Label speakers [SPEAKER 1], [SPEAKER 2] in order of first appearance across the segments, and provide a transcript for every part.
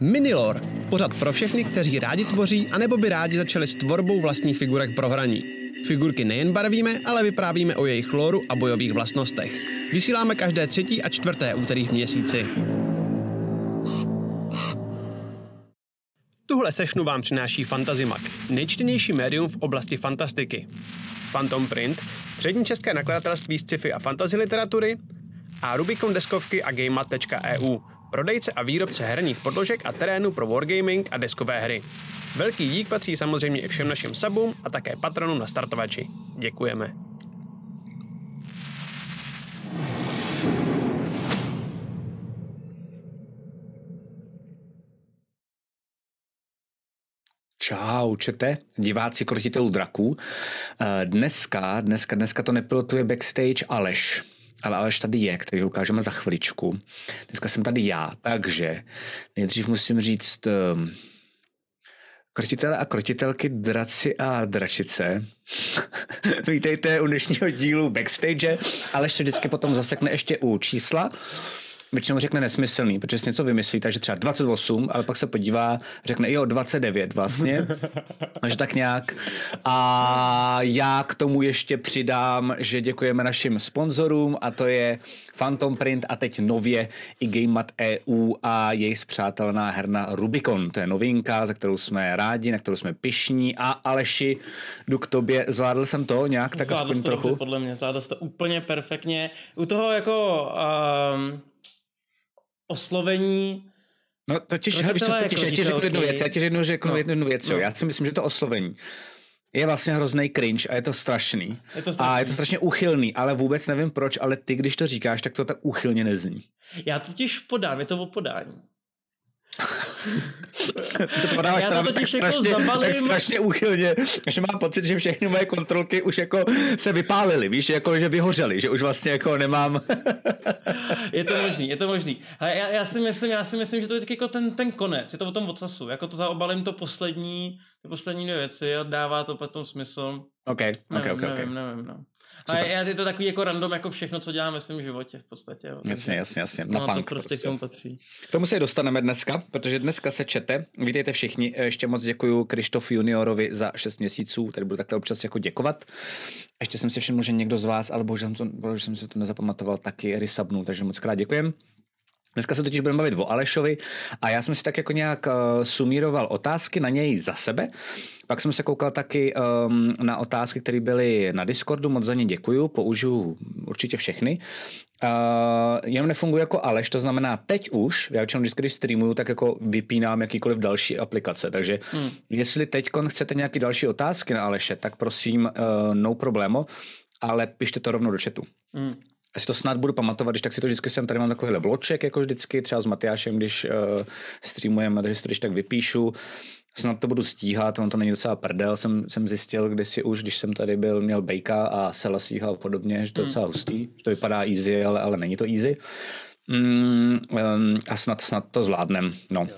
[SPEAKER 1] Minilor, pořad pro všechny, kteří rádi tvoří, anebo by rádi začali s tvorbou vlastních figurek pro hraní. Figurky nejen barvíme, ale vyprávíme o jejich lóru a bojových vlastnostech. Vysíláme každé třetí a čtvrté úterý v měsíci. Tuhle sešnu vám přináší Fantazimak, nejčtenější médium v oblasti fantastiky. Phantom Print, přední české nakladatelství sci-fi a fantasy literatury a Rubicon deskovky a gamemat.eu, prodejce a výrobce herních podložek a terénu pro wargaming a deskové hry. Velký dík patří samozřejmě i všem našim subům a také patronům na startovači. Děkujeme.
[SPEAKER 2] Čau, čete, diváci krotitelů draků. Eh, dneska, dneska, dneska to nepilotuje backstage Aleš, ale Aleš tady je, který ho ukážeme za chviličku. Dneska jsem tady já, takže nejdřív musím říct um, krotitele a krotitelky, draci a dračice. Vítejte u dnešního dílu backstage. Aleš se vždycky potom zasekne ještě u čísla, většinou řekne nesmyslný, protože si něco vymyslí, takže třeba 28, ale pak se podívá, řekne jo, 29 vlastně, takže tak nějak. A já k tomu ještě přidám, že děkujeme našim sponzorům a to je Phantom Print a teď nově i GameMat EU a její zpřátelná herna Rubicon. To je novinka, za kterou jsme rádi, na kterou jsme pišní a Aleši, jdu k tobě. Zvládl jsem to nějak tak
[SPEAKER 3] Zvládl
[SPEAKER 2] aspoň
[SPEAKER 3] to
[SPEAKER 2] trochu?
[SPEAKER 3] Dobře, podle mě, zvládl to úplně perfektně. U toho jako um, oslovení
[SPEAKER 2] No totiž, hele, víš
[SPEAKER 3] jako
[SPEAKER 2] já ti řeknu jednu věc, já ti řeknu, řeknu
[SPEAKER 3] No.
[SPEAKER 2] jednu věc, jo.
[SPEAKER 3] No.
[SPEAKER 2] Já si myslím, že to oslovení je vlastně hrozný cringe a je to strašný.
[SPEAKER 3] Je to
[SPEAKER 2] A
[SPEAKER 3] strašný.
[SPEAKER 2] je to strašně uchylný, ale vůbec nevím proč, ale ty, když to říkáš, tak to tak uchylně nezní.
[SPEAKER 3] Já totiž podám, je to o podání.
[SPEAKER 2] Ty to podáváš
[SPEAKER 3] Já to
[SPEAKER 2] teda tak
[SPEAKER 3] totiž jako
[SPEAKER 2] strašně, tak
[SPEAKER 3] zabalím.
[SPEAKER 2] strašně uchylně, že mám pocit, že všechny moje kontrolky už jako se vypálily, víš, jako že vyhořely, že už vlastně jako nemám...
[SPEAKER 3] Je to možný, je to možný. A já, já, si myslím, já si myslím, že to je jako ten, ten konec, je to o tom ocasu. Jako to zaobalím to poslední, ty poslední dvě věci a dává to potom smysl.
[SPEAKER 2] OK, OK,
[SPEAKER 3] Nevím,
[SPEAKER 2] OK,
[SPEAKER 3] nevím,
[SPEAKER 2] OK.
[SPEAKER 3] nevím, no. A já, je to takový jako random, jako všechno, co dělám ve svém životě v podstatě. Jo.
[SPEAKER 2] Jasně, jasně, jasně.
[SPEAKER 3] No,
[SPEAKER 2] Na
[SPEAKER 3] to
[SPEAKER 2] punk
[SPEAKER 3] prostě,
[SPEAKER 2] prostě.
[SPEAKER 3] k tomu patří.
[SPEAKER 2] K tomu se dostaneme dneska, protože dneska se čete. Vítejte všichni. Ještě moc děkuji Krištof Juniorovi za 6 měsíců. Tady budu takhle občas jako děkovat. Ještě jsem si všiml, že někdo z vás, ale bohužel jsem, to, bohužel jsem si to nezapamatoval, taky resubnul, takže moc krát děkujem. Dneska se totiž budeme bavit o Alešovi a já jsem si tak jako nějak uh, sumíroval otázky na něj za sebe. Pak jsem se koukal taky um, na otázky, které byly na Discordu, moc za ně děkuju, použiju určitě všechny. Uh, jenom nefunguje jako Aleš, to znamená teď už, já většinou vždycky, když streamuju, tak jako vypínám jakýkoliv další aplikace, takže hmm. jestli teď chcete nějaké další otázky na Aleše, tak prosím, uh, no problémo, ale pište to rovnou do chatu.
[SPEAKER 3] Mm.
[SPEAKER 2] Si to snad budu pamatovat, když tak si to vždycky jsem tady mám takovýhle bloček, jako vždycky, třeba s Matyášem, když uh, streamujeme, takže si to když tak vypíšu. Snad to budu stíhat, on to není docela prdel, jsem, jsem zjistil kdysi už, když jsem tady byl, měl Bejka a Selasího a podobně, že to je docela hustý, že to vypadá easy, ale, ale není to easy. Mm, um, a snad, snad to zvládnem, no.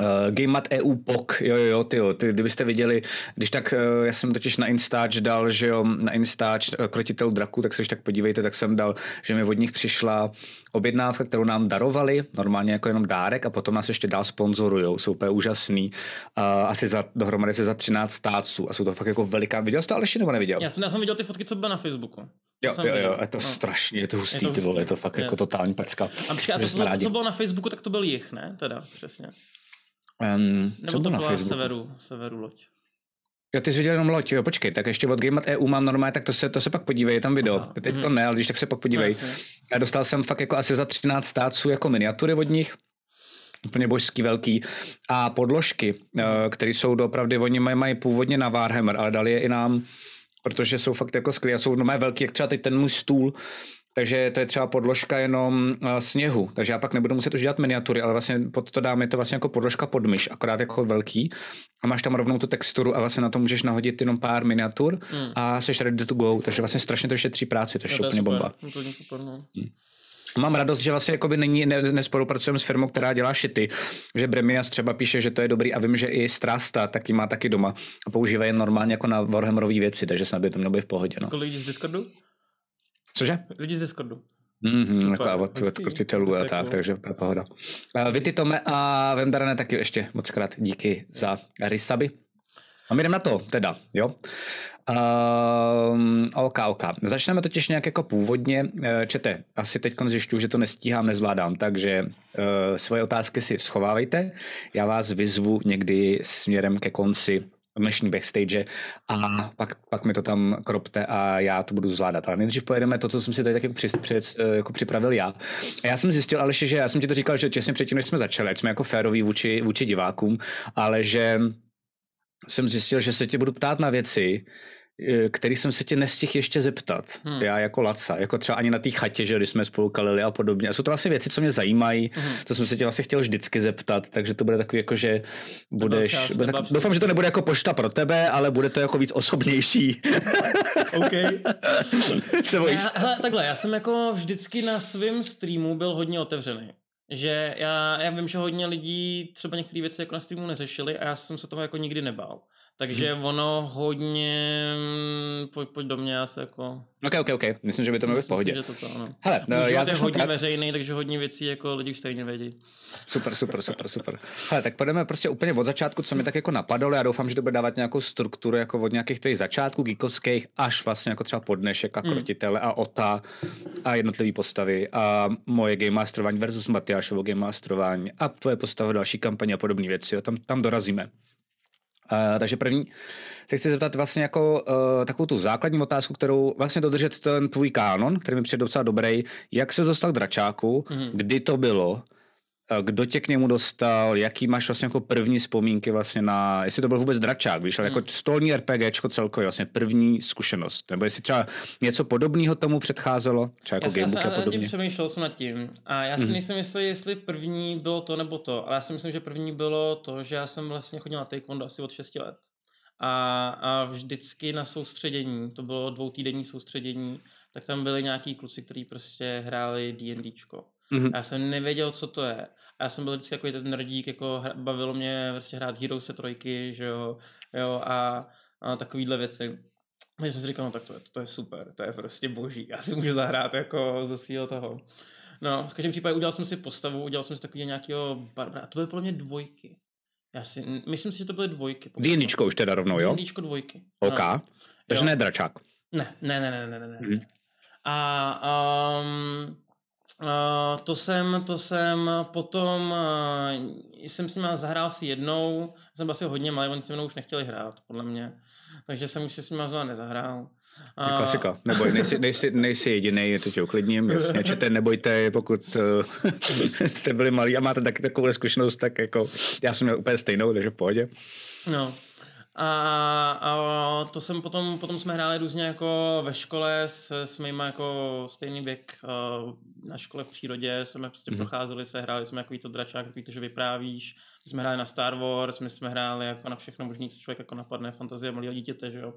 [SPEAKER 2] Uh, GameMat EU POK, jo, jo, jo, ty, jo, ty, kdybyste viděli, když tak, uh, já jsem totiž na Instač dal, že jo, na Instač uh, krotitel draku, tak se když tak podívejte, tak jsem dal, že mi od nich přišla objednávka, kterou nám darovali, normálně jako jenom dárek a potom nás ještě dál sponzorujou, jsou úplně úžasný, uh, asi za, dohromady se za 13 státců a jsou to fakt jako veliká, viděl jsi to Aleši nebo neviděl?
[SPEAKER 3] Já jsem, já jsem viděl ty fotky, co byly na Facebooku.
[SPEAKER 2] Jo, jo, jo, je to
[SPEAKER 3] No.
[SPEAKER 2] strašně, je to hustý,
[SPEAKER 3] Je to
[SPEAKER 2] ty vole,
[SPEAKER 3] hustý.
[SPEAKER 2] je to fakt
[SPEAKER 3] Je.
[SPEAKER 2] jako totální pecka.
[SPEAKER 3] A počkej, a to, co bylo na Facebooku, tak to byl jich, ne? Teda, přesně.
[SPEAKER 2] Um,
[SPEAKER 3] Nebo
[SPEAKER 2] co
[SPEAKER 3] to
[SPEAKER 2] bylo na Facebooku?
[SPEAKER 3] severu, severu loď.
[SPEAKER 2] Jo, ty jsi viděl jenom loď, jo, počkej, tak ještě od Gamemat EU mám normálně, tak to se, to se pak podívej, je tam video.
[SPEAKER 3] Aha,
[SPEAKER 2] Teď to
[SPEAKER 3] mhm.
[SPEAKER 2] ne, ale když tak se pak podívej.
[SPEAKER 3] No.
[SPEAKER 2] Já dostal jsem fakt jako asi za 13 stáců jako miniatury od nich, úplně božský velký. A podložky, eh, které jsou doopravdy, oni mají, mají původně na Warhammer, ale dali je i nám, protože jsou fakt jako skvělé. Jsou normálně velký, jak třeba teď ten můj stůl, takže to je třeba podložka jenom uh, sněhu, takže já pak nebudu muset už dělat miniatury, ale vlastně pod to dám, je to vlastně jako podložka pod myš, akorát jako velký a máš tam rovnou tu texturu a vlastně na to můžeš nahodit jenom pár miniatur
[SPEAKER 3] Hmm.
[SPEAKER 2] a jsi ready to go, takže vlastně strašně to šetří práci, to je
[SPEAKER 3] No, to je
[SPEAKER 2] úplně
[SPEAKER 3] super.
[SPEAKER 2] bomba.
[SPEAKER 3] Super, no.
[SPEAKER 2] Mám radost, že vlastně jakoby není, ne, nespolupracujeme s firmou, která dělá šity, že Bremias třeba píše, že to je dobrý a vím, že i Strasta taky má taky doma a používá je normálně jako na Warhammerové věci, takže snad by to mělo být v pohodě. No.
[SPEAKER 3] Kolik lidí z Discordu?
[SPEAKER 2] Cože?
[SPEAKER 3] Lidi z Discordu.
[SPEAKER 2] Mm-hmm, jako od, od krtitelů a tak, takže pohoda. Uh, vy ty Tome a Vendarane taky ještě moc krát díky za rysaby. A my jdeme na to teda, jo. Um, OK, OK. Začneme totiž nějak jako původně. Eh, čete, asi teď zjišťuju, že to nestíhám, nezvládám, takže uh, svoje otázky si schovávejte. Já vás vyzvu někdy směrem ke konci dnešní backstage a pak, pak mi to tam kropte a já to budu zvládat. Ale nejdřív pojedeme to, co jsem si tady taky při, při, jako připravil já. A já jsem zjistil, ale že já jsem ti to říkal, že těsně předtím, než jsme začali, jsme jako féroví vůči, vůči divákům, ale že jsem zjistil, že se tě budu ptát na věci, který jsem se tě nestihl ještě zeptat. Hmm. Já jako Laca, jako třeba ani na té chatě, že když jsme spolu kalili a podobně. A jsou to vlastně věci, co mě zajímají, hmm. to jsem se tě vlastně chtěl vždycky zeptat, takže to bude takový jako, že budeš... Čas, bude tak, doufám, že to nebude jako pošta pro tebe, ale bude to jako víc osobnější.
[SPEAKER 3] OK. se bojíš? Já, hele, takhle, já jsem jako vždycky na svém streamu byl hodně otevřený. Že já, já vím, že hodně lidí třeba některé věci jako na streamu neřešili a já jsem se toho jako nikdy nebál. Takže hmm. ono hodně, mm, pojď, pojď do mě, já se jako...
[SPEAKER 2] Ok, ok, ok, myslím, že by to mělo být v pohodě.
[SPEAKER 3] Si, že to, to, ano.
[SPEAKER 2] Hele, no, já
[SPEAKER 3] je hodně tak... veřejný, takže hodně věcí jako lidi stejně vědí.
[SPEAKER 2] Super, super, super, super. Hele, tak půjdeme prostě úplně od začátku, co mi tak jako napadlo. Já doufám, že to bude dávat nějakou strukturu jako od nějakých těch začátků geekovských až vlastně jako třeba podnešek a hmm. krotitele a ota a jednotlivé postavy a moje game masterování versus Matyášovo game masterování a tvoje postava další kampaně a podobné věci. Jo. Tam, tam dorazíme. Uh, takže první se chci zeptat vlastně jako uh, takovou tu základní otázku, kterou vlastně dodržet ten tvůj kánon, který mi přijde docela dobrý. Jak se dostal k dračáku, mm-hmm. kdy to bylo, kdo tě k němu dostal, jaký máš vlastně jako první vzpomínky vlastně na, jestli to byl vůbec dračák, víš, ale jako hmm. stolní RPGčko celkově vlastně první zkušenost, nebo jestli třeba něco podobného tomu předcházelo, třeba jako
[SPEAKER 3] já
[SPEAKER 2] Gamebook
[SPEAKER 3] a
[SPEAKER 2] podobně.
[SPEAKER 3] Já přemýšlel jsem nad tím a já si hmm. nejsem jistý, jestli první bylo to nebo to, ale já si myslím, že první bylo to, že já jsem vlastně chodil na taekwondo asi od 6 let a, a vždycky na soustředění, to bylo dvoutýdenní soustředění, tak tam byli nějaký kluci, kteří prostě hráli D&Dčko. Mm-hmm. Já jsem nevěděl, co to je. A já jsem byl vždycky jako ten nerdík, jako bavilo mě vlastně hrát Hero se trojky, že jo, jo a, a takovýhle věci. Takže jsem si říkal, no tak to je, to je super, to je prostě boží, já si můžu zahrát jako ze svého toho. No, v každém případě udělal jsem si postavu, udělal jsem si takový nějakého barbara, a to byly podle mě dvojky. Já si, myslím si, že to byly dvojky.
[SPEAKER 2] D&Dčko už teda rovnou, jo?
[SPEAKER 3] D&Dčko dvojky.
[SPEAKER 2] OK, no. takže jo. ne dračák.
[SPEAKER 3] Ne, ne, ne, ne, ne, ne. Mm. A um, Uh, to jsem, to jsem potom, uh, jsem s nimi zahrál si jednou, jsem byl asi hodně malý, oni se mnou už nechtěli hrát, podle mě, takže jsem už si s nimi znovu nezahrál.
[SPEAKER 2] Uh, klasika, neboj, nejsi, nejsi, nejsi jediný, to tě uklidním, jasně, čete, nebojte, pokud uh, jste byli malí a máte taky takovou zkušenost, tak jako já jsem měl úplně stejnou, takže v pohodě.
[SPEAKER 3] No, a, a to jsem potom, potom jsme hráli různě jako ve škole s, s mýma jako stejný věk na škole v přírodě, jsme prostě mm-hmm. procházeli se, hráli jsme jako to dračák, takový to, že vyprávíš, my jsme hráli na Star Wars, my jsme hráli jako na všechno možné, co člověk jako napadne, fantazie malého dítěte, že jo.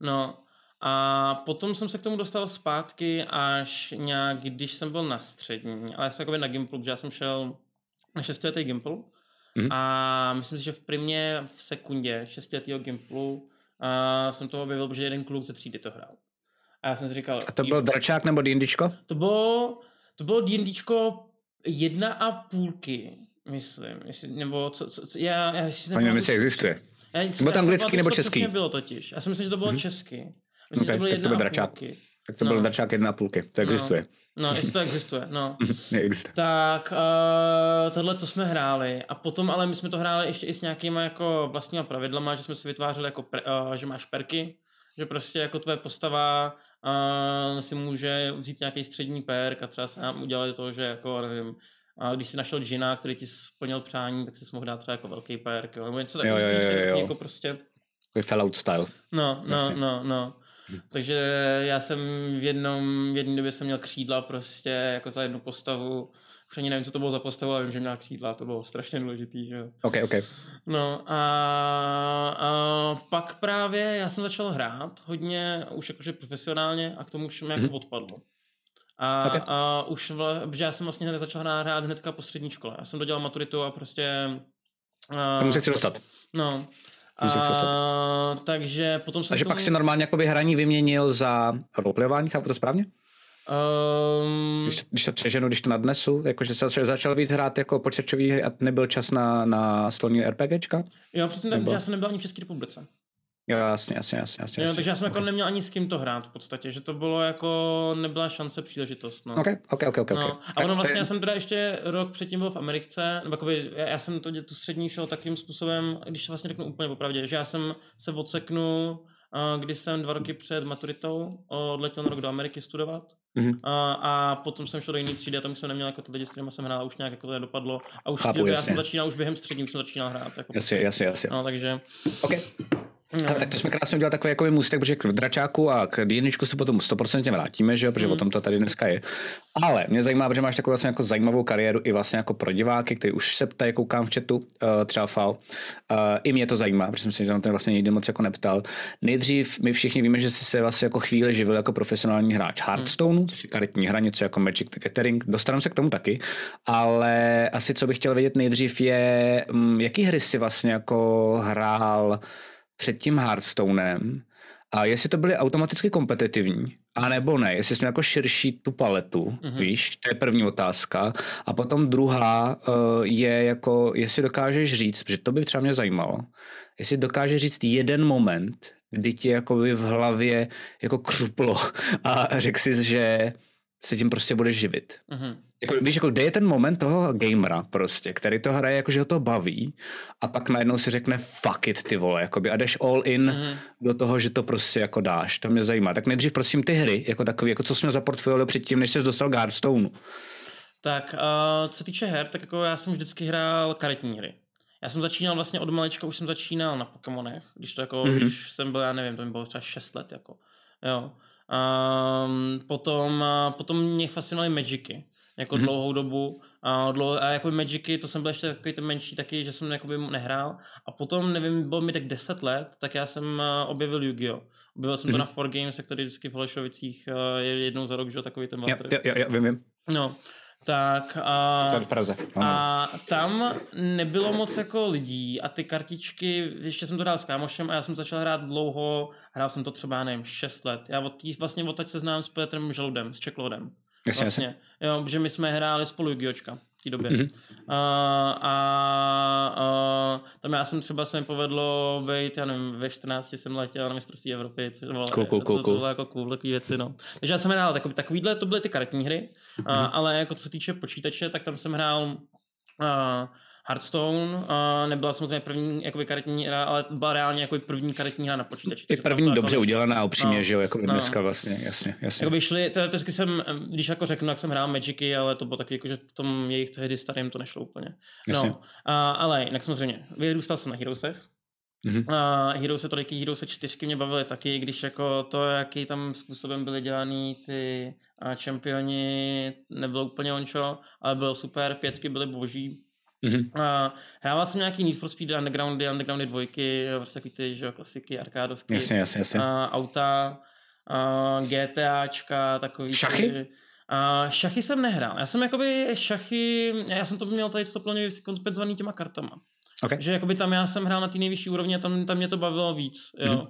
[SPEAKER 3] No, a potom jsem se k tomu dostal zpátky až nějak, když jsem byl na střední, ale já jsem jako na Gimplu, protože já jsem šel na šestiletý Gimpl, Mm-hmm. A myslím si, že v primě v sekundě šestiletého Gimplu a jsem to objevil, že jeden kluk ze třídy to hrál. A já jsem si říkal...
[SPEAKER 2] A to byl dračák nebo D&Dčko?
[SPEAKER 3] To bylo, to bylo D&Dčko jedna a půlky, myslím. Jestli, nebo co, co, co já, já
[SPEAKER 2] si nevím, jestli existuje. Já, bylo to anglický nebo český?
[SPEAKER 3] To bylo totiž. Já si myslím, že to bylo mm-hmm. český. Myslím, okay, že to bylo jedna
[SPEAKER 2] to byl
[SPEAKER 3] dračák. Půlky.
[SPEAKER 2] Tak to no. byl dračák jedna půlky. To existuje.
[SPEAKER 3] No. No, jestli to existuje, no.
[SPEAKER 2] Neexistuje.
[SPEAKER 3] Tak uh, tohle to jsme hráli a potom ale my jsme to hráli ještě i s nějakýma jako vlastníma pravidlama, že jsme si vytvářeli jako, pre, uh, že máš perky, že prostě jako tvoje postava uh, si může vzít nějaký střední perk a třeba se nám udělali to, že jako nevím, a když si našel džina, který ti splnil přání, tak si mohl dát třeba jako velký perk, jo, nebo něco takového, jako prostě...
[SPEAKER 2] Fallout style.
[SPEAKER 3] No, no, no, no. Takže já jsem v jednom, v jedné době jsem měl křídla prostě jako za jednu postavu. Už ani nevím, co to bylo za postavu, ale vím, že měl křídla, to bylo strašně důležitý, že jo.
[SPEAKER 2] Ok, ok.
[SPEAKER 3] No a, a, pak právě já jsem začal hrát hodně, už jakože profesionálně a k tomu už mi jako mm-hmm. odpadlo. A, okay. a už, protože já jsem vlastně nezačal hrát, hrát hnedka po střední škole. Já jsem dodělal maturitu a prostě...
[SPEAKER 2] A, Tomu se chci dostat.
[SPEAKER 3] No, a, takže potom jsem
[SPEAKER 2] Takže tomu... pak si normálně jakoby hraní vyměnil za roleplayování, chápu to správně?
[SPEAKER 3] Um,
[SPEAKER 2] Když, když to přeženu, když to nadnesu, jakože se začal víc hrát jako počítačový a nebyl čas na, na stolní RPGčka?
[SPEAKER 3] jo, přesně tak, já jsem nebyl ani v České republice.
[SPEAKER 2] Jo, jasně, jasně, jasně. jasně,
[SPEAKER 3] Jo, takže já jsem jako
[SPEAKER 2] Ok.
[SPEAKER 3] neměl ani s kým to hrát v podstatě, že to bylo jako, nebyla šance, příležitost. No.
[SPEAKER 2] OK, OK, OK, OK.
[SPEAKER 3] No, a ono vlastně,
[SPEAKER 2] je-
[SPEAKER 3] já jsem teda ještě rok předtím byl v Americe, nebo jakoby, já, já jsem to, tu střední šel takým způsobem, když to vlastně řeknu úplně popravdě, že já jsem se odseknul, když jsem dva roky před maturitou odletěl na rok do Ameriky studovat.
[SPEAKER 2] Mhm.
[SPEAKER 3] A, a potom jsem šel do jiné třídy a tam jsem neměl jako ty lidi, s kterými jsem hrál, už nějak jako to nedopadlo. A už
[SPEAKER 2] Chápu,
[SPEAKER 3] Chápu, já jsem začínal už během střední, už jsem začínal hrát. Jako
[SPEAKER 2] Jasně, jasně, jasně.
[SPEAKER 3] No, takže...
[SPEAKER 2] OK. Ale tak to jsme krásně udělali takový jako můstek, protože k dračáku a k jedničku se potom 100% vrátíme, že jo, protože
[SPEAKER 3] Mm.
[SPEAKER 2] o tom to tady dneska je. Ale mě zajímá, protože máš takovou vlastně jako zajímavou kariéru i vlastně jako pro diváky, kteří už se ptají, koukám v chatu, uh, třeba FAL. Uh, I mě to zajímá, protože jsem se na to vlastně nikdy moc jako neptal. Nejdřív my všichni víme, že jsi se vlastně jako chvíli živil jako profesionální hráč Hearthstone, což je karetní hra, něco jako Magic the Gathering. Dostaneme se k tomu taky, ale asi co bych chtěl vědět nejdřív je, mm, jaký hry si vlastně jako hrál před tím Hearthstonem a jestli to byly automaticky kompetitivní, a nebo ne, jestli jsme jako širší tu paletu,
[SPEAKER 3] Mhm.
[SPEAKER 2] mm-hmm. víš, to je první otázka. A potom druhá uh, je jako, jestli dokážeš říct, protože to by třeba mě zajímalo, jestli dokážeš říct jeden moment, kdy ti jakoby v hlavě jako křuplo a řekl jsi, že se tím prostě budeš živit.
[SPEAKER 3] Mhm.
[SPEAKER 2] Jako, víš, jako kde je ten moment toho gamera prostě, který to hraje, jako že ho to baví a pak najednou si řekne fuck it, ty vole, jakoby, a jdeš all in
[SPEAKER 3] Mhm.
[SPEAKER 2] do toho, že to prostě jako dáš. To mě zajímá. Tak nejdřív prosím ty hry, jako takový, jako co jsi měl za portfolio předtím, než jsi dostal k Hearthstoneu.
[SPEAKER 3] Tak, uh, co se týče her, tak jako já jsem vždycky hrál karetní hry. Já jsem začínal vlastně od malička, už jsem začínal na Pokémonech, když to jako,
[SPEAKER 2] Mhm.
[SPEAKER 3] mm-hmm. když jsem byl, já nevím, to mi bylo třeba 6 let, jako. Jo. Um, potom, uh, potom mě fascinovaly Magicy, jako
[SPEAKER 2] Mhm.
[SPEAKER 3] mm-hmm. dlouhou dobu. A, dlouho, a jako Magicy, to jsem byl ještě takový ten menší taky, že jsem jakoby nehrál. A potom, nevím, bylo mi tak 10 let, tak já jsem uh, objevil Yu-Gi-Oh! Objevil jsem mm-hmm. to
[SPEAKER 2] Mhm.
[SPEAKER 3] na 4Games, který vždycky v Holešovicích uh, je jednou za rok, že jo, takový ten veltrh.
[SPEAKER 2] jo, jo, jo, vím, vím.
[SPEAKER 3] No, tak a,
[SPEAKER 2] v Praze.
[SPEAKER 3] A tam nebylo moc jako lidí a ty kartičky, ještě jsem to hrál s kámošem a já jsem začal hrát dlouho, hrál jsem to třeba, nevím, 6 let. Já od, vlastně od teď se znám s Petrem Žaludem, s Čeklodem.
[SPEAKER 2] Jasně, jasně.
[SPEAKER 3] Vlastně, jo, protože my jsme hráli spolu Yu-Gi-Ohčka v té době.
[SPEAKER 2] Mhm.
[SPEAKER 3] Uh, a uh, tam já jsem třeba se mi povedlo být, já nevím, ve 14 jsem letěl na mistrovství Evropy, což bylo,
[SPEAKER 2] Cool, cool, cool,
[SPEAKER 3] to, to bylo jako cool, takové věci, no. Takže já jsem hrál takový, takovýhle, to byly ty karetní hry, uh, ale jako co se týče počítače, tak tam jsem hrál uh, Hearthstone, uh, nebyla samozřejmě první jakoby karetní hra, ale byla reálně jako první karetní hra na počítači.
[SPEAKER 2] I
[SPEAKER 3] tam
[SPEAKER 2] první
[SPEAKER 3] jako
[SPEAKER 2] dobře
[SPEAKER 3] nešlo.
[SPEAKER 2] udělaná, upřímně,
[SPEAKER 3] No,
[SPEAKER 2] že jo, jako
[SPEAKER 3] no.
[SPEAKER 2] dneska vlastně, jasně, jasně.
[SPEAKER 3] Jakoby šli, teoreticky jsem, když jako řeknu, jak jsem hrál Magicy, ale to bylo taky jako, že v tom jejich tehdy starým to nešlo úplně.
[SPEAKER 2] Jasně.
[SPEAKER 3] No, a, ale jinak samozřejmě, vyrůstal jsem na Heroesech.
[SPEAKER 2] Mhm.
[SPEAKER 3] A Heroese, trojky, Heroese čtyřky mě bavily taky, když jako to, jaký tam způsobem byly dělaný ty a čempioni, nebylo úplně ončo, ale bylo super, pětky byly boží.
[SPEAKER 2] Mhm.
[SPEAKER 3] A hrával jsem nějaký Need for Speed Undergroundy, Undergroundy dvojky, prostě takový ty, že klasiky, arkádovky
[SPEAKER 2] Jasně, jasně, jasně.
[SPEAKER 3] a auta, a GTAčka, takový.
[SPEAKER 2] Šachy?
[SPEAKER 3] Ty, a šachy jsem nehrál. Já jsem jakoby šachy, já jsem to měl tady to plně kompenzovaný těma kartama.
[SPEAKER 2] Okay.
[SPEAKER 3] Že jakoby tam já jsem hrál na té nejvyšší úrovni a tam, tam mě to bavilo víc. Jo.
[SPEAKER 2] Mhm.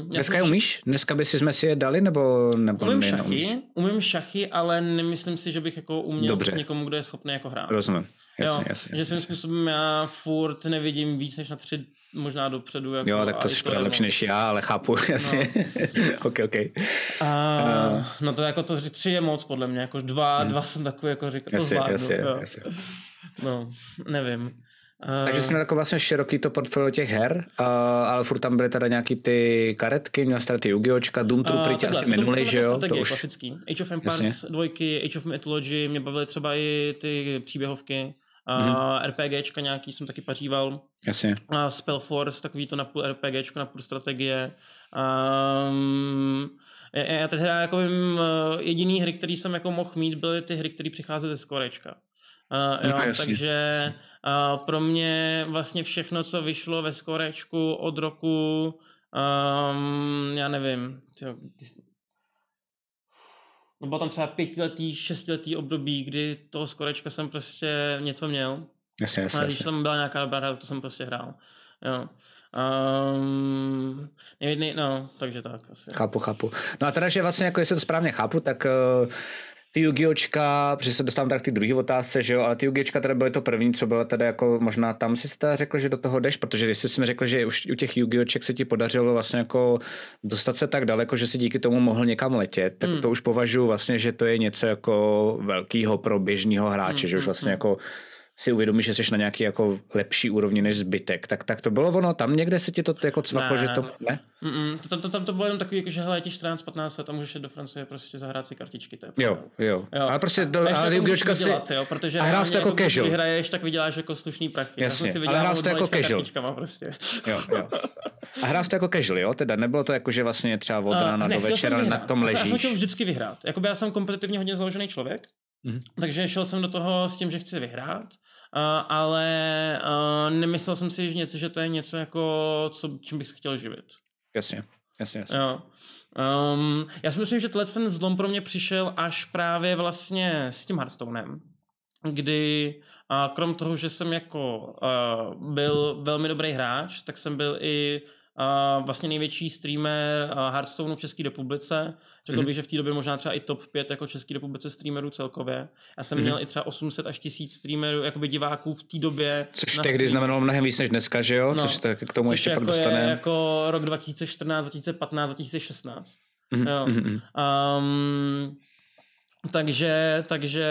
[SPEAKER 3] Um,
[SPEAKER 2] Dneska je umíš? Dneska by si jsme si je dali, nebo, nebo
[SPEAKER 3] Umím šachy, umím šachy, ale nemyslím si, že bych jako uměl
[SPEAKER 2] Dobře.
[SPEAKER 3] někomu, kdo je schopný jako hrát.
[SPEAKER 2] Rozumím. Jasně,
[SPEAKER 3] jo,
[SPEAKER 2] jasně,
[SPEAKER 3] že svým způsobem já furt nevidím víc než na tři možná dopředu. Jako,
[SPEAKER 2] Jo, tak to
[SPEAKER 3] je
[SPEAKER 2] lepší než já, ale chápu, jasně. ok, ok.
[SPEAKER 3] A, no to jako to tři je moc podle mě, jako dva,
[SPEAKER 2] Hmm.
[SPEAKER 3] dva jsem takový jako říkal, to
[SPEAKER 2] Jasně,
[SPEAKER 3] zvládnu.
[SPEAKER 2] jasně,
[SPEAKER 3] jo.
[SPEAKER 2] jasně.
[SPEAKER 3] No, nevím. A,
[SPEAKER 2] Takže jsi měl jako vlastně široký to portfolio těch her, a, ale furt tam byly teda nějaký ty karetky, měl jsi teda ty Yu-Gi-Ohčka, Doom Trooper tě asi minulý, že jo? To už,
[SPEAKER 3] klasický. Age of Empires, dvojky, Age of Mythology, mě bavily třeba i ty příběhovky. A
[SPEAKER 2] Mhm.
[SPEAKER 3] RPGčka nějaký jsem taky paříval.
[SPEAKER 2] jasně.
[SPEAKER 3] A Spellforce, takový to na půl RPGčko, na půl strategie. Um, já, teď hraju jako vím, eh, jediný hry, který jsem jako mohl mít, byly ty hry, které přicházely ze Skorečka. Uh, jo,
[SPEAKER 2] jasně,
[SPEAKER 3] takže
[SPEAKER 2] jasně.
[SPEAKER 3] uh, pro mě vlastně všechno, co vyšlo ve Skorečku od roku, um, já nevím, tyjo, no bylo tam třeba pětiletý, šestiletý období, kdy toho Skorečka jsem prostě něco měl.
[SPEAKER 2] Jasně, jasně,
[SPEAKER 3] A když
[SPEAKER 2] jasně.
[SPEAKER 3] tam byla nějaká dobrá hra, to jsem prostě hrál. Jo. Um, ne, ne, no, takže tak asi.
[SPEAKER 2] Chápu, chápu. No a teda, že vlastně, jako jestli to správně chápu, tak uh, ty Yugiočka, protože se dostávám tak ty druhé otázce, že jo, ale ty Yugiočka teda byly to první, co bylo teda jako možná tam si teda řekl, že do toho jdeš, protože jestli jsi mi řekl, že už u těch Yugioček se ti podařilo vlastně jako dostat se tak daleko, že si díky tomu mohl někam letět, tak hmm. to už považuji vlastně, že to je něco jako velkého pro běžného hráče, hmm, že už hmm, vlastně hmm. jako si uvědomíš, že jsi na nějaký jako lepší úrovni než zbytek, tak, tak to bylo ono, tam někde se ti to jako cvaklo, že to ne?
[SPEAKER 3] Mm-mm, to, to, tam to bylo jenom takový, jako, že hele, ti 14-15 let a můžeš do Francie prostě zahrát si kartičky. To je
[SPEAKER 2] jo, jo, jo. Ale prostě do, ale
[SPEAKER 3] ty si... Dělat, jo, protože
[SPEAKER 2] a hrál to jako, jako casual.
[SPEAKER 3] Když vyhraješ, tak vyděláš jako slušný prachy.
[SPEAKER 2] Jasně, si ale hrál to jako casual.
[SPEAKER 3] Prostě.
[SPEAKER 2] Jo, jo. A hrál to jako casual, jo? Teda nebylo to jako, že vlastně třeba od rána do večera na tom ležíš. Já
[SPEAKER 3] jsem chtěl vždycky vyhrát. Jakoby já jsem kompetitivně hodně založený člověk, Mm-hmm. Takže šel jsem do toho s tím, že chci vyhrát, uh, ale uh, nemyslel jsem si, že něco, že to je něco jako, co, čím bych se chtěl živit.
[SPEAKER 2] Jasně, jasně, jasně.
[SPEAKER 3] Jo. Um, já si myslím, že tenhle ten zlom pro mě přišel až právě vlastně s tím Hearthstonem, kdy uh, krom toho, že jsem jako uh, byl velmi dobrý hráč, tak jsem byl i uh, vlastně největší streamer uh, Hearthstoneu v České republice. Řekl mm-hmm. bych, že v té době možná třeba i top 5 jako České republice streamerů celkově. Já jsem mm-hmm. měl i třeba 800 až 1000 streamerů, jakoby diváků v té době.
[SPEAKER 2] Což tehdy stream. znamenalo mnohem víc než dneska, že jo? No, což tak k tomu což ještě
[SPEAKER 3] jako
[SPEAKER 2] pak dostaneme.
[SPEAKER 3] jako rok 2014, 2015, 2016. Mm-hmm. Jo. Um, takže, takže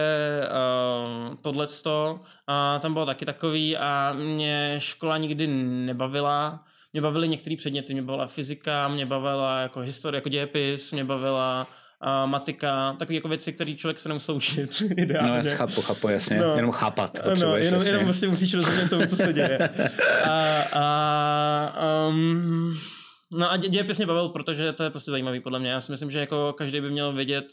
[SPEAKER 3] uh, tohleto uh, tam bylo taky takový a mě škola nikdy nebavila mě bavily některé předměty, mě bavila fyzika, mě bavila jako historie, jako dějepis, mě bavila uh, matika, takové jako věci, které člověk se nemusel učit. Ideálně.
[SPEAKER 2] No, já chápu, chápu, jasně. No. Jenom chápat.
[SPEAKER 3] No, jenom, jasně. jenom vlastně musíš rozumět tomu, co se děje. a, a, um, no a dějepis mě bavil, protože to je prostě zajímavý podle mě. Já si myslím, že jako každý by měl vědět,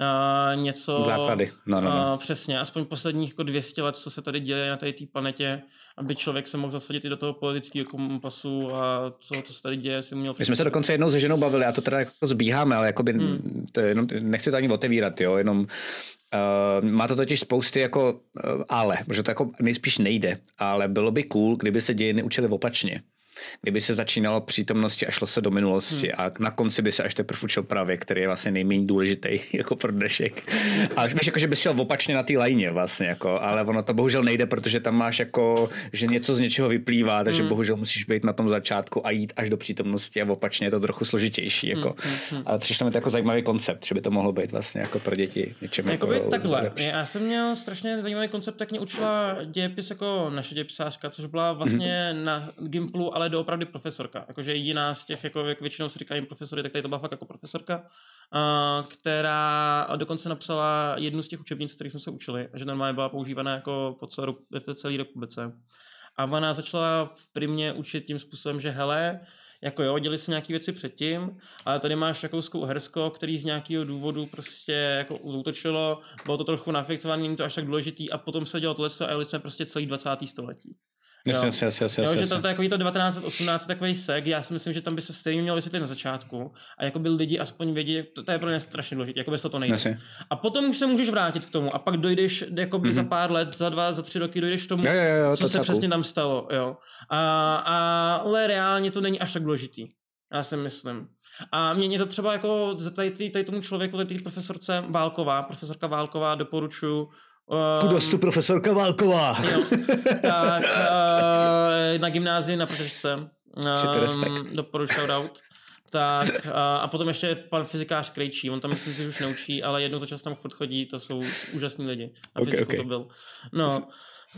[SPEAKER 3] uh, něco...
[SPEAKER 2] Základy, no, no, no.
[SPEAKER 3] Uh, přesně, aspoň posledních jako 200 let, co se tady děje na té planetě, aby člověk se mohl zasadit i do toho politického kompasu a co, co se tady děje, si měl...
[SPEAKER 2] My jsme se dokonce jednou se ženou bavili, a to teda jako zbíháme, ale jakoby, hmm. to je jenom, nechci to ani otevírat, jo, jenom Uh, má to totiž spousty jako uh, ale, protože to jako nejspíš nejde, ale bylo by cool, kdyby se dějiny učili opačně kdyby se začínalo přítomnosti a šlo se do minulosti hmm. a na konci by se až teprve učil právě, který je vlastně nejméně důležitý jako pro dnešek. A víš, jako, že bys šel opačně na té lajně vlastně, jako, ale ono to bohužel nejde, protože tam máš jako, že něco z něčeho vyplývá, takže hmm. bohužel musíš být na tom začátku a jít až do přítomnosti a opačně je to trochu složitější. Jako. Hmm. Hmm. hmm. Ale přišlo mi to jako zajímavý koncept, že by to mohlo být vlastně jako pro děti něčem
[SPEAKER 3] Jakoby jako takhle. Lepší. Já jsem měl strašně zajímavý koncept, tak mě učila dějepis jako naše dějepisářka, což byla vlastně hmm. na Gimplu, ale doopravdy profesorka. Jakože jediná z těch, jako jak většinou se říkají profesory, tak tady to byla fakt jako profesorka, která dokonce napsala jednu z těch učebnic, kterých jsme se učili, že normálně byla používaná jako po celé, celé republice. A ona začala v primě učit tím způsobem, že hele, jako jo, děli se nějaké věci předtím, ale tady máš rakouskou Uhersko, který z nějakého důvodu prostě jako zautočilo, bylo to trochu nafikcované, není to až tak důležitý a potom se dělo tohle a jeli jsme prostě celý 20. století.
[SPEAKER 2] Jasně, jasně, jasně, jasně,
[SPEAKER 3] jo,
[SPEAKER 2] že
[SPEAKER 3] to, to je takový to 1918 takový sek, já si myslím, že tam by se stejně mělo vysvětlit na začátku a jako by lidi aspoň vědět, to, to je pro ně strašně důležité, jako by se to nejde. Jasně. A potom už se můžeš vrátit k tomu a pak dojdeš jako by mm-hmm. za pár let, za dva, za tři roky dojdeš k tomu,
[SPEAKER 2] jo, jo, jo,
[SPEAKER 3] co se přesně tam stalo, jo. A, a, ale reálně to není až tak důležitý, já si myslím. A mě, to třeba jako tady, tady tomu člověku, tady profesorce Válková, profesorka Válková doporučuju,
[SPEAKER 2] Um, Kudos tu profesorka Válková.
[SPEAKER 3] Jo, tak uh, na gymnázii na Protečce. Um, doporučuji shoutout. Tak a, a potom ještě pan fyzikář Krejčí, on tam myslím si už neučí, ale jednou za čas tam furt chodí, to jsou úžasní lidi. Na okay, fyziku okay. to byl. No,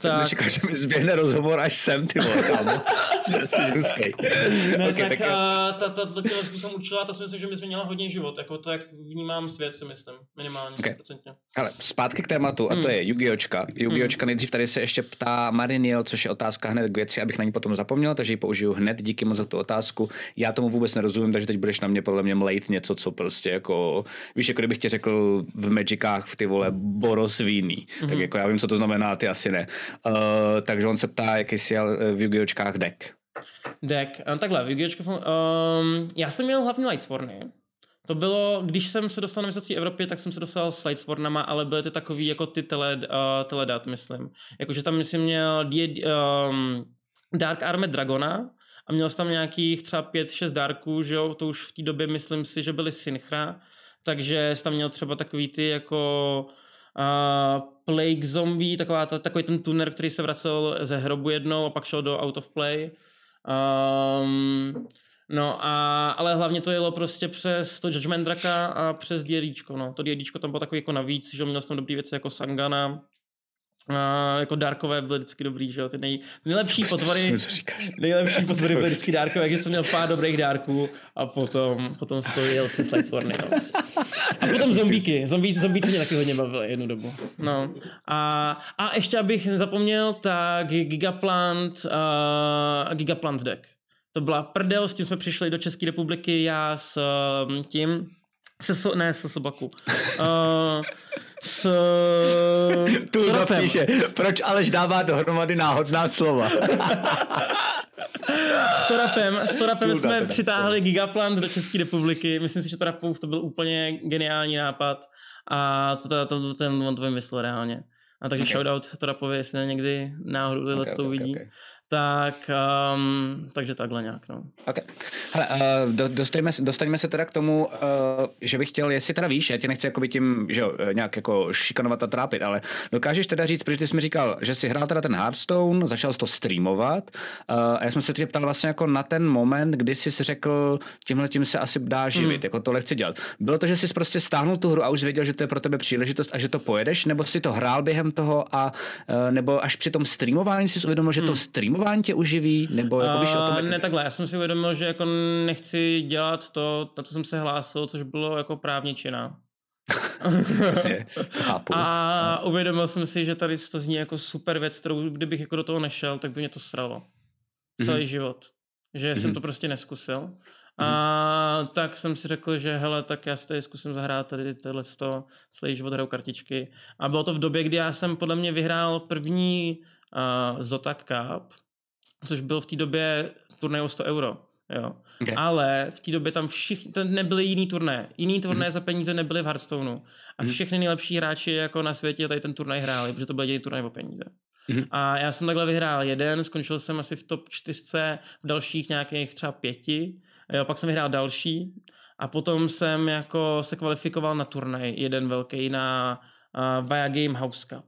[SPEAKER 2] tak... Nečekal, že mi zběhne rozhovor až sem, ty vole.
[SPEAKER 3] ne, okay, tak, tak a, ta, ta, ta, ta způsobem učila, ta si myslím, že mi změnila hodně život, jako to, jak vnímám svět, si myslím, minimálně, okay. 100%.
[SPEAKER 2] Ale zpátky k tématu, a to hmm. je Yu-Gi-Ohčka. Yu-Gi-Ohčka hmm. nejdřív tady se ještě ptá Mariniel, což je otázka hned k věci, abych na ní potom zapomněl, takže ji použiju hned, díky moc za tu otázku. Já tomu vůbec nerozumím, takže teď budeš na mě podle mě mlejt něco, co prostě jako, víš, jako kdybych ti řekl v Magicách v ty vole borosvíný, mm-hmm. tak hmm. jako já vím, co to znamená, ty asi ne. Uh, takže on se ptá, jaký jsi v Yu-Gi-Ohčkách deck.
[SPEAKER 3] Deck. Um, takhle, v yu um, já jsem měl hlavně Lightsworny. To bylo, když jsem se dostal na vysocí Evropě, tak jsem se dostal s Lightswornama, ale byly to takový jako ty tele, uh, teledat, myslím. Jakože tam myslím měl die, um, Dark Army Dragona a měl jsi tam nějakých třeba pět, šest dárků, že jo, to už v té době myslím si, že byly synchra, takže jsi tam měl třeba takový ty jako uh, Plague Zombie, taková ta, takový ten tuner, který se vracel ze hrobu jednou a pak šel do Out of Play. Um, no a, ale hlavně to jelo prostě přes to Judgment Draka a přes DLDčko, no. To DLDčko tam bylo takový jako navíc, že měl jsem tam dobrý věci jako Sangana, Uh, jako dárkové byly vždycky dobrý, že jo, ty nej, nejlepší potvory, nejlepší potvory byly vždycky dárkové, takže jsem měl pár dobrých dárků a potom, potom to jel přes Lightsworny, no. A potom zombíky, zombíci, zombíci mě taky hodně bavily jednu dobu, no. A, a ještě abych nezapomněl, tak Gigaplant, uh, Gigaplant deck. To byla prdel, s tím jsme přišli do České republiky, já s uh, tím, se so, ne, se sobaku. Uh, s
[SPEAKER 2] tu napíše, proč Aleš dává dohromady náhodná slova.
[SPEAKER 3] s Torapem, s Torapem jsme přitáhli Gigaplant do České republiky. Myslím si, že Torapův to byl úplně geniální nápad a to, to, to, ten on to vymyslel reálně. A takže okay. shoutout Torapovi, jestli někdy náhodou tohle okay, okay, uvidí. Okay tak um, takže takhle nějak, no.
[SPEAKER 2] Ok. Hele, uh, do, dostaňme, dostaňme se teda k tomu, uh, že bych chtěl, jestli teda víš, já tě nechci jakoby tím, že jo, eh, nějak jako šikanovat a trápit, ale dokážeš teda říct, protože ty jsi mi říkal, že jsi hrál teda ten Hearthstone, začal jsi to streamovat uh, a já jsem se tě ptal vlastně jako na ten moment, kdy jsi řekl, tímhle tím se asi dá živit, mm. jako tohle chci dělat. Bylo to, že jsi prostě stáhnul tu hru a už věděl, že to je pro tebe příležitost a že to pojedeš, nebo si to hrál během toho a uh, nebo až při tom streamování jsi uvědomil, že mm. to hmm. Streamování tě uživí? Nebo jako víš,
[SPEAKER 3] o tom, ne, takhle, já jsem si uvědomil, že jako nechci dělat to, na co jsem se hlásil, což bylo jako právničina. A uvědomil jsem si, že tady to zní jako super věc, kterou kdybych jako do toho nešel, tak by mě to sralo. Celý mm-hmm. život. Že mm-hmm. jsem mhm. to prostě neskusil. A mm-hmm. tak jsem si řekl, že hele, tak já si tady zkusím zahrát tady tohle sto, celý život hraju kartičky. A bylo to v době, kdy já jsem podle mě vyhrál první uh, Zotac Cup, což byl v té době turnaj o 100 euro. Jo. Okay. Ale v té době tam všichni, to nebyly jiný turné. Jiný turné mm-hmm. za peníze nebyly v Hearthstoneu. A mhm. všechny nejlepší hráči jako na světě tady ten turnaj hráli, protože to byl jediný turnaj o peníze. Mm-hmm. A já jsem takhle vyhrál jeden, skončil jsem asi v top čtyřce, v dalších nějakých třeba pěti, jo, pak jsem vyhrál další a potom jsem jako se kvalifikoval na turnaj, jeden velký na uh, Via Game House Cup.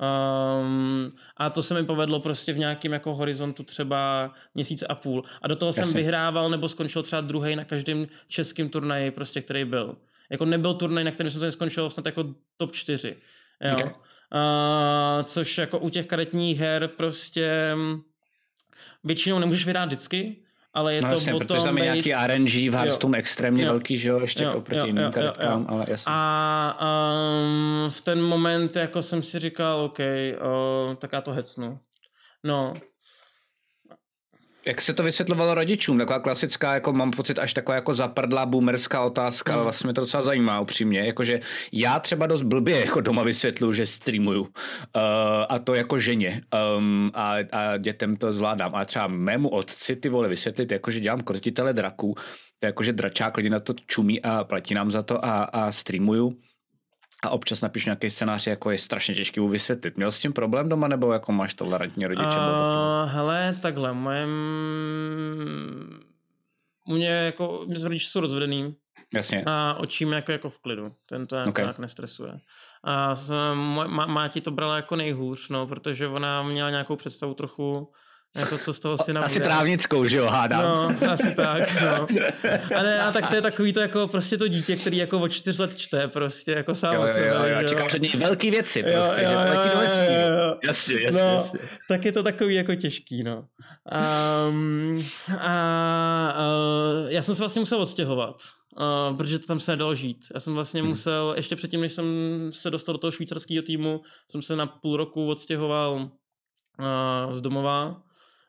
[SPEAKER 3] Um, a to se mi povedlo prostě v nějakém jako horizontu třeba měsíc a půl. A do toho Jasně. jsem vyhrával nebo skončil třeba druhý na každém českém turnaji, prostě, který byl. Jako nebyl turnaj, na kterém jsem to neskončil snad jako top 4. Jo. Okay. Uh, což jako u těch karetních her prostě většinou nemůžeš vyhrát vždycky, ale je no, to jasně, potom...
[SPEAKER 2] protože tam je nějaký RNG v Hearthstone jo. extrémně jo. velký, že jo, ještě jo, oproti jo, jiným jo, karetkám, jo, jo. ale jasně.
[SPEAKER 3] A um, v ten moment jako jsem si říkal, OK, uh, tak já to hecnu. No,
[SPEAKER 2] jak se to vysvětlovalo rodičům? Taková klasická, jako mám pocit, až taková jako zaprdlá boomerská otázka, mm. ale vlastně mě to docela zajímá upřímně. Jakože já třeba dost blbě jako doma vysvětluju, že streamuju. Uh, a to jako ženě. Um, a, a, dětem to zvládám. A třeba mému otci ty vole vysvětlit, jakože dělám krotitele draků, to je jakože dračák lidi na to čumí a platí nám za to a, a streamuju a občas napíšu nějaký scénář, jako je strašně těžký mu vysvětlit. Měl s tím problém doma, nebo jako máš tolerantní rodiče?
[SPEAKER 3] Uh, hele, takhle, moje... U mě jako, mě rodiče jsou rozvedený.
[SPEAKER 2] Jasně.
[SPEAKER 3] A očím jako, jako v klidu. Ten to jako okay. nějak nestresuje. A má, má ti to brala jako nejhůř, no, protože ona měla nějakou představu trochu jako co z toho si
[SPEAKER 2] Asi trávnickou, že jo, hádám.
[SPEAKER 3] No, asi tak, no. A ne, a tak to je takový to jako prostě to dítě, který jako od čtyř let čte prostě jako sám jo,
[SPEAKER 2] jo, jo, jo, jo. Čeká před něj velký věci prostě, jo, jo, že platí do vesmíru. Jasně, jasně, no, jasně.
[SPEAKER 3] Tak je to takový jako těžký, no. Um, a uh, já jsem se vlastně musel odstěhovat. Uh, protože to tam se nedalo žít. Já jsem vlastně hmm. musel, ještě předtím, než jsem se dostal do toho švýcarského týmu, jsem se na půl roku odstěhoval uh, z domova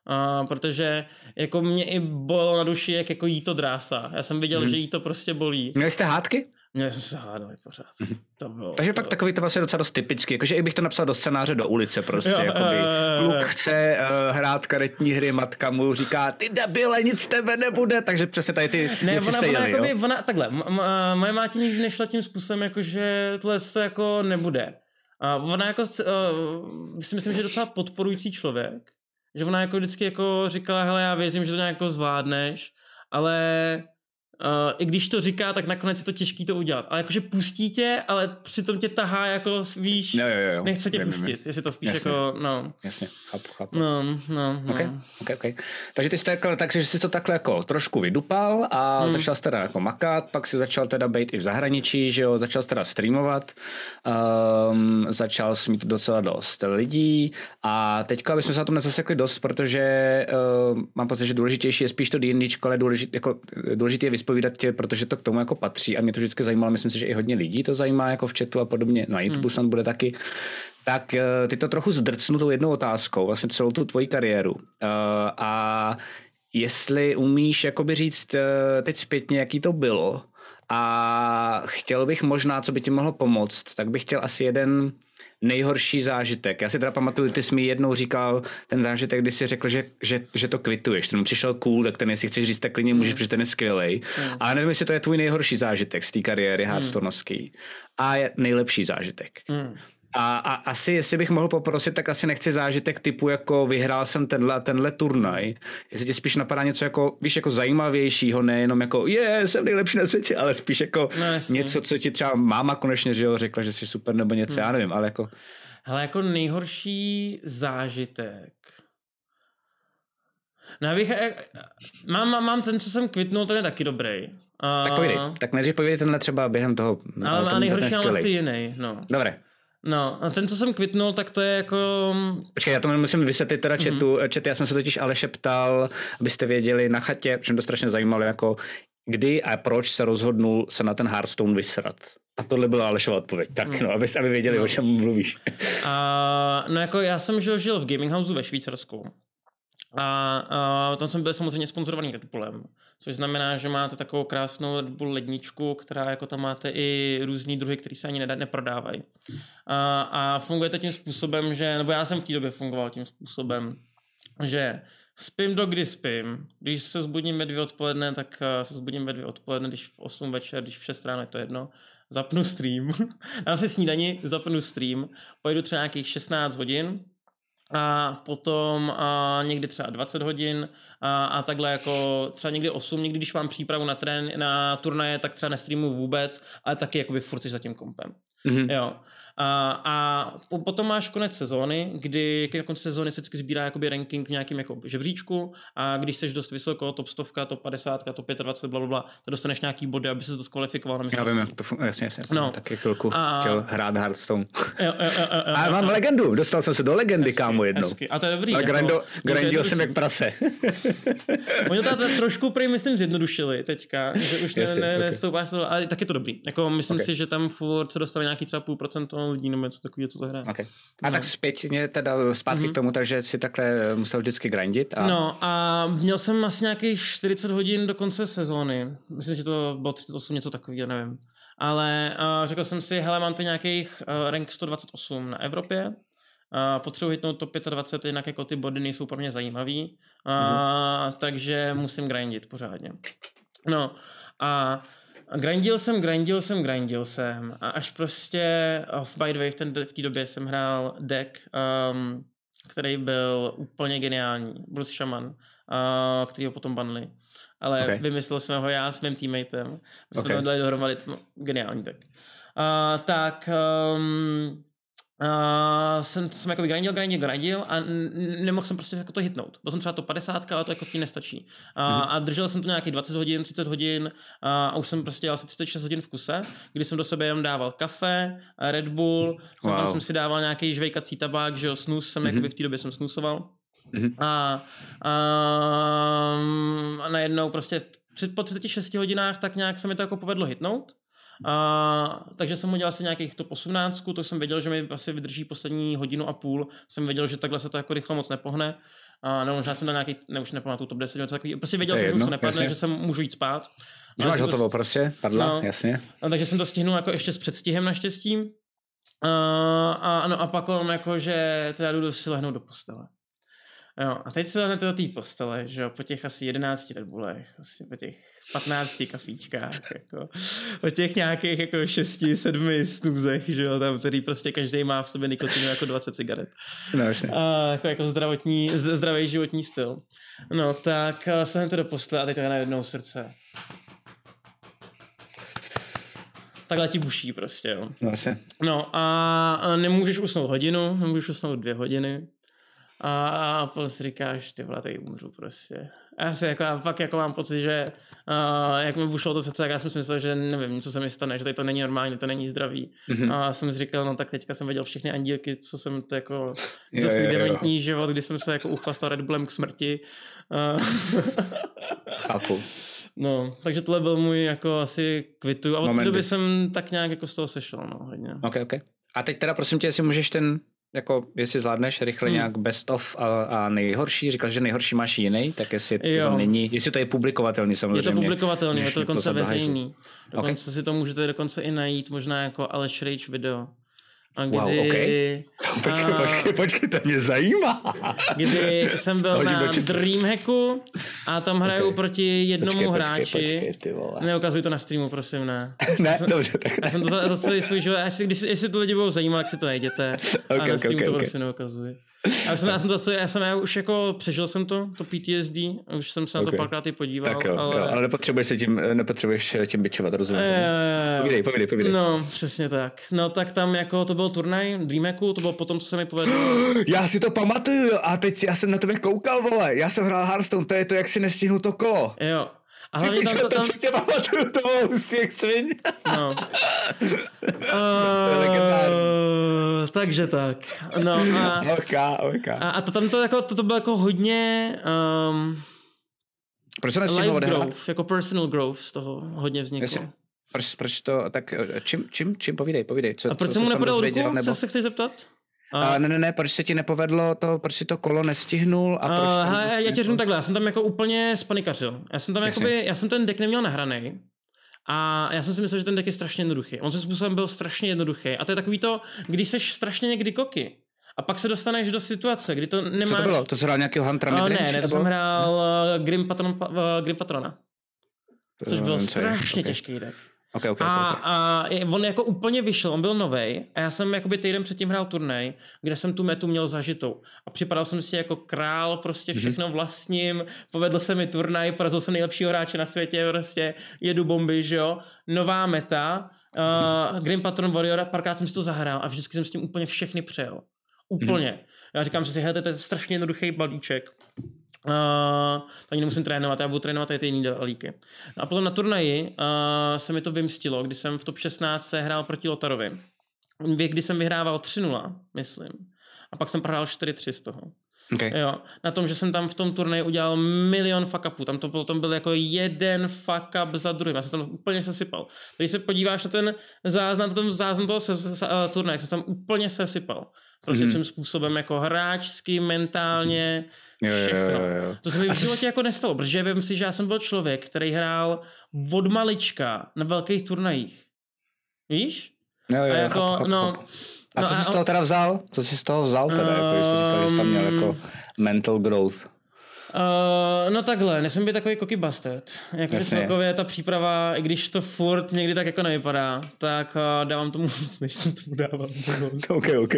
[SPEAKER 3] Uh, protože jako mě i bolelo na duši, jak jako jí to drásá. Já jsem viděl, hmm. že jí to prostě bolí.
[SPEAKER 2] Měli jste hádky?
[SPEAKER 3] Měli jsme se hádali pořád. Mm-hmm. To bylo,
[SPEAKER 2] Takže to fakt takový to vlastně docela dost typický, jakože i bych to napsal do scénáře do ulice prostě, jo, jakoby kluk chce uh, hrát karetní hry, matka mu říká, ty debile, nic z tebe nebude, takže přesně tady ty
[SPEAKER 3] ne,
[SPEAKER 2] věci
[SPEAKER 3] ona,
[SPEAKER 2] jste
[SPEAKER 3] ona,
[SPEAKER 2] jeli,
[SPEAKER 3] jakoby, ona, takhle, m- m- moje máte nikdy nešla tím způsobem, jakože tohle se jako nebude. A ona jako, uh, si myslím, že je docela podporující člověk, že ona jako vždycky jako říkala, hele, já věřím, že to nějak jako zvládneš, ale Uh, I když to říká, tak nakonec je to těžký to udělat. Ale jakože pustí tě, ale přitom tě tahá jako, víš,
[SPEAKER 2] jo, jo, jo.
[SPEAKER 3] nechce tě
[SPEAKER 2] Vím,
[SPEAKER 3] pustit.
[SPEAKER 2] vím.
[SPEAKER 3] Jestli to spíš
[SPEAKER 2] Jasně.
[SPEAKER 3] jako, no.
[SPEAKER 2] Jasně, chápu, chápu.
[SPEAKER 3] No, no, no.
[SPEAKER 2] Okay, okay, okay. Takže ty jsi to jako, takže jsi to takhle jako trošku vydupal a hmm. začal jsi teda jako makat, pak si začal teda být i v zahraničí, že jo, začal jsi teda streamovat, um, začal jsi mít docela dost lidí a teďka, jsme se na tom nezasekli dost, protože uh, mám pocit, že důležitější je spíš to D&Dčko, ale důležit, jako, důležité je vyspovídat tě, protože to k tomu jako patří a mě to vždycky zajímalo, myslím si, že i hodně lidí to zajímá jako v chatu a podobně, na YouTube hmm. snad bude taky, tak eh, ty to trochu zdrcnu tou jednou otázkou, vlastně celou tu tvoji kariéru. Uh, a jestli umíš jakoby říct uh, teď zpětně, jaký to bylo a chtěl bych možná, co by ti mohlo pomoct, tak bych chtěl asi jeden nejhorší zážitek. Já si teda pamatuju, ty jsi mi jednou říkal ten zážitek, kdy jsi řekl, že, že, že to kvituješ. Ten mu přišel cool, tak ten jestli chceš říct, tak klidně můžeš, protože ten je skvělej.
[SPEAKER 3] Mm.
[SPEAKER 2] Ale nevím, jestli to je tvůj nejhorší zážitek z té kariéry Hearthstoneovský. A je nejlepší zážitek.
[SPEAKER 3] Mm.
[SPEAKER 2] A, a asi, jestli bych mohl poprosit, tak asi nechci zážitek typu jako vyhrál jsem tenhle a tenhle turnaj. Jestli ti spíš napadá něco jako, víš, jako zajímavějšího, nejenom jako je, jsem nejlepší na světě, ale spíš jako
[SPEAKER 3] No,
[SPEAKER 2] něco, co ti třeba máma konečně, že jo, řekla, že jsi super nebo něco,
[SPEAKER 3] Hmm.
[SPEAKER 2] já nevím, ale jako,
[SPEAKER 3] Hele, jako nejhorší zážitek. No, bych, eh, mám, mám, mám ten, co jsem kvitnul, ten je taky dobrý. A,
[SPEAKER 2] tak povídej, tak nejdřív povídej tenhle třeba během toho.
[SPEAKER 3] Ale,
[SPEAKER 2] ten-
[SPEAKER 3] a nejhorší mám asi jiný, no.
[SPEAKER 2] Dobré,
[SPEAKER 3] No, a ten, co jsem kvitnul, tak to je jako...
[SPEAKER 2] Počkej, já to musím vysvětlit teda chatu. Mm-hmm. Chat, já jsem se totiž Aleše ptal, abyste věděli na chatě, protože mě to strašně zajímalo, jako kdy a proč se rozhodnul se na ten Hearthstone vysrat. A tohle byla Alešova odpověď. Tak no, aby, aby věděli,
[SPEAKER 3] No.
[SPEAKER 2] o čem mluvíš.
[SPEAKER 3] A, no jako já jsem žil, žil v gaming houseu ve Švýcarsku. A, a tam jsme byli samozřejmě sponzorovaný Red Bullem, což znamená, že máte takovou krásnou Red Bull ledničku, která jako tam máte i různý druhy, které se ani neprodávají. A, a funguje to tím způsobem, že, nebo já jsem v té době fungoval tím způsobem, že spím do kdy spím. Když se zbudím ve dvě odpoledne, tak eh, se zbudím ve dvě odpoledne, když v 8 večer, když v 6 ráno, je to jedno. Zapnu stream, dám si snídani, zapnu stream, pojedu třeba nějakých 16 hodin, a potom a někdy třeba 20 hodin a, a takhle jako třeba někdy 8, někdy když mám přípravu na trén, na turnaje, tak třeba nestreamuju vůbec, ale taky jakoby furt jsi za tím kompem.
[SPEAKER 2] Mhm.
[SPEAKER 3] Jo. A, a po, potom máš konec sezóny, kdy ke konci sezóny se vždycky sbírá jakoby ranking v nějakém jako žebříčku a když jsi dost vysoko, top 100, top 50, top 25, bla, bla, bla, to dostaneš nějaký body, aby se to skvalifikoval
[SPEAKER 2] Já vím, to jasně, jasně.
[SPEAKER 3] No.
[SPEAKER 2] No. Taky chvilku
[SPEAKER 3] A-
[SPEAKER 2] chtěl hrát Hearthstone.
[SPEAKER 3] Jo, jo, jo, jo, jo,
[SPEAKER 2] A mám
[SPEAKER 3] jo.
[SPEAKER 2] legendu, dostal jsem se do legendy,
[SPEAKER 3] Hezky,
[SPEAKER 2] kámo, jednou.
[SPEAKER 3] hezky. A to je dobrý.
[SPEAKER 2] A
[SPEAKER 3] jako-
[SPEAKER 2] grando,
[SPEAKER 3] no, to je
[SPEAKER 2] grandil jsem jak prase.
[SPEAKER 3] Oni to trošku prý, myslím, zjednodušili teďka, že už ne,
[SPEAKER 2] Jasně,
[SPEAKER 3] ne, ne
[SPEAKER 2] ok.
[SPEAKER 3] stoupáš to, ale tak je to dobrý. Jako, myslím
[SPEAKER 2] Ok.
[SPEAKER 3] si, že tam furt se dostane nějaký třeba půl procento lidí nebo něco takového, co to hraje.
[SPEAKER 2] Okay. A
[SPEAKER 3] No.
[SPEAKER 2] tak zpětně teda zpátky
[SPEAKER 3] Mhm.
[SPEAKER 2] k tomu, takže si takhle musel vždycky grindit. A...
[SPEAKER 3] No a měl jsem asi nějakých 40 hodin do konce sezóny. Myslím, že to bylo 38, něco takového, nevím. Ale uh, řekl jsem si, hele, mám tady nějakých uh, rank 128 na Evropě. Uh, potřebuji hitnout top 25, jinak jako ty body nejsou pro mě zajímavý. Uh,
[SPEAKER 2] Mhm.
[SPEAKER 3] Takže musím grindit pořádně. No a grindil jsem, grindil jsem, grindil jsem a až prostě oh, by the way, v, ten, v té době jsem hrál deck, um, který byl úplně geniální. Bruce Shaman, uh, který ho potom banli. Ale
[SPEAKER 2] Ok.
[SPEAKER 3] okay. vymyslel jsme ho já s mým teammatem. My jsme
[SPEAKER 2] Ok.
[SPEAKER 3] okay. dali dohromady geniální deck. Uh, tak um, Uh, jsem, jsem jako grindil, grindil, grindil a nemohl jsem prostě jako to hitnout. Byl jsem třeba to 50, ale to jako ti nestačí. Uh,
[SPEAKER 2] Mhm.
[SPEAKER 3] A držel jsem to nějaký 20 hodin, 30 hodin uh, a už jsem prostě dělal asi 36 hodin v kuse, kdy jsem do sebe jenom dával kafe, a Red Bull, jsem tam
[SPEAKER 2] Wow.
[SPEAKER 3] jsem si dával nějaký žvejkací tabák, že jo, snus jsem,
[SPEAKER 2] Mhm.
[SPEAKER 3] mm-hmm. jakoby v té době jsem snusoval.
[SPEAKER 2] Mhm.
[SPEAKER 3] A, a, a najednou prostě před, po 36 hodinách tak nějak se mi to jako povedlo hitnout. A, takže jsem udělal asi nějakých top 18, to jsem věděl, že mi asi vydrží poslední hodinu a půl. Jsem věděl, že takhle se to jako rychle moc nepohne. A nebo možná jsem dal nějaký, ne, už nepamatuju, top 10, něco takový. Prostě věděl
[SPEAKER 2] To
[SPEAKER 3] jsem, že už
[SPEAKER 2] jedno,
[SPEAKER 3] to nepadne,
[SPEAKER 2] jasně.
[SPEAKER 3] že jsem můžu jít spát.
[SPEAKER 2] Že máš
[SPEAKER 3] to
[SPEAKER 2] hotovo prostě, padla,
[SPEAKER 3] No.
[SPEAKER 2] jasně.
[SPEAKER 3] a takže jsem to stihnul jako ještě s předstihem naštěstí. A, a, ano, a pak on jako, že teda jdu do- si lehnout do postele. Jo, a teď se dáme do té postele, že jo, po těch asi 11 Red Bullech, asi po těch 15 kafíčkách, jako, po těch nějakých jako 6, 7 snůzech, že jo, tam, který prostě každý má v sobě nikotinu jako 20 cigaret.
[SPEAKER 2] No, jasně.
[SPEAKER 3] A, jako, jako zdravotní, zdravý životní styl. No, tak se to do postele a teď to je najednou srdce. Takhle ti buší prostě, jo.
[SPEAKER 2] No, jasně.
[SPEAKER 3] No a nemůžeš usnout hodinu, nemůžeš usnout dvě hodiny, a, a prostě říkáš, ty vole, tady umřu prostě. A já si jako, já fakt jako mám pocit, že uh, jak mi bušlo to srdce, tak já jsem si myslel, že nevím, co se mi stane, že tady to není normální, to není zdravý. Mm-hmm. A jsem si říkal, no tak teďka jsem viděl všechny andílky, co jsem to jako za svůj dementní život, kdy jsem se jako uchlastal Red Bullem k smrti. Uh,
[SPEAKER 2] Chápu.
[SPEAKER 3] No, takže tohle byl můj jako asi kvitu. A od té doby jsem tak nějak jako z toho sešel, no, hodně.
[SPEAKER 2] Ok, ok. A teď teda prosím tě, jestli můžeš ten jako jestli zvládneš rychle hmm. nějak best of a, a nejhorší, říkal, že nejhorší máš jiný, tak jestli to není, jestli to je publikovatelný samozřejmě.
[SPEAKER 3] Je to publikovatelný, je to dokonce veřejný. Dokonce okay. si to můžete dokonce i najít, možná jako Aleš Rage video.
[SPEAKER 2] A kdy, wow, okay. počkej, počkej, počkej, to mě zajímá.
[SPEAKER 3] Kdy jsem byl na Dreamhacku a tam hraju okay. proti jednomu počkej, hráči. Počkej, ty vole. Neukazuj to na streamu, prosím, ne.
[SPEAKER 2] ne,
[SPEAKER 3] já jsem,
[SPEAKER 2] dobře, tak.
[SPEAKER 3] Já jsem to za, za celý svůj život, jestli, když, jestli to lidi budou zajímat, tak si to najděte. Okay, a na streamu okay, to okay. prostě neukazuji. Já jsem, já jsem zase, já jsem já už jako přežil jsem to, to PTSD, už jsem se na to okay. párkrát i podíval.
[SPEAKER 2] Tak jo, ale... Jo, ale nepotřebuješ se tím, nepotřebuješ tím bičovat, rozumím. E... Povídej, povídej, povídej.
[SPEAKER 3] No, přesně tak. No tak tam jako to byl turnaj Dreamhacku, to bylo potom, co se mi povedlo.
[SPEAKER 2] já si to pamatuju a teď já jsem na tebe koukal, vole, já jsem hrál Hearthstone, to je to, jak si nestihnul to kolo.
[SPEAKER 3] Jo, a hlavně tam, to, tam...
[SPEAKER 2] si tě pamatuju, to bylo hustý jak svin.
[SPEAKER 3] No. uh, takže tak. No a,
[SPEAKER 2] okay, okay.
[SPEAKER 3] a, a to tam to, jako, to, to bylo jako hodně um,
[SPEAKER 2] proč se life
[SPEAKER 3] growth, jako personal growth z toho hodně vzniklo. Jestli,
[SPEAKER 2] proč, proč to, tak čím, čím, čím povídej, povídej. Co,
[SPEAKER 3] a proč jsem mu nepodal ruku, nebo... co se chceš zeptat?
[SPEAKER 2] A... ne, ne, ne, proč se ti nepovedlo to, proč si to kolo nestihnul a proč
[SPEAKER 3] uh, hele, já tě řeknu takhle, já jsem tam jako úplně spanikařil. Já jsem tam jakoby, já jsem ten deck neměl nahraný. A já jsem si myslel, že ten deck je strašně jednoduchý. On svým způsobem byl strašně jednoduchý. A to je takový to, když seš strašně někdy koky. A pak se dostaneš do situace, kdy to nemáš... Co
[SPEAKER 2] to bylo? To jsi hrál nějakého Huntera
[SPEAKER 3] uh, Ne, ne, to jsem hrál uh, Grim, Patron, uh, Grim Patrona. Což byl strašně okay. těžký deck.
[SPEAKER 2] Okay, okay,
[SPEAKER 3] a,
[SPEAKER 2] okay.
[SPEAKER 3] a on jako úplně vyšel, on byl nový a já jsem jakoby týden předtím hrál turnaj, kde jsem tu metu měl zažitou a připadal jsem si jako král, prostě mhm. všechno mm-hmm. vlastním, povedl se mi turnaj, porazil jsem nejlepšího hráče na světě, prostě jedu bomby, že jo, nová meta, uh, Grim Patron Warrior, párkrát jsem si to zahrál a vždycky jsem s tím úplně všechny přejel. Úplně. Mm-hmm. Já říkám si, hele, to je strašně jednoduchý balíček. Uh, ani nemusím trénovat, já budu trénovat ty jiný dalíky. No a potom na turnaji uh, se mi to vymstilo, kdy jsem v top 16 se hrál proti Lotarovi. Kdy jsem vyhrával 3-0, myslím. A pak jsem prohrál 4-3 z toho.
[SPEAKER 2] Okay.
[SPEAKER 3] Jo, na tom, že jsem tam v tom turnaji udělal milion fuck upů. Tam to potom byl jako jeden fuck up za druhým. Já jsem tam úplně sesypal. Když se podíváš na ten záznam, na ten záznam toho se, se, se, uh, turnaje, jsem tam úplně sesypal. Prostě mm. svým způsobem jako hráčsky, mentálně, všechno. Jo, jo, jo. To se mi v životě jako nestalo, protože vím si, že já jsem byl člověk, který hrál od malička na velkých turnajích. Víš?
[SPEAKER 2] Jo, jo, a jako, chápu, chápu, no, chápu. A co no, jsi z toho teda vzal? Co jsi z toho vzal teda, um, jako, když jsi říkal, že jsi tam měl jako ehm, mental growth?
[SPEAKER 3] Uh, no takhle, nesmím být takový cocky bastard. Jako celkově ta příprava, i když to furt někdy tak jako nevypadá, tak uh, dávám tomu víc, než jsem tomu dával.
[SPEAKER 2] ok, ok.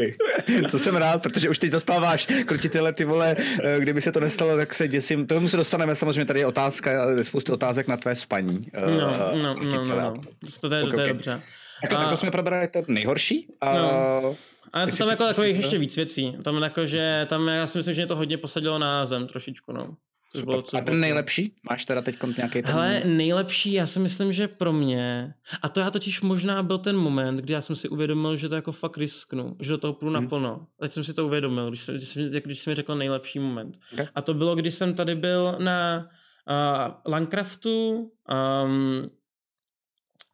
[SPEAKER 2] To jsem rád, protože už teď zaspáváš krotitele ty vole, eh, kdyby se to nestalo, tak se děsím. Tomu se dostaneme, samozřejmě tady je otázka, spoustu otázek na tvé spaní.
[SPEAKER 3] Uh, no, no, no, no, no. To, je, okay, to je okay. dobře.
[SPEAKER 2] Jako, a... tak to jsme probrali to nejhorší. A... No.
[SPEAKER 3] A to tam jako takových ještě víc věcí. Tam jako, že tam já si myslím, že mě to hodně posadilo na zem trošičku, no.
[SPEAKER 2] Což bylo, což a ten bylo... nejlepší? Máš teda teď nějaký ten...
[SPEAKER 3] Ale nejlepší, já si myslím, že pro mě, a to já totiž možná byl ten moment, kdy já jsem si uvědomil, že to jako fakt risknu, že do toho půjdu hmm. naplno. Teď jsem si to uvědomil, když, když, když jsi mi řekl nejlepší moment. Okay. A to bylo, když jsem tady byl na uh, Landcraftu, um,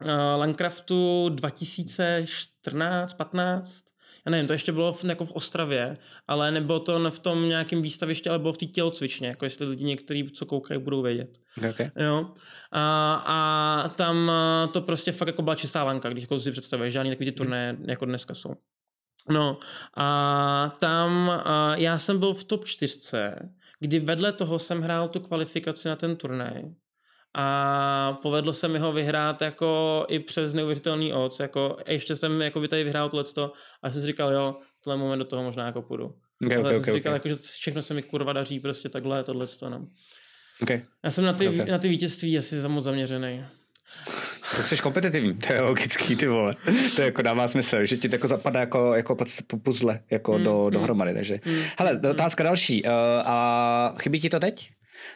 [SPEAKER 3] uh, Landcraftu 2014-15, já nevím, to ještě bylo v, jako v Ostravě, ale nebylo to v tom nějakém výstavišti, ale bylo v té tělocvičně, jako jestli lidi někteří, co koukají, budou vědět.
[SPEAKER 2] Okay.
[SPEAKER 3] Jo. A, a, tam to prostě fakt jako byla čistá lanka, když jako si představuješ, žádný takový ty mhm. turné jako dneska jsou. No a tam a já jsem byl v top 4 kdy vedle toho jsem hrál tu kvalifikaci na ten turnaj a povedlo se mi ho vyhrát jako i přes neuvěřitelný odds, jako ještě jsem jako by tady vyhrál tohleto a jsem si říkal, jo, v tenhle moment do toho možná jako půjdu. Okay, okay, jsem si říkal, okay. jako, že všechno se mi kurva daří, prostě takhle, tohle no.
[SPEAKER 2] Okay.
[SPEAKER 3] Já jsem na ty, okay. na ty vítězství asi za moc zaměřený.
[SPEAKER 2] Tak jsi kompetitivní, to je logický, ty vole. To je jako dává smysl, že ti to jako zapadá jako, jako puzzle jako mm, do, mm. dohromady, takže. Mm, Hele, mm. otázka další. Uh, a chybí ti to teď?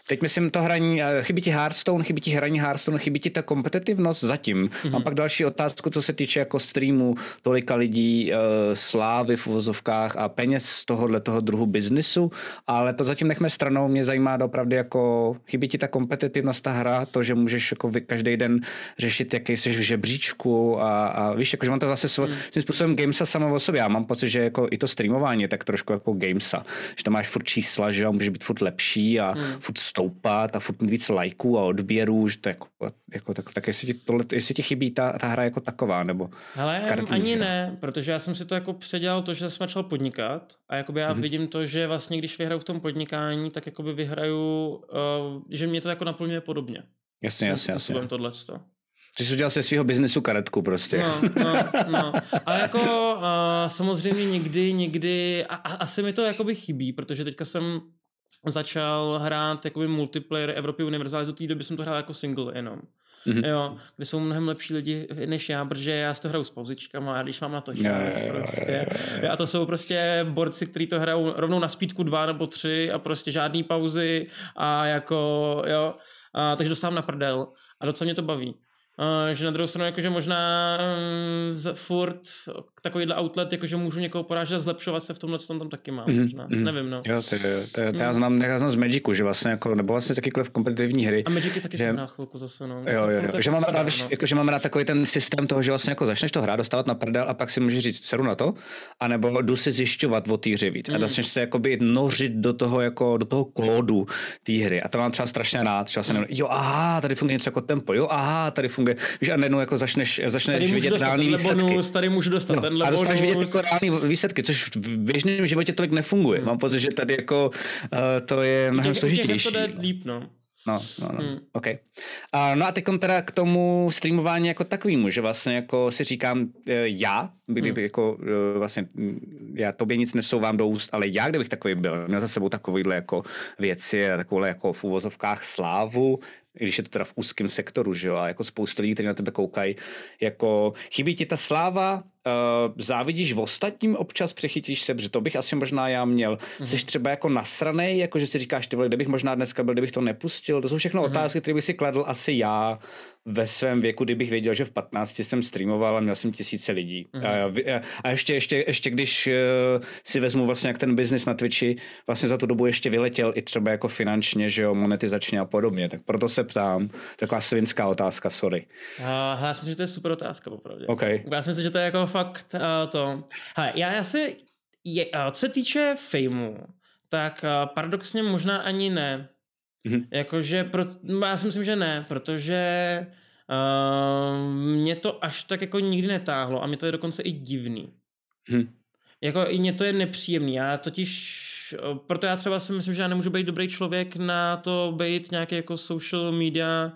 [SPEAKER 2] Teď myslím to hraní, eh, chybí ti Hearthstone, chybí ti hraní Hearthstone, chybí ti ta kompetitivnost zatím. Mm-hmm. Mám pak další otázku, co se týče jako streamu tolika lidí, uh, slávy v uvozovkách a peněz z tohohle toho druhu biznisu, ale to zatím nechme stranou, mě zajímá opravdu jako, chybí ti ta kompetitivnost, ta hra, to, že můžeš jako každý den řešit, jaký jsi v žebříčku a, a víš, jako, že mám to vlastně svým mm. způsobem gamesa samo o sobě. Já mám pocit, že jako i to streamování je tak trošku jako gamesa, že tam máš furt čísla, že jo, může být furt lepší a mm. furt stoupat a furt mít víc lajků a odběrů, že to jako, jako tak, tak jestli, ti tohle, jestli ti chybí ta, ta hra jako taková, nebo
[SPEAKER 3] Hele, ani hra. ne, protože já jsem si to jako předělal to, že jsem začal podnikat a jakoby já mm-hmm. vidím to, že vlastně když vyhraju v tom podnikání, tak jakoby vyhraju, uh, že mě to jako naplňuje podobně.
[SPEAKER 2] Jasně, jasně, jasně.
[SPEAKER 3] tohle.
[SPEAKER 2] Že jsi udělal se svého biznesu karetku prostě.
[SPEAKER 3] No, no, no. Ale jako uh, samozřejmě někdy, někdy, a, a asi mi to jakoby chybí, protože teďka jsem začal hrát jakoby multiplayer Evropy Univerzál, do té doby jsem to hrál jako single jenom. Mm-hmm. Jo, kde jsou mnohem lepší lidi než já, protože já si to hraju s pauzičkama a když mám na to čas, yeah, prostě. A to jsou prostě borci, kteří to hrajou rovnou na speedku dva nebo tři a prostě žádný pauzy a jako, jo, a, takže dostávám na prdel a docela mě to baví. Že na druhou stranu jakože možná um, furt takovýhle outlet, jakože můžu někoho porážet zlepšovat se v tomhle tom tam taky mám, mm-hmm. možná, mm-hmm. nevím no.
[SPEAKER 2] Jo, to, je, to, je, to já, mhm. znám, já znám z Magicu, že vlastně jako, nebo vlastně takýkoliv kompetitivní hry.
[SPEAKER 3] A Magic taky že, jsem na chvilku zase, no.
[SPEAKER 2] Jo, jo, jo, že mám rád, no. jako, že mám rád takový ten systém toho, že vlastně jako začneš to hrát, dostávat na prdel a pak si můžeš říct, seru na to, anebo jdu si zjišťovat o té hře víc mm. a začneš se jakoby nořit do toho, jako, do toho kódu té hry a to mám třeba strašně rád, že vlastně, mm. jo, aha, tady funguje něco jako tempo, jo, aha, tady funguje, víš, a najednou jako začneš, začneš vidět reální výsledky.
[SPEAKER 3] Bonus, tady můžu dostat no, tenhle
[SPEAKER 2] a dostaneš vidět jako reální výsledky, což v běžném životě tolik nefunguje. Hmm. Mám pocit, že tady jako uh, to je mnohem složitější.
[SPEAKER 3] To jde líp, no.
[SPEAKER 2] No, no, no. Hmm. OK. A, no a teď teda k tomu streamování jako takovému, že vlastně jako si říkám e, já, kdyby hmm. jako e, vlastně já tobě nic nesouvám do úst, ale já, kdybych takový byl, měl za sebou takovýhle jako věci, takovouhle jako v úvozovkách slávu, i když je to teda v úzkém sektoru, že jo, a jako spoustu lidí, kteří na tebe koukají, jako chybí ti ta sláva, uh, závidíš v ostatním občas, přechytíš se, protože to bych asi možná já měl. Mm-hmm. Jsi třeba jako nasranej, jako že si říkáš, ty vole, kdybych možná dneska byl, kdybych to nepustil. To jsou všechno mm-hmm. otázky, které bych si kladl asi já ve svém věku, kdybych věděl, že v 15 jsem streamoval a měl jsem tisíce lidí. Mm-hmm. A, a ještě, ještě, ještě, když uh, si vezmu vlastně jak ten biznis na Twitchi, vlastně za tu dobu ještě vyletěl i třeba jako finančně, že jo, monetizačně a podobně. Tak proto se ptám. Taková svinská otázka, sorry.
[SPEAKER 3] Uh, já si myslím, že to je super otázka, opravdu.
[SPEAKER 2] Okay.
[SPEAKER 3] Já si myslím, že to je jako fakt uh, to. Hele, já asi, je, uh, co se týče fejmu, tak uh, paradoxně možná ani ne. Mm-hmm. Jakože, pro, no, já si myslím, že ne, protože uh, mě to až tak jako nikdy netáhlo a mě to je dokonce i divný. Mm-hmm. Jako i mě to je nepříjemný. Já totiž, proto já třeba si myslím, že já nemůžu být dobrý člověk na to být nějaký jako social media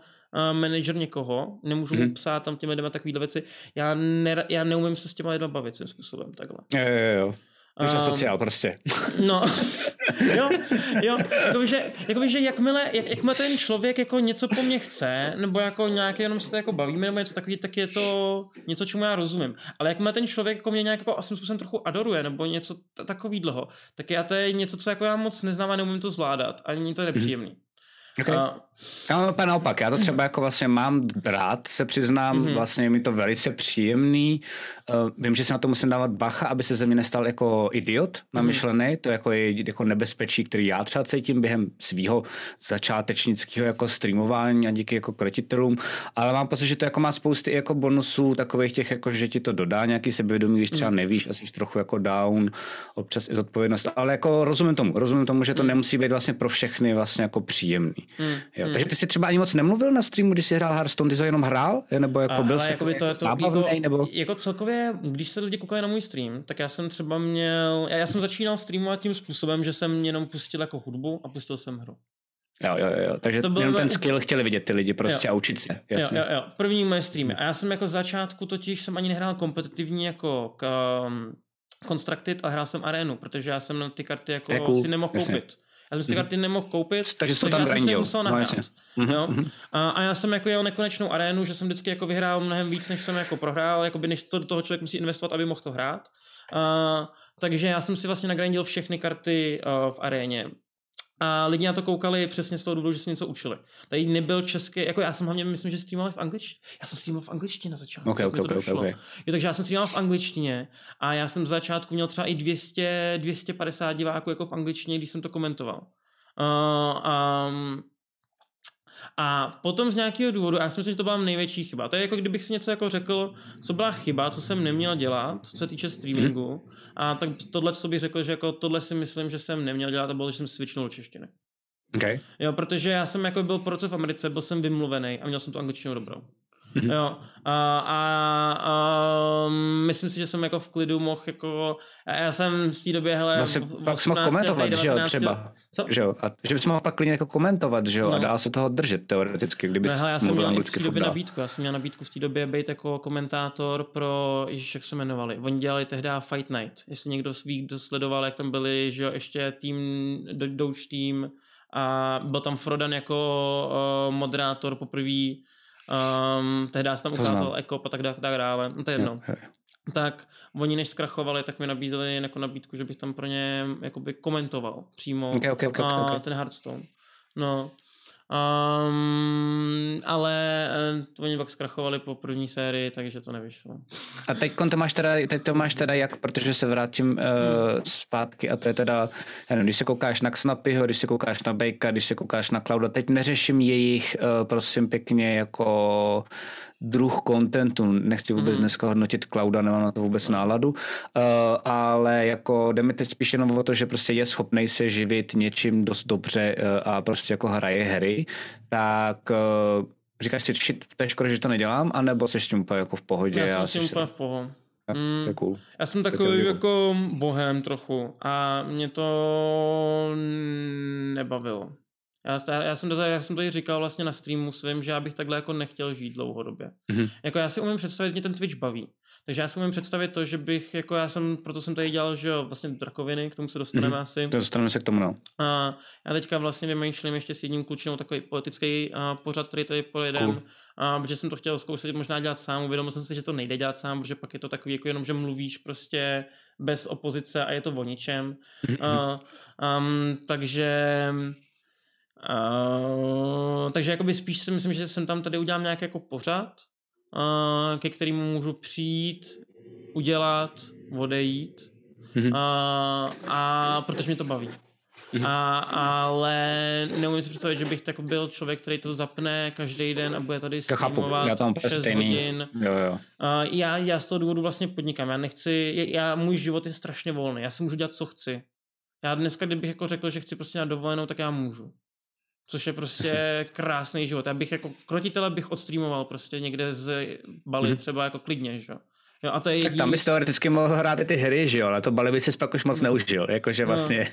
[SPEAKER 3] manager někoho, nemůžu mm-hmm. mu psát tam těmi lidmi takovýhle věci. Já, ne, já neumím se s těma lidmi bavit tím způsobem takhle.
[SPEAKER 2] Jo, jo, jo. Už um, sociál prostě.
[SPEAKER 3] No, jo, jo, jakoby, že, jakoby, že jakmile, jak, jakmile ten člověk jako něco po mně chce, nebo jako nějaké jenom se to jako bavíme, nebo něco takový, tak je to něco, čemu já rozumím. Ale jakmile ten člověk jako mě nějak jako asi způsobem trochu adoruje, nebo něco t- takový dlouho, tak já to je něco, co jako já moc neznám a neumím to zvládat, ani to je nepříjemný. Mm-hmm.
[SPEAKER 2] Okay. Uh, já mám naopak, já to třeba jako vlastně mám rád, se přiznám, mm-hmm. vlastně je mi to velice příjemný. Uh, vím, že si na to musím dávat bacha, aby se ze mě nestal jako idiot namyšlený, mm-hmm. to jako je jako nebezpečí, který já třeba cítím během svého začátečnického jako streamování a díky jako kretitelům, ale mám pocit, že to jako má spousty jako bonusů, takových těch, jako, že ti to dodá nějaký sebevědomí, když třeba mhm. nevíš, asi trochu jako down, občas i zodpovědnost, ale jako rozumím tomu, rozumím tomu, že to mm. nemusí být vlastně pro všechny vlastně jako příjemný. Mm. Jo, takže ty si třeba ani moc nemluvil na streamu, když jsi hrál Hearthstone, ty jsi jenom hrál? Nebo jako
[SPEAKER 3] A,
[SPEAKER 2] byl jsi
[SPEAKER 3] to,
[SPEAKER 2] jako
[SPEAKER 3] to,
[SPEAKER 2] zábavný,
[SPEAKER 3] jako,
[SPEAKER 2] nebo...
[SPEAKER 3] jako celkově, když se lidi koukali na můj stream, tak já jsem třeba měl, já, já jsem začínal streamovat tím způsobem, že jsem jenom pustil jako hudbu a pustil jsem hru.
[SPEAKER 2] Jo, jo, jo, takže
[SPEAKER 3] To bylo
[SPEAKER 2] jenom ten skill chtěli vidět ty lidi prostě
[SPEAKER 3] Jo.
[SPEAKER 2] a učit se, jasně.
[SPEAKER 3] Jo, jo, jo. První moje streamy. A já jsem jako začátku totiž jsem ani nehrál kompetitivní jako k, um, Constructed, ale hrál jsem arénu, protože já jsem na ty karty jako
[SPEAKER 2] cool,
[SPEAKER 3] si nemohl
[SPEAKER 2] jasně.
[SPEAKER 3] Já jsem si ty karty nemohl koupit,
[SPEAKER 2] Takže to tam
[SPEAKER 3] já jsem si musel
[SPEAKER 2] No,
[SPEAKER 3] nahrát.
[SPEAKER 2] Mhm,
[SPEAKER 3] jo?
[SPEAKER 2] mhm.
[SPEAKER 3] A, a, já jsem jako jel nekonečnou arénu, že jsem vždycky jako vyhrál mnohem víc, než jsem jako prohrál, jakoby než to do toho člověk musí investovat, aby mohl to hrát. A, takže já jsem si vlastně nagrindil všechny karty uh, v aréně. A lidi na to koukali přesně z toho důvodu, že se něco učili. Tady nebyl český, jako já jsem hlavně myslím, že streamoval v angličtině. Já jsem streamoval v angličtině na začátku.
[SPEAKER 2] Ok,
[SPEAKER 3] tak
[SPEAKER 2] ok,
[SPEAKER 3] mi to
[SPEAKER 2] ok, ok,
[SPEAKER 3] došlo.
[SPEAKER 2] ok.
[SPEAKER 3] Jo, takže já jsem streamoval v angličtině a já jsem z začátku měl třeba i 200, 250 diváků jako v angličtině, když jsem to komentoval. Uh, um, a potom z nějakého důvodu, já si myslím, že to byla největší chyba. To je jako kdybych si něco jako řekl, co byla chyba, co jsem neměl dělat, co se týče streamingu. A tak tohle, co bych řekl, že jako tohle si myslím, že jsem neměl dělat, a bylo, že jsem switchnul češtiny.
[SPEAKER 2] Okay.
[SPEAKER 3] Jo, protože já jsem jako byl po roce v Americe, byl jsem vymluvený a měl jsem tu angličtinu dobrou.
[SPEAKER 2] Mhm.
[SPEAKER 3] Jo, a, a, a myslím si, že jsem jako v klidu mohl jako, a já jsem v té době, hele,
[SPEAKER 2] Vlastně
[SPEAKER 3] v-
[SPEAKER 2] pak jsi mohl
[SPEAKER 3] 18
[SPEAKER 2] komentovat, že jo,
[SPEAKER 3] 19
[SPEAKER 2] třeba.
[SPEAKER 3] Co?
[SPEAKER 2] Že jo, a že bys mohl pak klidně jako komentovat, že jo, a
[SPEAKER 3] No.
[SPEAKER 2] dá se toho držet teoreticky, kdyby
[SPEAKER 3] Ne, hele, já jsem měl v té době nabídku, já jsem měl nabídku v té době být jako komentátor pro, ježiš, jak se jmenovali, oni dělali tehdy Fight Night, jestli někdo ví, kdo sledoval, jak tam byli, že jo, ještě tým, Do- Doge tým a byl tam Frodan jako uh, moderátor poprvé, um, tehdy jsem tam ukázal
[SPEAKER 2] znám.
[SPEAKER 3] Eko a tak, dále, tak dále, no to je jedno.
[SPEAKER 2] Jo, jo, jo.
[SPEAKER 3] Tak oni než zkrachovali, tak mi nabízeli jako nabídku, že bych tam pro ně jakoby komentoval přímo
[SPEAKER 2] Ok, ok, ok,
[SPEAKER 3] a,
[SPEAKER 2] ok.
[SPEAKER 3] ten Hearthstone. No. Um, ale eh, oni pak zkrachovali po první sérii, takže to nevyšlo.
[SPEAKER 2] A teď to máš teda, teď to máš teda jak, protože se vrátím uh, zpátky a to je teda, nevím, když se koukáš na Xnapyho, když se koukáš na Bejka, když se koukáš na Clouda, teď neřeším jejich, uh, prosím pěkně, jako druh kontentu, nechci vůbec
[SPEAKER 3] Mhm.
[SPEAKER 2] dneska hodnotit Clouda, nemám na to vůbec náladu, uh, ale jako jde mi teď spíš jenom o to, že prostě je schopný se živit něčím dost dobře uh, a prostě jako hraje hry, tak uh, říkáš si, shit, to je škoda, že to nedělám, anebo jsi s tím úplně jako v pohodě?
[SPEAKER 3] Já jsem s tím úplně v poho.
[SPEAKER 2] Jo,
[SPEAKER 3] Mm.
[SPEAKER 2] Cool.
[SPEAKER 3] Já jsem takový jako bohem trochu a mě to nebavilo. Já, já, já, jsem to, já jsem to i říkal vlastně na streamu svým, že já bych takhle jako nechtěl žít dlouhodobě.
[SPEAKER 2] Mhm.
[SPEAKER 3] Jako já si umím představit, mě ten Twitch baví. Takže já si umím představit to, že bych, jako já jsem, proto jsem tady dělal, že jo, vlastně drakoviny, k tomu se dostaneme
[SPEAKER 2] Mhm.
[SPEAKER 3] asi.
[SPEAKER 2] To dostaneme se k tomu, no.
[SPEAKER 3] A já teďka vlastně vymýšlím ještě s jedním klučinou takový politický a, pořad, který tady pojedem,
[SPEAKER 2] Cool.
[SPEAKER 3] a, protože jsem to chtěl zkoušet možná dělat sám, uvědomil jsem si, že to nejde dělat sám, protože pak je to takový jako jenom, že mluvíš prostě bez opozice a je to o ničem. A, um, takže uh, takže jakoby spíš si myslím, že jsem tam tady udělám nějaký jako pořad, uh, ke kterému můžu přijít, udělat, odejít
[SPEAKER 2] Mhm.
[SPEAKER 3] a, a protože mě to baví.
[SPEAKER 2] Mhm.
[SPEAKER 3] A, ale neumím si představit, že bych tak byl člověk, který to zapne každý den a bude tady streamovat
[SPEAKER 2] já mám
[SPEAKER 3] 6
[SPEAKER 2] stejný.
[SPEAKER 3] hodin.
[SPEAKER 2] Jo, jo.
[SPEAKER 3] A já, já z toho důvodu vlastně podnikám. Já nechci, já, můj život je strašně volný. Já si můžu dělat, co chci. Já dneska, kdybych jako řekl, že chci prostě na dovolenou, tak já můžu. Což je prostě krásný život. Já bych jako krotitele bych odstreamoval prostě někde z Bali
[SPEAKER 2] Mhm.
[SPEAKER 3] třeba jako klidně, že jo. Jo, a to je
[SPEAKER 2] Tak
[SPEAKER 3] jediný...
[SPEAKER 2] tam bys teoreticky mohl hrát i ty hry, že jo, ale to Bali by si pak už moc neužil, jakože
[SPEAKER 3] No.
[SPEAKER 2] vlastně.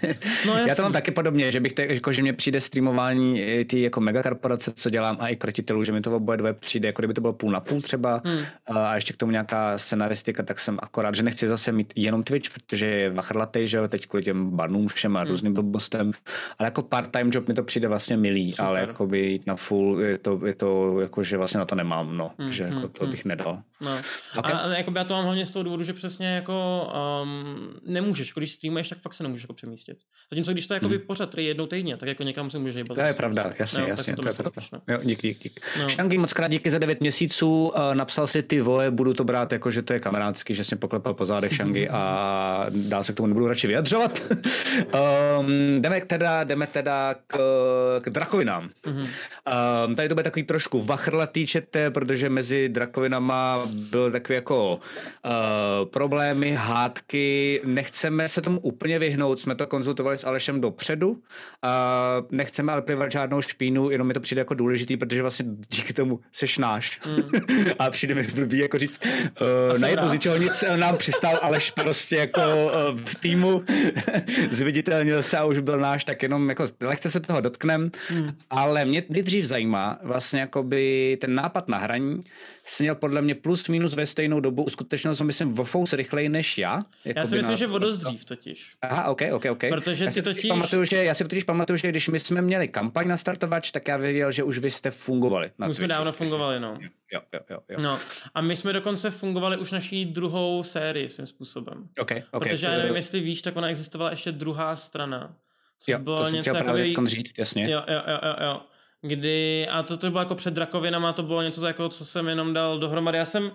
[SPEAKER 3] No,
[SPEAKER 2] Já to mám taky podobně, že bych te, jako, že mě přijde streamování ty jako megakorporace, co dělám, a i krotitelů, že mi to oboje dvoje přijde, jako kdyby to bylo půl na půl třeba,
[SPEAKER 3] Hmm.
[SPEAKER 2] a ještě k tomu nějaká scenaristika, tak jsem akorát, že nechci zase mít jenom Twitch, protože je vachrlatej, že jo, teď kvůli těm banům všem a
[SPEAKER 3] Hmm.
[SPEAKER 2] různým blbostem, ale jako part-time job mi to přijde vlastně milý,
[SPEAKER 3] Super.
[SPEAKER 2] ale jako by jít na full, je to, je to jako, že vlastně na to nemám, no,
[SPEAKER 3] Hmm,
[SPEAKER 2] že jako
[SPEAKER 3] hmm,
[SPEAKER 2] to
[SPEAKER 3] hmm.
[SPEAKER 2] bych nedal.
[SPEAKER 3] No.
[SPEAKER 2] Okay.
[SPEAKER 3] A, a jako já to mám hlavně z toho důvodu, že přesně jako um, nemůžeš, když streamuješ, tak fakt se nemůžeš jako přemístit. Zatímco když to je jako hmm. pořad, který je jednou týdně, tak jako někam se můžeš hýbat.
[SPEAKER 2] To je pravda, jasně,
[SPEAKER 3] No, tak
[SPEAKER 2] jasně,
[SPEAKER 3] to
[SPEAKER 2] to je pravda.
[SPEAKER 3] no.
[SPEAKER 2] Jo, dík, dík, dík.
[SPEAKER 3] No.
[SPEAKER 2] Šanky, moc krát díky za 9 měsíců, uh, napsal si ty voje, budu to brát jako, že to je kamarádský, že jsi mě poklepal po zádech Šangy a dál se k tomu nebudu radši vyjadřovat. um, jdeme teda, jdeme teda k, k drakovinám. Um, tady to bude takový trošku vachrlatý čete, protože mezi drakovinama byl takový jako problémy, hádky, nechceme se tomu úplně vyhnout, jsme to konzultovali s Alešem dopředu, uh, nechceme ale plivat žádnou špínu, jenom mi to přijde jako důležitý, protože vlastně díky tomu seš náš. Mm. a přijde mi blbý jako říct, uh, na jednu z ničeho nic nám přistál Aleš prostě jako uh, v týmu, zviditelnil se a už byl náš, tak jenom jako lehce se toho dotknem, mm. ale mě nejdřív zajímá vlastně jakoby ten nápad na hraní, sněl podle mě plus minus ve stejnou dobu, uskutečnil jsem myslím o fous rychleji než já.
[SPEAKER 3] Já si myslím, na... že o dost dřív totiž.
[SPEAKER 2] Aha, ok, ok, ok.
[SPEAKER 3] Protože
[SPEAKER 2] já
[SPEAKER 3] ty totiž...
[SPEAKER 2] Pamatuju, že, já si totiž pamatuju, že když my jsme měli kampaň na startovač, tak já věděl, že už vy jste fungovali.
[SPEAKER 3] Na už jsme dávno fungovali, no.
[SPEAKER 2] Jo, jo, jo, jo.
[SPEAKER 3] No, a my jsme dokonce fungovali už naší druhou sérii svým způsobem.
[SPEAKER 2] Okay, okay.
[SPEAKER 3] Protože já nevím, jestli víš, tak ona existovala ještě druhá strana.
[SPEAKER 2] Což jo, bylo to něco jsem chtěl právě říct, jasně.
[SPEAKER 3] Jo, jo, jo, jo, jo kdy, a to, to bylo jako před drakovinama, to bylo něco jako, co jsem jenom dal dohromady. Já jsem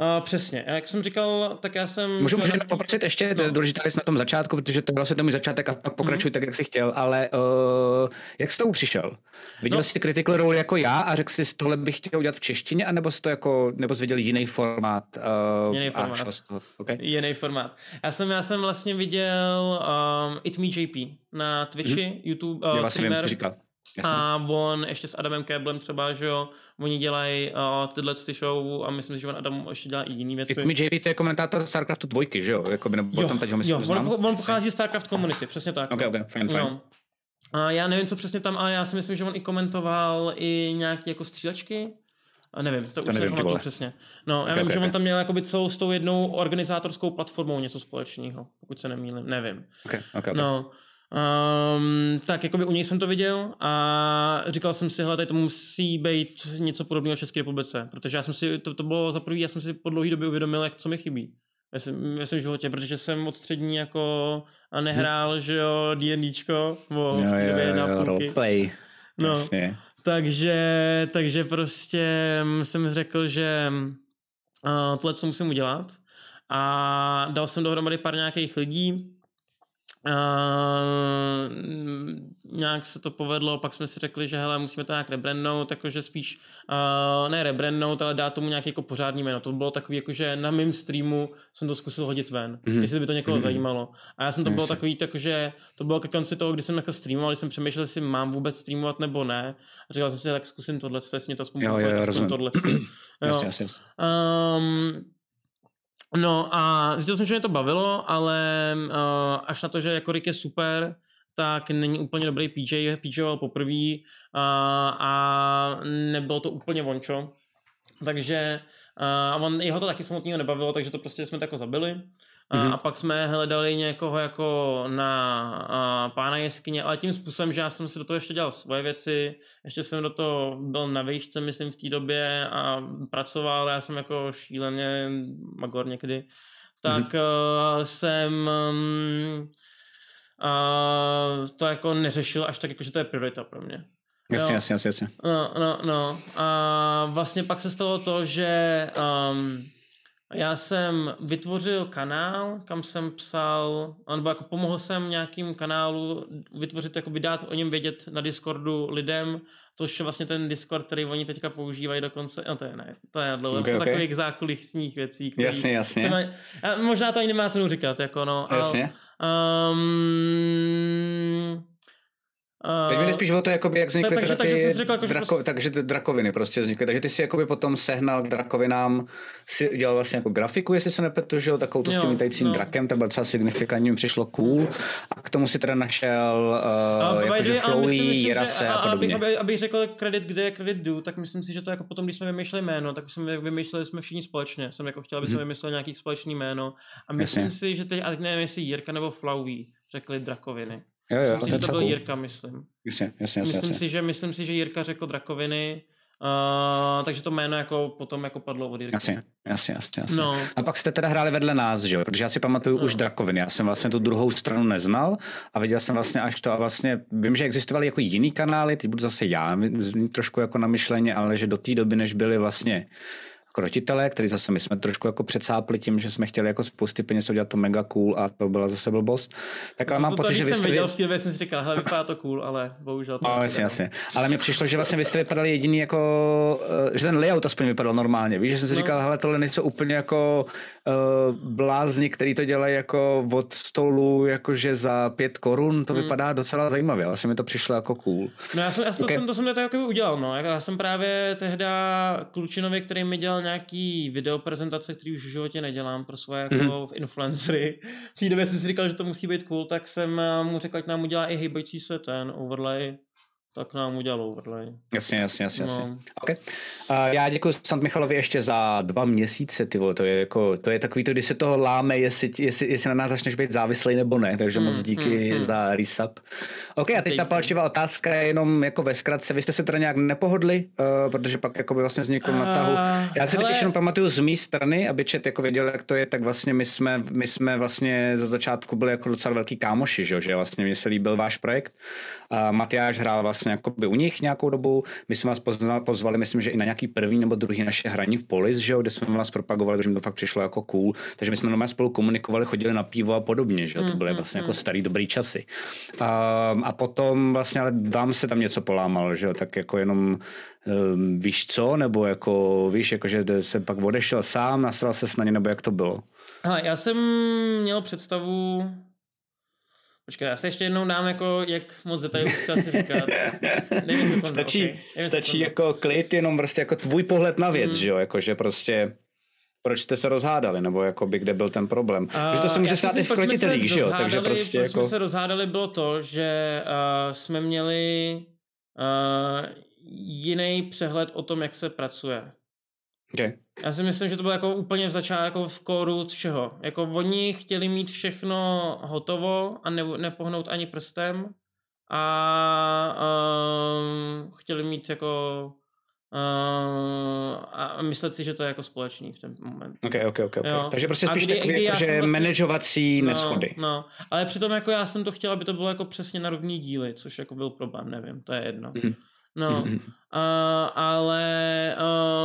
[SPEAKER 3] Uh, přesně. Jak jsem říkal, tak já jsem...
[SPEAKER 2] Můžu, můžu poprosit ještě no. důležitá věc na tom začátku, protože to vlastně tomu začátek a pak pokračuj mm. tak, jak jsi chtěl, ale uh, jak jsi tomu přišel? Viděl no. jsi Critical Role jako já a řekl jsi, tohle bych chtěl udělat v češtině, anebo jsi to jako, nebo jsi viděl jiný formát?
[SPEAKER 3] Uh, jiný formát. A Okay. Jiný formát. Já jsem, já jsem vlastně viděl um, It Me JP na Twitchi, mm. YouTube, uh,
[SPEAKER 2] já vlastně streamer. Vím, říkal.
[SPEAKER 3] Jasně. A on ještě s Adamem Keblem třeba, že jo, oni dělají uh, tyhle ty show a myslím si, že on Adam ještě dělá i jiný věci.
[SPEAKER 2] Mi JP to je komentátor StarCraftu dvojky, že jo? Jakoby, nebo
[SPEAKER 3] jo,
[SPEAKER 2] tam teď ho
[SPEAKER 3] myslím, jo, on, on, pochází z StarCraft community, přesně tak.
[SPEAKER 2] Ok, ok, fajn. No.
[SPEAKER 3] A já nevím, co přesně tam, ale já si myslím, že on i komentoval i nějaké jako střílečky. A nevím, to, to už nevím, to přesně. No, okay, já vím, okay, že okay. on tam měl jakoby celou s tou jednou organizátorskou platformou něco společného, pokud se nemýlím, nevím.
[SPEAKER 2] Okay, okay, okay.
[SPEAKER 3] No, Um, tak jakoby u něj jsem to viděl a říkal jsem si, hele, tady to musí být něco podobného v České republice, protože já jsem si, to, to bylo za prvý, já jsem si po dlouhé době uvědomil, jak co mi chybí ve svém, ve svém životě, protože jsem od střední jako a nehrál, hmm. že jo, D&Dčko, bo v té době na
[SPEAKER 2] roleplay.
[SPEAKER 3] No, Jasně. takže, takže prostě jsem řekl, že uh, tohle co musím udělat a dal jsem dohromady pár nějakých lidí, Uh, nějak se to povedlo, pak jsme si řekli, že hele, musíme to nějak rebrandnout, jakože spíš, uh, ne rebrandnout, ale dát tomu nějaký jako pořádný jméno. To bylo takový, jakože na mém streamu jsem to zkusil hodit ven, mm-hmm. jestli by to někoho mm-hmm. zajímalo. A já jsem to bylo takový, takže to bylo ke konci toho, kdy jsem jako streamoval, jsem přemýšlel, jestli mám vůbec streamovat nebo ne. A říkal jsem si, tak zkusím tohle, jestli mě to aspoň
[SPEAKER 2] jo, jo, jo,
[SPEAKER 3] tohle.
[SPEAKER 2] jasně, jasně.
[SPEAKER 3] Um, No a zjistil jsem, že mě to bavilo, ale uh, až na to, že jako Rick je super, tak není úplně dobrý PJ, PJoval poprvé uh, a nebylo to úplně vončo. Takže uh, on, jeho to taky samotného nebavilo, takže to prostě jsme to jako zabili. Mm-hmm. A pak jsme hledali někoho jako na a, pána jeskyně, ale tím způsobem, že já jsem si do toho ještě dělal svoje věci, ještě jsem do toho byl na výšce, myslím, v té době a pracoval, já jsem jako šíleně magor někdy, tak mm-hmm. uh, jsem um, uh, to jako neřešil až tak, jako, že to je priorita pro mě.
[SPEAKER 2] Jasně, jasně, jasně, jasně.
[SPEAKER 3] No, no, no. A vlastně pak se stalo to, že um, já jsem vytvořil kanál, kam jsem psal, nebo jako pomohl jsem nějakým kanálu vytvořit, jako by dát o něm vědět na Discordu lidem, to je vlastně ten Discord, který oni teďka používají dokonce, no to je ne, to je dlouho, okay, to okay. takových zákulisních věcí.
[SPEAKER 2] Který jasně, jasně.
[SPEAKER 3] Mají, možná to ani nemá cenu říkat, jako no.
[SPEAKER 2] Jasně.
[SPEAKER 3] Um,
[SPEAKER 2] Uh, Teď mi spíš o to, jakoby, jak vznikly
[SPEAKER 3] takže, takže, ty řekl, jako,
[SPEAKER 2] drako,
[SPEAKER 3] prostě...
[SPEAKER 2] takže ty drakoviny prostě vznikly. Takže ty si jakoby potom sehnal k drakovinám, si dělal vlastně jako grafiku, jestli se nepletu, že jo, takovou to s tím lítajícím no. drakem, to bylo třeba signifikantní, mi přišlo cool. A k tomu si teda našel uh, jakože Flowy, Jirase a, a podobně.
[SPEAKER 3] Aby, aby, abych řekl kredit, kde je kredit due, tak myslím si, že to jako potom, když jsme vymýšleli jméno, tak jsme vymýšleli jsme všichni společně. Jsem jako chtěl, aby jsme hmm. vymysleli nějaký společný jméno. A myslím Jasně. si, že teď, a teď nevím, jestli Jirka nebo Flowy řekli drakoviny.
[SPEAKER 2] Jo, jo,
[SPEAKER 3] myslím si, že to byl Jirka, myslím.
[SPEAKER 2] Jasně, jasně, jasně.
[SPEAKER 3] Myslím, Si, že, myslím si, že Jirka řekl drakoviny, Uh, takže to jméno jako potom jako padlo od Jirky.
[SPEAKER 2] Jasně, jasně, jasně. jasně. No. A pak jste teda hráli vedle nás, že jo? Protože já si pamatuju no. už Drakoviny. Já jsem vlastně tu druhou stranu neznal a viděl jsem vlastně až to a vlastně vím, že existovaly jako jiný kanály, teď budu zase já trošku jako na myšleně, ale že do té doby, než byly vlastně krotitele, který zase my jsme trošku jako přecápli tím, že jsme chtěli jako spousty peněz udělat to mega cool a to byla zase blbost. Tak ale mám pocit, že
[SPEAKER 3] vy
[SPEAKER 2] jste...
[SPEAKER 3] Viděl, v té jsem si říkal, hele, vypadá to cool, ale bohužel to
[SPEAKER 2] no, jasně, jasně. Ale mi přišlo, že vlastně vy jste vypadali jediný jako, eh, že ten layout aspoň vypadal normálně. Víš, že jsem si no. říkal, hele, tohle nejsou úplně jako uh, blázni, který to dělají jako od stolu, jakože za pět korun, to hmm. vypadá docela zajímavě. Vlastně mi to přišlo jako cool.
[SPEAKER 3] No já jsem, já okay. to, jsem, to jsem to jako udělal, no. Já jsem právě tehda Klučinovi, který mi dělal nějaký video prezentace, který už v životě nedělám pro svoje jako mm-hmm. influencery. V té době jsem si říkal, že to musí být cool, tak jsem mu řekl, ať nám udělá i hejbající se ten overlay tak nám udělal overlay.
[SPEAKER 2] Jasně, jasně, jasně. No. jasně. Okay. Uh, já děkuji Sant Michalovi ještě za dva měsíce, ty vole, to je jako, to je takový to, když se toho láme, jestli, jestli, jestli na nás začneš být závislý nebo ne, takže mm, moc díky mm, mm. za resub. OK, a teď ta palčivá otázka je jenom jako ve zkratce, vy jste se teda nějak nepohodli, uh, protože pak jako by vlastně vznikl uh, na tahu. Já si hele... teď jenom pamatuju z mé strany, aby čet jako věděl, jak to je, tak vlastně my jsme, my jsme vlastně za začátku byli jako docela velký kámoši, že, že vlastně mi se líbil váš projekt. Uh, Matyáš hrál vlastně jako by u nich nějakou dobu. My jsme vás poznali, pozvali, myslím, že i na nějaký první nebo druhý naše hraní v Polis, že jo, kde jsme vás propagovali, protože mi to fakt přišlo jako cool. Takže my jsme normálně spolu komunikovali, chodili na pivo a podobně, že jo. To byly mm, vlastně mm, jako mm. starý dobrý časy. A, a potom vlastně, ale vám se tam něco polámalo, že jo, tak jako jenom um, víš co, nebo jako víš, jako že se pak odešel sám, nasral se na ně, nebo jak to bylo?
[SPEAKER 3] Aha, já jsem měl představu, Počkej, já se ještě jednou dám jako, jak moc detailů chci asi říkat.
[SPEAKER 2] Nevím, stačí okay. stačí jako klid, jenom prostě jako tvůj pohled na věc, mm. že jo, jakože prostě proč jste se rozhádali, nebo jako by kde byl ten problém. Uh, Protože to se může stát i v krotitelích, že jo, takže prostě
[SPEAKER 3] jako... jsme se rozhádali bylo to, že uh, jsme měli uh, jiný přehled o tom, jak se pracuje.
[SPEAKER 2] Okay.
[SPEAKER 3] Já si myslím, že to bylo jako úplně v začátku jako v kóru všeho. Jako oni chtěli mít všechno hotovo a ne, nepohnout ani prstem a um, chtěli mít jako uh, a myslet si, že to je jako společný v ten moment.
[SPEAKER 2] Ok, ok, ok. okay. Takže prostě spíš kdy, takový, jako, že vlastně, manažovací no, neschody.
[SPEAKER 3] No, ale přitom jako já jsem to chtěl, aby to bylo jako přesně na rovný díly, což jako byl problém, nevím, to je jedno. Mm-hmm. No, uh, ale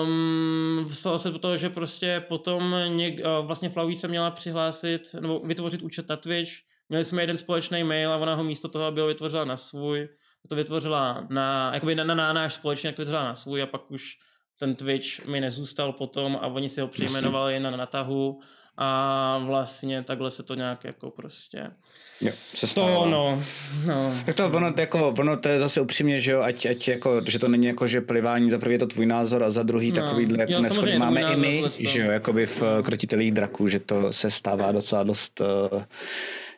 [SPEAKER 3] um, stalo se to, že prostě potom něk, uh, vlastně Flauí se měla přihlásit nebo vytvořit účet na Twitch. Měli jsme jeden společný mail a ona ho místo toho, aby ho vytvořila na svůj, to vytvořila na, jakoby na, na, na náš společně, jak to vytvořila na svůj a pak už ten Twitch mi nezůstal potom a oni si ho přejmenovali na natahu a vlastně takhle se to nějak jako prostě
[SPEAKER 2] jo,
[SPEAKER 3] se to no, no.
[SPEAKER 2] Tak to ono, jako, ono to je zase upřímně, že jo, ať, ať jako, že to není jako, že plivání, za prvý je to tvůj názor a za druhý no. takovýhle jako neschody máme i my, že jo, jakoby v no. krotitelích draků, že to se stává docela dost uh,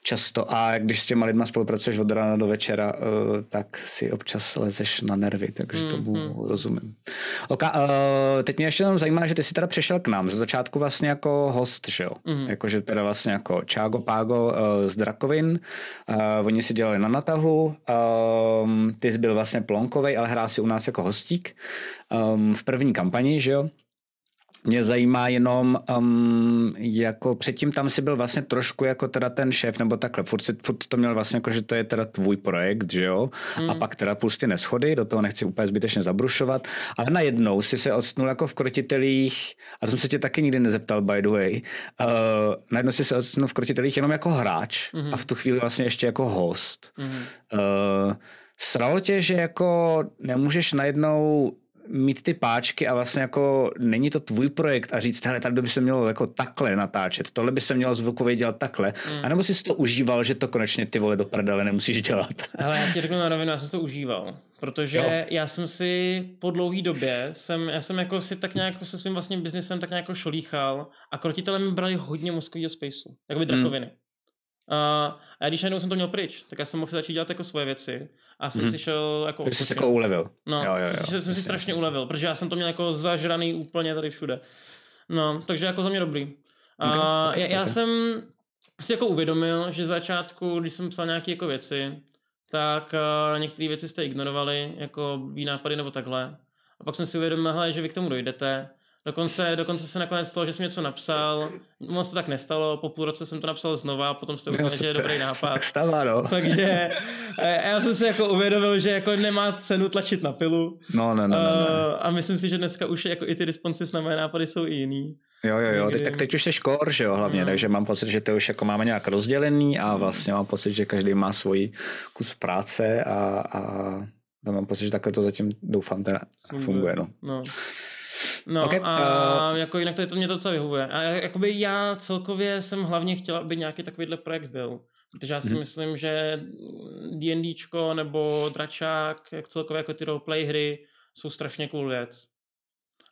[SPEAKER 2] často a když s těma lidma spolupracuješ od rána do večera, uh, tak si občas lezeš na nervy, takže tomu mm-hmm. rozumím. Okay, uh, teď mě ještě jenom zajímá, že ty jsi teda přešel k nám, ze začátku vlastně jako host, že jo? Mm-hmm. Jakože teda vlastně jako Čágo Págo uh, z Drakovin, uh, oni si dělali na natahu, um, ty jsi byl vlastně plonkovej, ale hrál si u nás jako hostík um, v první kampani, že jo? Mě zajímá jenom, um, jako předtím tam si byl vlastně trošku jako teda ten šéf, nebo takhle, furt, si, furt to měl vlastně jako, že to je teda tvůj projekt, že jo, mm. a hmm. pak teda plus ty neschody, do toho nechci úplně zbytečně zabrušovat, ale najednou si se odstnul jako v krotitelích, a jsem se tě taky nikdy nezeptal, by the way, uh, najednou si se odstnul v krotitelích jenom jako hráč mm. a v tu chvíli vlastně ještě jako host. Mm. Uh, Sralo tě, že jako nemůžeš najednou mít ty páčky a vlastně jako není to tvůj projekt a říct, hele, tady by se mělo jako takhle natáčet, tohle by se mělo zvukově dělat takhle, mm. anebo jsi to užíval, že to konečně ty vole do prdele nemusíš dělat.
[SPEAKER 3] Ale já ti řeknu na rovinu, já jsem to užíval, protože jo. já jsem si po dlouhé době, jsem, já jsem jako si tak nějak se svým vlastním biznesem tak nějak šolíchal a krotitele mi brali hodně mozkového spaceu, jakoby drakoviny. Mm. A, a když najednou jsem to měl pryč, tak já jsem mohl si začít dělat jako svoje věci a jsem mm-hmm. si šel jako...
[SPEAKER 2] Tak jsi jako ulevil.
[SPEAKER 3] No, jo, jo, jo. jsem, jsem si strašně jasný. ulevil, protože já jsem to měl jako zažraný úplně tady všude. No, takže jako za mě dobrý. A okay, okay, já, já okay. jsem si jako uvědomil, že začátku, když jsem psal nějaké jako věci, tak uh, některé věci jste ignorovali, jako nápady nebo takhle. A pak jsem si uvědomil, hele, že vy k tomu dojdete, Dokonce, dokonce se nakonec stalo, že jsem něco napsal, moc to tak nestalo, po půl roce jsem to napsal znova, potom jste uznali, že je dobrý nápad.
[SPEAKER 2] Tak stává, no.
[SPEAKER 3] Takže eh, já jsem si jako uvědomil, že jako nemá cenu tlačit na pilu.
[SPEAKER 2] No, no, no, no, no.
[SPEAKER 3] Uh, a myslím si, že dneska už jako i ty responses na moje nápady jsou i jiný.
[SPEAKER 2] Jo, jo, jo, teď, tak teď už se škor, že jo, hlavně,
[SPEAKER 3] No.
[SPEAKER 2] takže mám pocit, že to už jako máme nějak rozdělený a vlastně mám pocit, že každý má svůj kus práce a, a mám pocit, že takhle to zatím doufám teda funguje, no.
[SPEAKER 3] No. No
[SPEAKER 2] Okay,
[SPEAKER 3] a
[SPEAKER 2] uh,
[SPEAKER 3] jako jinak to, je to mě to docela vyhovuje. A jakoby já celkově jsem hlavně chtěla, aby nějaký takovýhle projekt byl. Protože já si
[SPEAKER 2] Mhm.
[SPEAKER 3] myslím, že D&Dčko nebo Dračák, jak celkově jako ty roleplay hry, jsou strašně cool věc.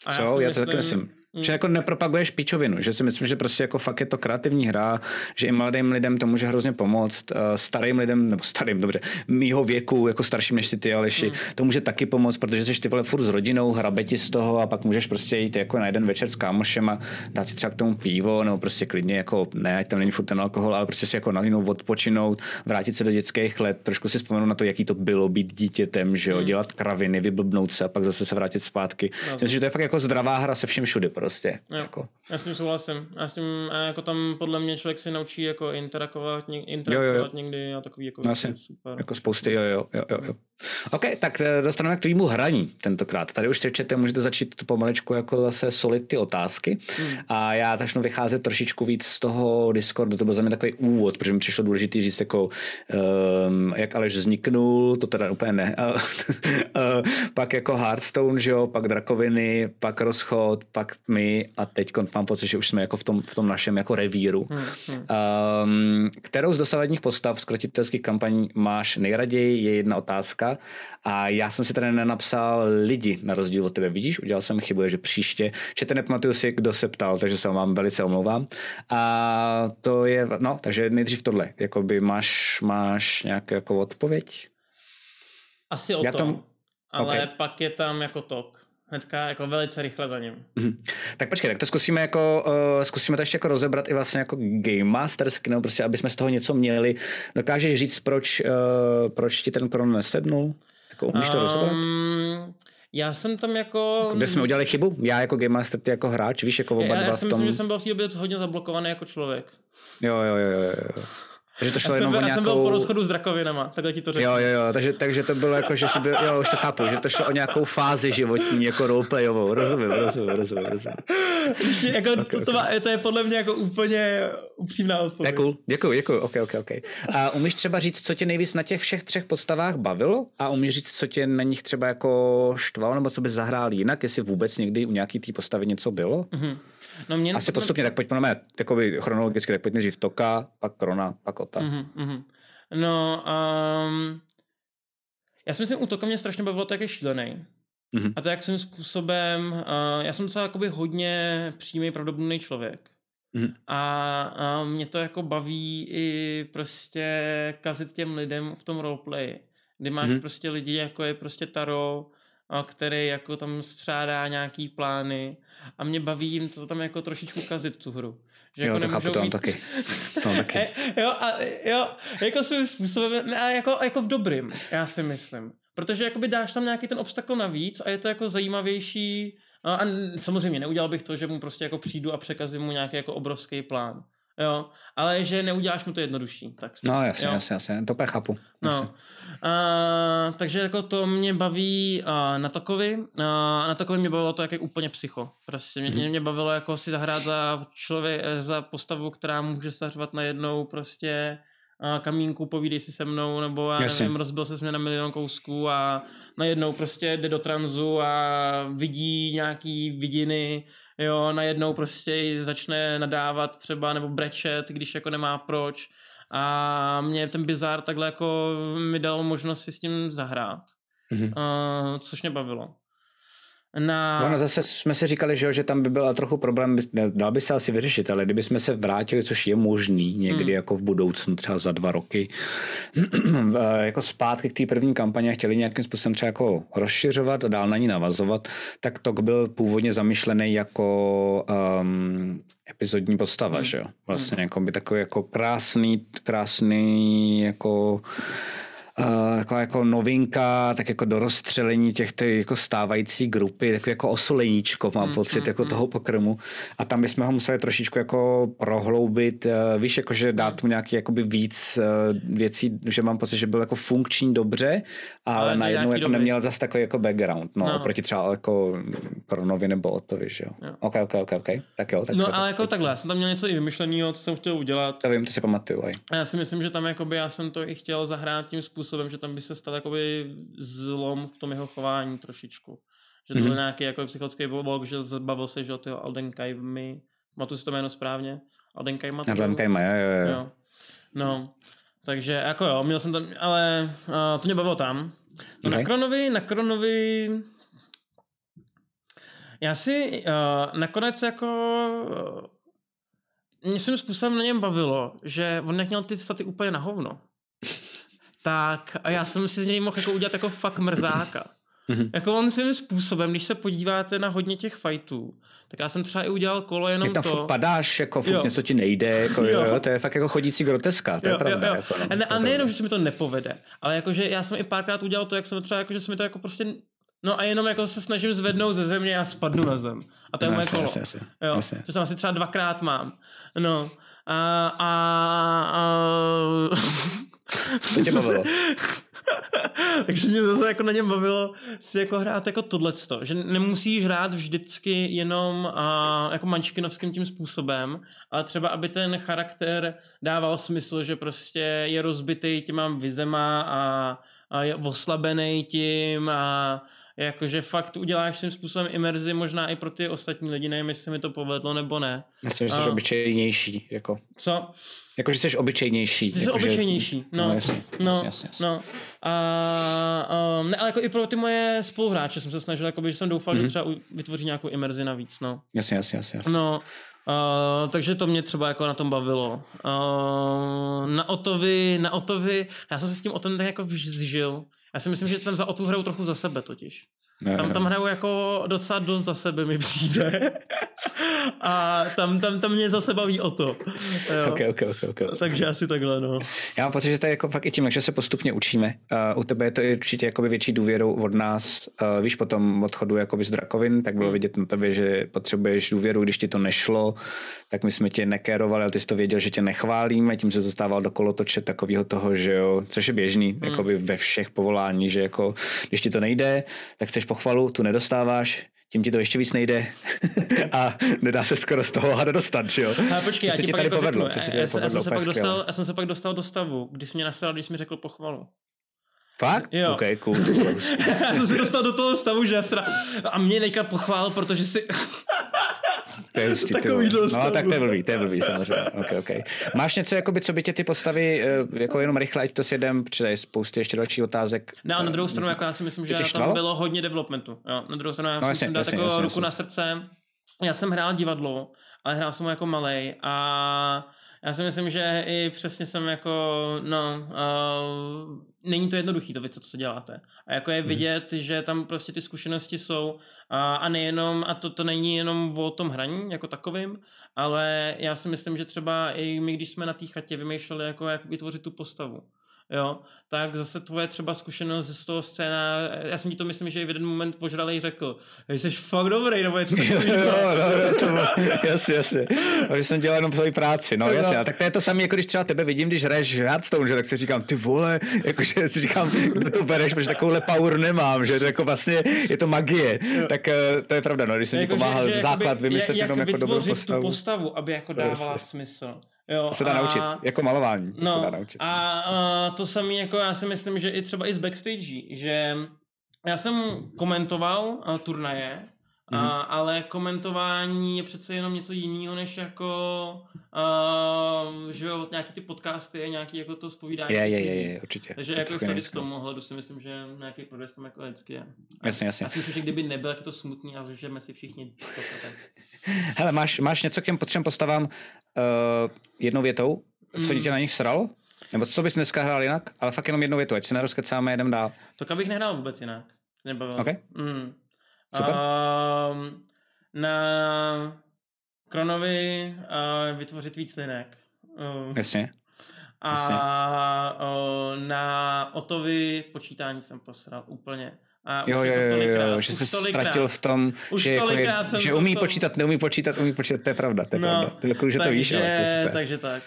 [SPEAKER 3] A
[SPEAKER 2] Co? Já to taky myslím.
[SPEAKER 3] Mm.
[SPEAKER 2] Že jako nepropaguješ pičovinu, že si myslím, že prostě jako fakt je to kreativní hra, že i mladým lidem to může hrozně pomoct, uh, starým lidem, nebo starým, dobře, mýho věku, jako starším než si ty Aleši,
[SPEAKER 3] Mm.
[SPEAKER 2] to může taky pomoct, protože jsi ty vole furt s rodinou, hrabe ti z toho a pak můžeš prostě jít jako na jeden večer s kámošem a dát si třeba k tomu pivo, nebo prostě klidně jako, ne, ať tam není furt ten alkohol, ale prostě si jako nalínout, odpočinout, vrátit se do dětských let, trošku si vzpomenout na to, jaký to bylo být dítětem, že jo,
[SPEAKER 3] Mm.
[SPEAKER 2] dělat kraviny, vyblbnout se a pak zase se vrátit zpátky.
[SPEAKER 3] No.
[SPEAKER 2] Myslím, že to je fakt jako zdravá hra se všem všude prostě.
[SPEAKER 3] Jo.
[SPEAKER 2] Jako.
[SPEAKER 3] Já s tím souhlasím. Já s tím, jako tam podle mě člověk si naučí jako interakovat, interakovat
[SPEAKER 2] jo, jo.
[SPEAKER 3] někdy a takový jako
[SPEAKER 2] No
[SPEAKER 3] věci, super.
[SPEAKER 2] Jako spousty, jo, jo, jo, jo. jo. OK, tak eh, dostaneme k tvýmu hraní tentokrát. Tady už čete, můžete začít to pomaličku jako zase solit ty otázky.
[SPEAKER 3] Hmm.
[SPEAKER 2] A já začnu vycházet trošičku víc z toho Discordu, to byl za mě takový úvod, protože mi přišlo důležité říct, jako, um, jak Aleš vzniknul, to teda úplně ne. Uh, pak jako Hearthstone, že jo, pak Drakoviny, pak Rozchod, pak my a teď mám pocit, že už jsme jako v tom, v tom našem jako revíru.
[SPEAKER 3] Hmm, hmm.
[SPEAKER 2] Um, kterou z dosavadních postav z krotitelských kampaní máš nejraději, je jedna otázka. A já jsem si tady nenapsal lidi na rozdíl od tebe. Vidíš, udělal jsem chybu, že příště. Čete, nepamatuju si, kdo se ptal, takže se vám velice omlouvám. A to je, no, takže nejdřív tohle. Jakoby máš, máš nějakou jako odpověď?
[SPEAKER 3] Asi o
[SPEAKER 2] Já
[SPEAKER 3] tom,
[SPEAKER 2] tam-
[SPEAKER 3] ale
[SPEAKER 2] ok.
[SPEAKER 3] pak je tam jako tok. Hnedka jako velice rychle za ním.
[SPEAKER 2] Mhm. Tak počkej, tak to zkusíme jako, uh, zkusíme to ještě jako rozebrat i vlastně jako Game Mastersky, no prostě, aby jsme z toho něco měli. Dokážeš říct, proč, uh, proč ti ten pro nesednul? Jako umíš to rozebrat?
[SPEAKER 3] Um, já jsem tam jako...
[SPEAKER 2] Kde jsme udělali chybu? Já jako Game Master, ty jako hráč, víš, jako oba
[SPEAKER 3] já,
[SPEAKER 2] dva
[SPEAKER 3] já si
[SPEAKER 2] tom.
[SPEAKER 3] myslím, že jsem byl v té době hodně zablokovaný jako člověk.
[SPEAKER 2] Jo, jo, jo, jo, jo. Takže to šlo
[SPEAKER 3] Já
[SPEAKER 2] jenom o
[SPEAKER 3] já jsem byl po
[SPEAKER 2] nějakou...
[SPEAKER 3] rozchodu s drakovinama, takhle ti to řeknu.
[SPEAKER 2] Jo, jo, jo, takže, takže to bylo jako, že jsi byl, jo, už to chápu, že to šlo o nějakou fázi životní, jako roleplayovou, rozumím, rozumím, rozumím, rozumím.
[SPEAKER 3] jako, to, to, má, to, je podle mě jako úplně upřímná
[SPEAKER 2] je
[SPEAKER 3] odpověď.
[SPEAKER 2] cool, děkuji, děkuji, ok, ok, ok. A umíš třeba říct, co tě nejvíc na těch všech třech postavách bavilo? A umíš říct, co tě na nich třeba jako štvalo, nebo co bys zahrál jinak, jestli vůbec někdy u nějaký té postavy něco bylo?
[SPEAKER 3] Mhm. No mě,
[SPEAKER 2] Asi postupně, tak pojďme na jakoby chronologicky, tak pojďme nejdřív Toka, pak Krona, pak Ota.
[SPEAKER 3] Mhm, mhm. No, um, já si myslím, u Toka mě strašně bavilo to, jak je šílený.
[SPEAKER 2] Mhm.
[SPEAKER 3] A to, jakým způsobem, uh, já jsem docela jakoby hodně přímý, pravdobný člověk.
[SPEAKER 2] Mhm.
[SPEAKER 3] A, a mě to jako baví i prostě kazit těm lidem v tom roleplay, kdy máš
[SPEAKER 2] Mhm.
[SPEAKER 3] prostě lidi, jako je prostě Taro, který jako tam spřádá nějaký plány a mě baví jim to tam jako trošičku kazit tu hru. Že
[SPEAKER 2] Jo,
[SPEAKER 3] jako
[SPEAKER 2] to chápu, to mám
[SPEAKER 3] mít-
[SPEAKER 2] taky. To mám taky.
[SPEAKER 3] E, jo, a, jo, jako svým způsobem, a jako, jako v dobrým, já si myslím. Protože jakoby dáš tam nějaký ten obstakl navíc a je to jako zajímavější. A, a samozřejmě neudělal bych to, že mu prostě jako přijdu a překazím mu nějaký jako obrovský plán. Jo, ale že neuděláš mu to jednodušší. Tak
[SPEAKER 2] No jasně,
[SPEAKER 3] jo.
[SPEAKER 2] jasně, jasně, to chápu. Jasně.
[SPEAKER 3] No. A, takže jako to mě baví a, na Tokovi. A, na Tokovi mě bavilo to, jak je úplně psycho. Prostě mě,
[SPEAKER 2] Mhm.
[SPEAKER 3] mě bavillo jako si zahrát za člověk, za postavu, která může zařvat najednou prostě kamínku, povídej si se mnou, nebo já
[SPEAKER 2] Jasně.
[SPEAKER 3] nevím, rozbil se mě na milion kousků a najednou prostě jde do tranzu a vidí nějaký vidiny, jo, najednou prostě začne nadávat třeba nebo brečet, když jako nemá proč. A mě ten bizár takhle jako mi dal možnost si s tím zahrát,
[SPEAKER 2] Mhm.
[SPEAKER 3] uh, což mě bavilo. Na...
[SPEAKER 2] Ono zase jsme si říkali, že, jo, že tam by byl trochu problém, dal by se asi vyřešit, ale kdyby jsme se vrátili, což je možný někdy
[SPEAKER 3] Hmm.
[SPEAKER 2] jako v budoucnu, třeba za dva roky, eh, jako zpátky k té první kampani a chtěli nějakým způsobem třeba jako rozšiřovat a dál na ní navazovat, tak to byl původně zamýšlený jako um, epizodní postava,
[SPEAKER 3] Hmm.
[SPEAKER 2] že jo? Vlastně jako by takový jako krásný, krásný jako uh, taková jako novinka, tak jako do rozstřelení těch ty jako stávající grupy, takový jako osoleníčko mám mm, pocit mm, jako mm. toho pokrmu a tam bychom ho museli trošičku jako prohloubit, uh, víš, jakože dát mu nějaký jakoby víc uh, věcí, že mám pocit, že byl jako funkční dobře, ale, ale najednou jako doby. neměl zase takový jako background, no, no. oproti třeba jako Kronovi nebo Otovi, že jo. jo. Ok, ok, ok, ok, tak jo. Tak
[SPEAKER 3] no ale jako takhle, já jsem tam měl něco i vymyšleného, co jsem chtěl udělat.
[SPEAKER 2] To vím, to si pamatuju.
[SPEAKER 3] A já si myslím, že tam jakoby já jsem to i chtěl zahrát tím způsobem, že tam by se stal jakoby zlom v tom jeho chování trošičku. Že to mm-hmm. byl nějaký jako psychický blok, že zbavil se, že od toho Aldenkajmy, matu si to jméno správně? Aldenkajma?
[SPEAKER 2] Aldenkajma, jo, jo, jo. jo.
[SPEAKER 3] No, takže jako jo, měl jsem tam, ale uh, to mě bavilo tam. No okay. na Kronovi, na Kronovi, já si uh, nakonec jako uh, mě svým způsobem na něm bavilo, že on měl ty staty úplně na hovno. Tak a já jsem si z něj mohl jako udělat jako fakt mrzáka. Mm-hmm. Jako on svým způsobem, když se podíváte na hodně těch fightů, tak já jsem třeba i udělal kolo jenom
[SPEAKER 2] tam
[SPEAKER 3] to.
[SPEAKER 2] furt padáš, jako furt jo. něco ti nejde, jako, jo. Jo, to je fakt jako chodící groteska, to jo, je pravda. Jo, jo. Jako, no,
[SPEAKER 3] a, ne, a nejenom, že se mi to nepovede, ale jakože já jsem i párkrát udělal to, jak jsem třeba, jako, že se mi to jako prostě No a jenom jako se snažím zvednout ze země a spadnu na zem. A to je no, moje kolo. Jasně, jasně, jo. To jsem asi třeba dvakrát mám. No. A, a, a...
[SPEAKER 2] Co tě bavilo?
[SPEAKER 3] Takže mě zase jako na něm bavilo si jako hrát jako tohleto, že nemusíš hrát vždycky jenom a, jako mančkinovským tím způsobem, ale třeba aby ten charakter dával smysl, že prostě je rozbitý těma vizema a, a je oslabený tím a jakože fakt uděláš tím způsobem imerzi možná i pro ty ostatní lidi, nevím, jestli mi to povedlo nebo ne.
[SPEAKER 2] Myslím, že jsi a... obyčejnější. Jako.
[SPEAKER 3] Co?
[SPEAKER 2] Jakože jsi obyčejnější.
[SPEAKER 3] Jsi
[SPEAKER 2] jako
[SPEAKER 3] obyčejnější, že... no. No, jasně, no, jasně, jasně, jasně. no. A, um, ne, ale jako i pro ty moje spoluhráče jsem se snažil, jakoby, že jsem doufal, mm-hmm. že mhm. třeba vytvoří nějakou imerzi navíc, no.
[SPEAKER 2] Jasně, jasně, jasně. jasně.
[SPEAKER 3] No, Uh, takže to mě třeba jako na tom bavilo. Uh, na Otovi, na Otovi, já jsem se s tím Otovem tak jako zžil. Já si myslím, že tam za Otu hrajou trochu za sebe totiž. Ne, tam, tam hrajou jako docela dost za sebe mi přijde. a tam, tam, tam mě zase baví o to.
[SPEAKER 2] Jo. Okay, okay, okay, okay.
[SPEAKER 3] Takže asi takhle, no.
[SPEAKER 2] Já mám pocit, že to je jako fakt i tím, že se postupně učíme. Uh, u tebe je to určitě jakoby větší důvěru od nás. Uh, víš, po tom odchodu jakoby z Drakovin, tak bylo hmm. vidět na tebe, že potřebuješ důvěru, když ti to nešlo, tak my jsme tě nekérovali, ale ty jsi to věděl, že tě nechválíme, tím se dostával do kolotoče takového toho, že jo, což je běžný, hmm. jakoby ve všech povolání, že jako, když ti to nejde, tak chceš pochvalu, tu nedostáváš, tím ti to ještě víc nejde a nedá se skoro z toho hada dostat, že jo?
[SPEAKER 3] Ale počkej, já ti tady jako povedlo, řeknu, já, já, jsem se pak dostal, já jsem se pak dostal do stavu, kdy jsi mě nasral, když jsi mi řekl pochvalu.
[SPEAKER 2] Fakt?
[SPEAKER 3] Jo.
[SPEAKER 2] OK, cool.
[SPEAKER 3] já jsem se dostal do toho stavu, že já sra... A mě nejka pochvál, protože si...
[SPEAKER 2] To je hustý, Takový No, tak to je blbý, to je blbý samozřejmě. Okay, okay. Máš něco, jakoby, co by tě ty postavy, eh, jako jenom rychle, ať to sjedem, protože je spousty ještě dalších otázek.
[SPEAKER 3] No a na druhou stranu, jako já si myslím, že tam bylo hodně developmentu. Jo, na druhou stranu, já no, jasně, jasně, jako jasně, ruku jasně. na srdce. Já jsem hrál divadlo, ale hrál jsem jako malej a já si myslím, že i přesně jsem jako, no, uh, není to jednoduchý to věc, co děláte. A jako je mhm. vidět, hmm. že tam prostě ty zkušenosti jsou a, a nejenom, a to, to není jenom o tom hraní jako takovým, ale já si myslím, že třeba i my, když jsme na té chatě vymýšleli, jako jak vytvořit tu postavu, jo, tak zase tvoje třeba zkušenost z toho scéna, já jsem ti to myslím, že i v jeden moment požralej řekl, jsi fakt dobrý, nebo něco
[SPEAKER 2] jo, no, no, to jasně, jasně. A když jsem dělal jenom svoji práci, no, no jasně, a tak to je to samé, jako když třeba tebe vidím, když hraješ Hearthstone, že tak si říkám, ty vole, jakože si říkám, kde to bereš, protože takovouhle power nemám, že to jako vlastně je to magie, jo. tak eh, to je pravda, no, když jsem jako, ti pomáhal že, že základ vymyslet jenom jako dobrou
[SPEAKER 3] postavu. tu postavu, aby jako dávala smysl. Jo,
[SPEAKER 2] to se dá a, naučit, jako malování. To
[SPEAKER 3] no,
[SPEAKER 2] se dá naučit.
[SPEAKER 3] A, a to samé, jako já si myslím, že i třeba i z backstage, že já jsem komentoval a, turnaje, mm-hmm. a, mhm. ale komentování je přece jenom něco jiného, než jako a, že jo, nějaký ty podcasty, nějaký jako to zpovídání.
[SPEAKER 2] Je, je, je, je, určitě.
[SPEAKER 3] Takže jako tady z tomu ohledu si myslím, že nějaký progres tam jako vždycky je.
[SPEAKER 2] Jasně, jasně.
[SPEAKER 3] Já si myslím, že kdyby nebyl, jak je to smutný a že si všichni to, tak.
[SPEAKER 2] Hele, máš, máš něco k těm potřebám postavám uh, jednou větou? Co mm. tě na nich sralo? Nebo co bys dneska hrál jinak? Ale fakt jenom jednou větu, ať se nerozkecáme, jedem dál.
[SPEAKER 3] To bych nehrál vůbec jinak. Nebo...
[SPEAKER 2] OK.
[SPEAKER 3] Mm.
[SPEAKER 2] Super.
[SPEAKER 3] Uh, na Kronovi uh, vytvořit víc linek.
[SPEAKER 2] Uh, Jasně.
[SPEAKER 3] A o, na Otovi počítání jsem posral úplně. A
[SPEAKER 2] jo, jo, jo, jo, že se ztratil v tom,
[SPEAKER 3] už
[SPEAKER 2] že, jako je, že umí
[SPEAKER 3] tom...
[SPEAKER 2] počítat, neumí počítat, umí počítat, to je pravda, to je no, pravda. Jako, že takže, to víš, ale to je super.
[SPEAKER 3] Takže tak.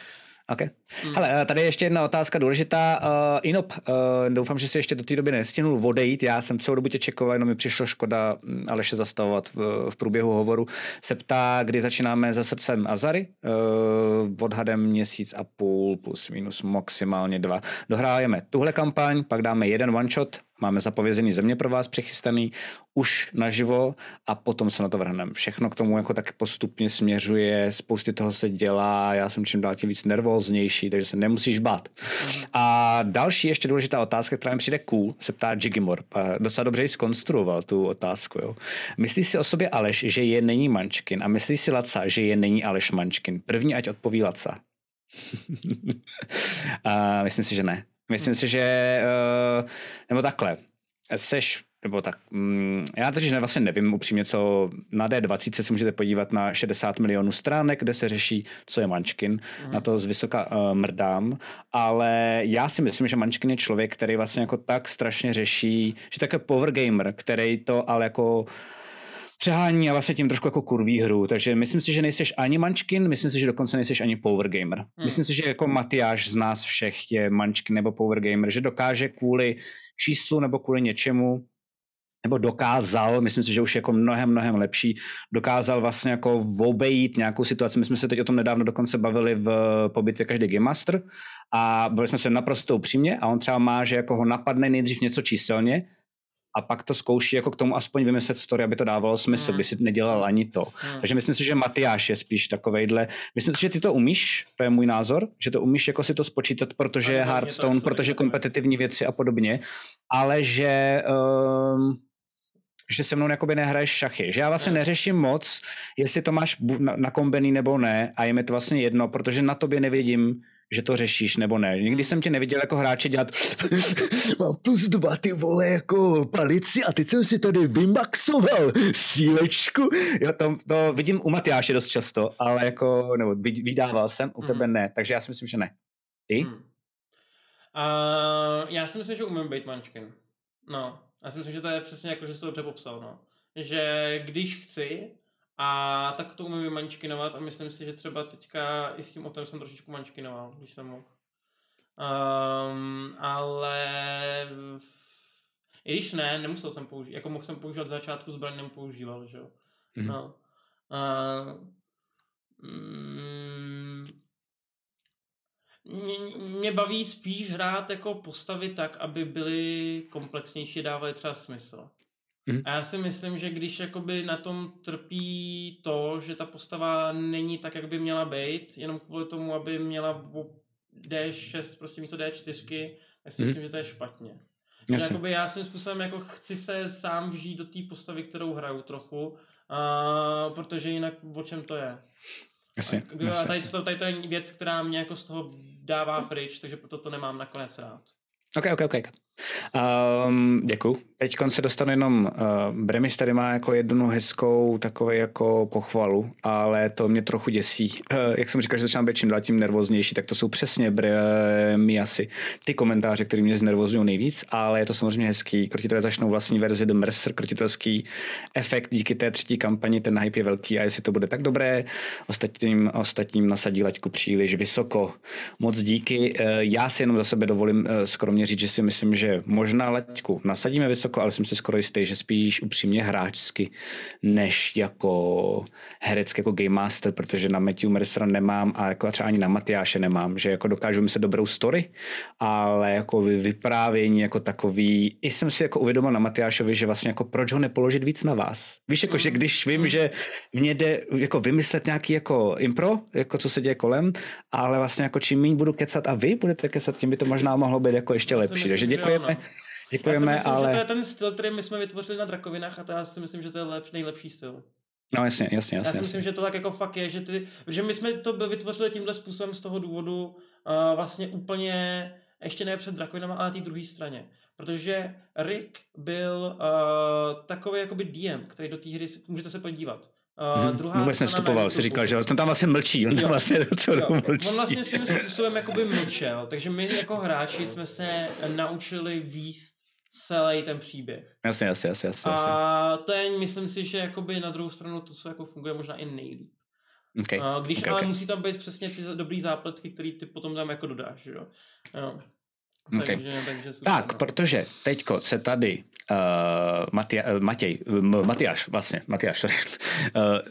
[SPEAKER 2] OK. Hmm. Hele, tady ještě jedna otázka důležitá. Uh, Inop, uh, doufám, že si ještě do té doby nestihnul odejít. Já jsem celou dobu tě čekoval, jenom mi přišlo škoda hm, Aleše zastavovat v, v průběhu hovoru. Se ptá, kdy začínáme za srdcem Azary. Uh, odhadem měsíc a půl plus minus maximálně dva. Dohrájeme tuhle kampaň, pak dáme jeden one shot, Máme zapovězený země pro vás přichystaný už naživo a potom se na to vrhneme. Všechno k tomu jako tak postupně směřuje, spousty toho se dělá, já jsem čím dál tím víc nervóznější, takže se nemusíš bát. Mm-hmm. A další ještě důležitá otázka, která mi přijde cool, se ptá Jigimor. Docela dobře ji skonstruoval tu otázku. Jo. Myslí si o sobě Aleš, že je není Mančkin a myslí si Laca, že je není Aleš Mančkin? První ať odpoví Laca. a myslím si, že ne. Myslím si, že, uh, nebo takhle, seš, nebo tak, um, já totiž ne, vlastně nevím upřímně, co na D20 se můžete podívat na 60 milionů stránek, kde se řeší, co je Mančkin, mm. na to z vysoka uh, mrdám, ale já si myslím, že Mančkin je člověk, který vlastně jako tak strašně řeší, že také power gamer, který to ale jako přehání a vlastně tím trošku jako kurví hru. Takže myslím si, že nejseš ani mančkin, myslím si, že dokonce nejseš ani power gamer. Hmm. Myslím si, že jako Matyáš z nás všech je mančkin nebo power gamer, že dokáže kvůli číslu nebo kvůli něčemu nebo dokázal, myslím si, že už je jako mnohem, mnohem lepší, dokázal vlastně jako obejít nějakou situaci. My jsme se teď o tom nedávno dokonce bavili v pobytě každý Game Master a byli jsme se naprosto upřímně a on třeba má, že jako ho napadne nejdřív něco číselně a pak to zkouší jako k tomu aspoň vymyslet story, aby to dávalo smysl, hmm. by si nedělal ani to. Hmm. Takže myslím si, že Matyáš je spíš takovejhle. Myslím si, že ty to umíš, to je můj názor, že to umíš jako si to spočítat, protože je Hearthstone, protože kompetitivní věci a podobně, ale že um, že se mnou jakoby nehraješ šachy. Že já vlastně hmm. neřeším moc, jestli to máš nakombený nebo ne a je mi to vlastně jedno, protože na tobě nevidím, že to řešíš nebo ne. Nikdy jsem tě neviděl jako hráče dělat mám plus dva ty vole jako palici a teď jsem si tady vymaxoval sílečku. Jo, to, to vidím u Matyáše dost často, ale jako, nebo vydával jsem, u tebe hmm. ne, takže já si myslím, že ne. Ty? Hmm.
[SPEAKER 3] Uh, já si myslím, že umím být mančkin. No, já si myslím, že to je přesně jako, že jsi to dobře popsal, no. Že když chci, a tak to umím mančkinovat a myslím si, že třeba teďka i s tím otem jsem trošičku mančkinoval, když jsem mohl. Um, ale i když ne, nemusel jsem použít, jako mohl jsem používat z začátku zbraň, nepoužíval, že jo. Mm-hmm. No. Uh, mm, mě, mě baví spíš hrát jako postavy tak, aby byly komplexnější, dávaly třeba smysl. Mm. A já si myslím, že když jakoby na tom trpí to, že ta postava není tak, jak by měla být, jenom kvůli tomu, aby měla D6 prostě místo D4, tak si mm. myslím, že to je špatně. Jakoby já svým způsobem jako chci se sám vžít do té postavy, kterou hraju trochu, uh, protože jinak o čem to je.
[SPEAKER 2] Jasně,
[SPEAKER 3] a, jasně, tady, to, tady to je věc, která mě jako z toho dává pryč, takže proto to nemám nakonec rád.
[SPEAKER 2] Ok, ok, ok. Um, děkuju. Teď se dostanu jenom, uh, Bremis tady má jako jednu hezkou takovou jako pochvalu, ale to mě trochu děsí. Uh, jak jsem říkal, že začínám být čím dál tím nervóznější, tak to jsou přesně Bremiasy. Ty komentáře, které mě znervozňují nejvíc, ale je to samozřejmě hezký. Krotitelé začnou vlastní verzi The Mercer, krotitelský efekt díky té třetí kampani, ten hype je velký a jestli to bude tak dobré, ostatním, ostatním nasadí laťku příliš vysoko. Moc díky. Uh, já si jenom za sebe dovolím uh, skromně říct, že si myslím, že možná laťku nasadíme vysoko, ale jsem si skoro jistý, že spíš upřímně hráčsky, než jako herecky, jako game master, protože na Matthew Mercera nemám a jako třeba ani na Matyáše nemám, že jako dokážu myslet dobrou story, ale jako vyprávění jako takový, i jsem si jako uvědomil na Matyášovi, že vlastně jako proč ho nepoložit víc na vás. Víš, jako, že když vím, že mě jde jako vymyslet nějaký jako impro, jako co se děje kolem, ale vlastně jako čím méně budu kecat a vy budete kecat, tím by to možná mohlo být jako ještě lepší. Takže děkujeme. Děkujeme,
[SPEAKER 3] já si myslím,
[SPEAKER 2] ale...
[SPEAKER 3] že to je ten styl, který my jsme vytvořili na drakovinách a to já si myslím, že to je lep, nejlepší styl.
[SPEAKER 2] No jasně, jasně, jasně.
[SPEAKER 3] Já si
[SPEAKER 2] jasně.
[SPEAKER 3] myslím, že to tak jako fakt je, že, ty, že my jsme to vytvořili tímhle způsobem z toho důvodu uh, vlastně úplně, ještě ne před drakovinama, ale na té druhé straně. Protože Rick byl uh, takový jakoby DM, který do té hry, můžete se podívat, Uh,
[SPEAKER 2] hmm.
[SPEAKER 3] druhá
[SPEAKER 2] Vůbec nestupoval, si říkal, že on tam vlastně mlčí, on tam vlastně docela
[SPEAKER 3] jo.
[SPEAKER 2] mlčí.
[SPEAKER 3] On vlastně svým způsobem jakoby mlčel, takže my jako hráči jsme se naučili výst celý ten příběh.
[SPEAKER 2] Jasně, jasně, jasně, jasně.
[SPEAKER 3] A to je, myslím si, že jakoby na druhou stranu to, co jako funguje možná i nejlíp.
[SPEAKER 2] Okay.
[SPEAKER 3] A když
[SPEAKER 2] okay,
[SPEAKER 3] ale
[SPEAKER 2] okay.
[SPEAKER 3] musí tam být přesně ty dobrý zápletky, které ty potom tam jako dodáš, že jo. jo.
[SPEAKER 2] Okay.
[SPEAKER 3] Takže, takže
[SPEAKER 2] tak, protože teďko se tady uh, Matia, uh, Matěj, uh, Matyáš, vlastně, Matyáš, uh,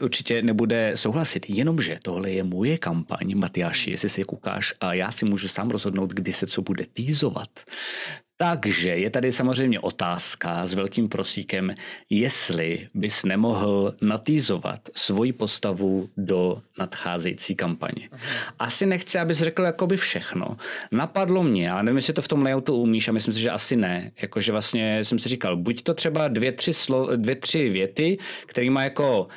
[SPEAKER 2] určitě nebude souhlasit, jenomže tohle je moje kampaň, Matyáši, jestli se koukáš, a já si můžu sám rozhodnout, kdy se co bude týzovat. Takže je tady samozřejmě otázka s velkým prosíkem, jestli bys nemohl natýzovat svoji postavu do nadcházející kampaně. Asi nechci, abys řekl jakoby všechno. Napadlo mě, ale nevím, jestli to v tom layoutu umíš a myslím si, že asi ne. Jakože vlastně jsem si říkal, buď to třeba dvě, tři, slo, dvě, tři věty, který má jako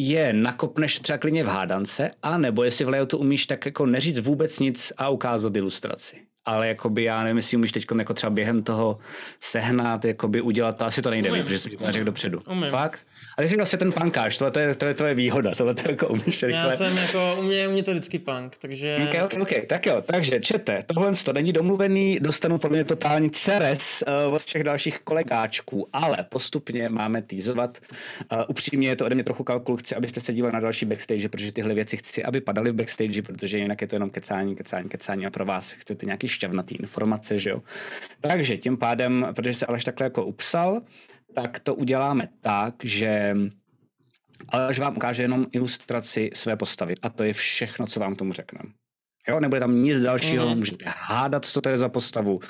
[SPEAKER 2] je nakopneš třeba klidně v hádance, a nebo jestli v layoutu umíš tak jako neříct vůbec nic a ukázat ilustraci ale jakoby já nevím, jestli umíš teď jako třeba během toho sehnat, jakoby udělat to, asi to nejde,
[SPEAKER 3] Umím.
[SPEAKER 2] protože jsem to neřekl dopředu.
[SPEAKER 3] Umím.
[SPEAKER 2] Fakt? A ty jsi vlastně ten pankáš, tohle to je, to je, to je výhoda, tohle to jako umíš rychle.
[SPEAKER 3] Já jsem jako, u mě, u mě to vždycky punk, takže...
[SPEAKER 2] Okay, okay, okay. Tak jo, takže čete, tohle to není domluvený, dostanu podle mě totální ceres uh, od všech dalších kolegáčků, ale postupně máme týzovat. Uh, upřímně je to ode mě trochu kalkul, chci, abyste se dívali na další backstage, protože tyhle věci chci, aby padaly v backstage, protože jinak je to jenom kecání, kecání, kecání a pro vás chcete nějaký šťavnatý informace, že jo. Takže tím pádem, protože se Aleš takhle jako upsal, tak to uděláme tak, že Aleš vám ukáže jenom ilustraci své postavy a to je všechno, co vám k tomu řekneme. Jo, nebude tam nic dalšího, mm. můžete hádat, co to je za postavu,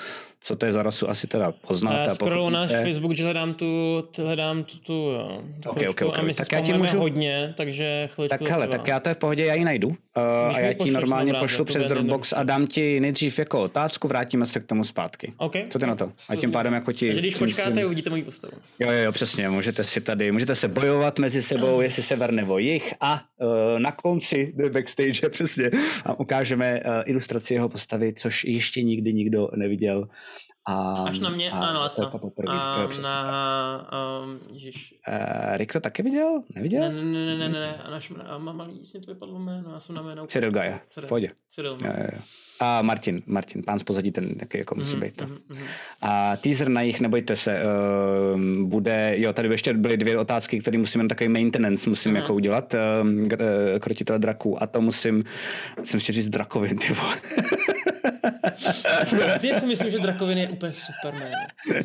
[SPEAKER 2] co to je za rasu, asi teda poznáte.
[SPEAKER 3] Já scrollu náš Facebook, že hledám tu, hledám tu, tu, jo, tu
[SPEAKER 2] okay, okay, okay.
[SPEAKER 3] a my
[SPEAKER 2] tak já ti můžu...
[SPEAKER 3] hodně, takže chviličku
[SPEAKER 2] Tak hele, tak já to je v pohodě, já ji najdu uh, a já ti normálně pošlu přes Dropbox a dám ti nejdřív jako otázku, vrátíme se k tomu zpátky.
[SPEAKER 3] Okay.
[SPEAKER 2] Co ty na to? A tím pádem jako ti...
[SPEAKER 3] Takže když počkáte, uvidíte moji postavu.
[SPEAKER 2] Jo, jo, jo, přesně, můžete si tady, můžete se bojovat mezi sebou, jestli sever nebo jich a uh, na konci do backstage přesně a ukážeme uh, ilustraci jeho postavy, což ještě nikdy nikdo neviděl. A,
[SPEAKER 3] Až na mě a, a na Laca.
[SPEAKER 2] Poprvé,
[SPEAKER 3] a
[SPEAKER 2] jo,
[SPEAKER 3] na, um.
[SPEAKER 2] Uh, Rick to taky viděl? Neviděl?
[SPEAKER 3] Ne, ne, ne, ne, ne, a naš, a malý, to vypadlo jméno, já jsem na jméno.
[SPEAKER 2] Cyril Gaja, pojď.
[SPEAKER 3] Cyril,
[SPEAKER 2] no. jo, jo. A Martin, Martin, pán z pozadí, ten taky jako musí
[SPEAKER 3] Mhm,
[SPEAKER 2] být to. Mm-hmm. A teaser na jich, nebojte se, uh, bude, jo, tady ještě byly dvě otázky, které musíme na takový maintenance musím mm-hmm. jako udělat, uh, krotitel draků a to musím, jsem chtěl říct drakovin, ty vole.
[SPEAKER 3] Já si myslím, že drakovin je úplně super jméno.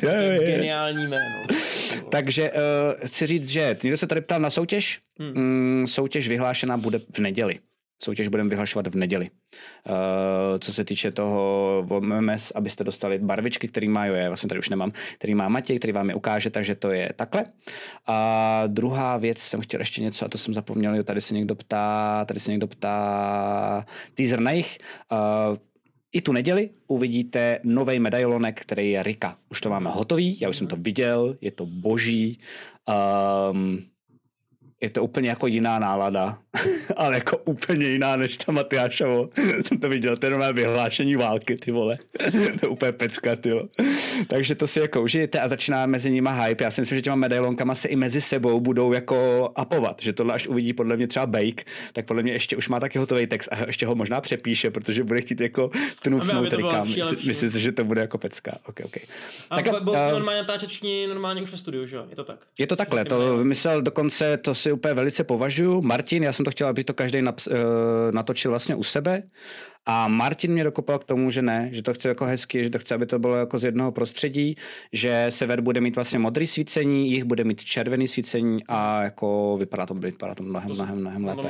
[SPEAKER 2] Jo, jo, jo.
[SPEAKER 3] Geniální jméno.
[SPEAKER 2] Takže uh, chci říct, že někdo se tady ptal na soutěž. Hmm. Mm, soutěž vyhlášená bude v neděli. Soutěž budeme vyhlašovat v neděli. Uh, co se týče toho MMS, abyste dostali barvičky, který má, jo, já vlastně tady už nemám, který má Matěj, který vám je ukáže, takže to je takhle. A druhá věc, jsem chtěl ještě něco, a to jsem zapomněl, jo, tady se někdo ptá, tady se někdo ptá, teaser na jich. Uh, i tu neděli uvidíte nový medailonek, který je Rika. Už to máme hotový, já už jsem to viděl, je to boží. Um, je to úplně jako jiná nálada, ale jako úplně jiná než ta Matyášovo. jsem to viděl, to je nové vyhlášení války, ty vole. to je úplně pecka, ty vole. Takže to si jako užijete a začíná mezi nimi hype. Já si myslím, že těma medailonkama se i mezi sebou budou jako apovat, že tohle až uvidí podle mě třeba Bake, tak podle mě ještě už má taky hotový text a ještě ho možná přepíše, protože bude chtít jako tnufnout Rika. Myslím si, že to bude jako pecka. Okay, okay.
[SPEAKER 3] A tak, budou uh, normálně natáčet všichni normálně už ve studiu, že jo? Je to tak?
[SPEAKER 2] Je to takhle, to vymyslel dokonce, to si úplně velice považuji. Martin, já jsem to chtěl, aby to každý naps, uh, natočil vlastně u sebe. A Martin mě dokopal k tomu, že ne, že to chce jako hezky, že to chce, aby to bylo jako z jednoho prostředí, že sever bude mít vlastně modrý svícení, jich bude mít červený svícení a jako vypadá to, vypadá to mnohem, mnohem, mnohem lépe.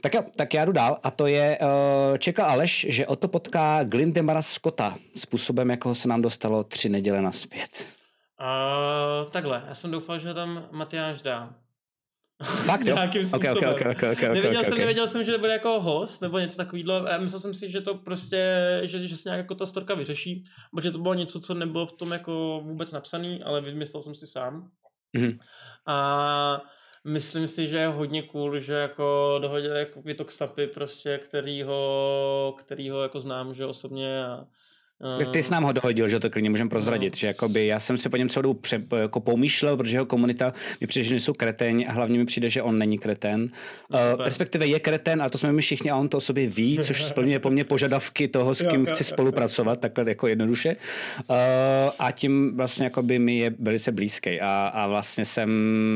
[SPEAKER 2] Tak jo, tak já jdu dál a to je, uh, čeká Aleš, že o to potká Glindemara Scotta způsobem, jako se nám dostalo tři neděle naspět.
[SPEAKER 3] Uh, takhle, já jsem doufal, že tam Matyáš dá.
[SPEAKER 2] Fakt jo?
[SPEAKER 3] Nějakým
[SPEAKER 2] okay, okay, okay, okay, okay,
[SPEAKER 3] nevěděl,
[SPEAKER 2] okay,
[SPEAKER 3] jsem,
[SPEAKER 2] okay.
[SPEAKER 3] nevěděl jsem, že bude jako host nebo něco takového. Myslel jsem si, že to prostě, že, že se nějak jako ta storka vyřeší, protože to bylo něco, co nebylo v tom jako vůbec napsaný, ale vymyslel jsem si sám.
[SPEAKER 2] Mm-hmm.
[SPEAKER 3] A myslím si, že je hodně cool, že jako dohodil jako je to Xapy prostě, kterýho, kterýho jako znám, že osobně a
[SPEAKER 2] Ty, ty jsi nám ho dohodil, že to klidně můžeme prozradit, no. že jakoby já jsem si po něm celou dobu pře, jako pomýšlel, protože jeho komunita mi přijde, že nejsou kreténi a hlavně mi přijde, že on není kretén. No, uh, respektive je kretén a to jsme my všichni a on to o sobě ví, což splňuje po mně požadavky toho, s kým chci spolupracovat, takhle jako jednoduše. Uh, a tím vlastně jakoby mi je velice blízký a, a vlastně jsem,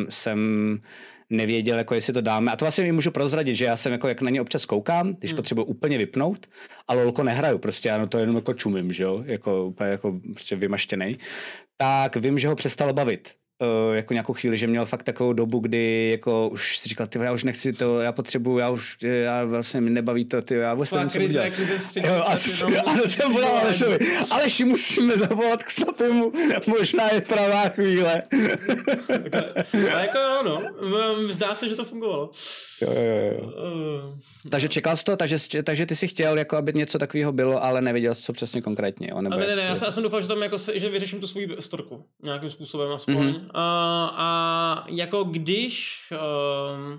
[SPEAKER 2] jsem nevěděl, jako jestli to dáme. A to vlastně mi můžu prozradit, že já jsem jako, jak na ně občas koukám, když hmm. potřebuji úplně vypnout, a lolko nehraju, prostě já to jenom jako čumím, že jo, jako úplně jako prostě vymaštěný, tak vím, že ho přestalo bavit uh, jako nějakou chvíli, že měl fakt takovou dobu, kdy jako už si říkal, ty já už nechci to, já potřebuju, já už, já vlastně mi nebaví to, ty, já vůbec nevím, co udělat. Jo, asi, ano, jsem volal Alešovi, Aleši, musíme zavolat k Snapemu, možná je pravá chvíle.
[SPEAKER 3] Ale jako jo, no, zdá se, že to fungovalo.
[SPEAKER 2] Jo, jo, jo. Uh, takže čekal jsi to, takže, takže ty si chtěl, jako aby něco takového bylo, ale nevěděl jsi, co přesně konkrétně. Jo?
[SPEAKER 3] Nebo ne, ne, ne, já, jsem, já jsem doufal, že tam jako se, že vyřeším tu svou storku nějakým způsobem aspoň. Mm-hmm. Uh, a jako když uh,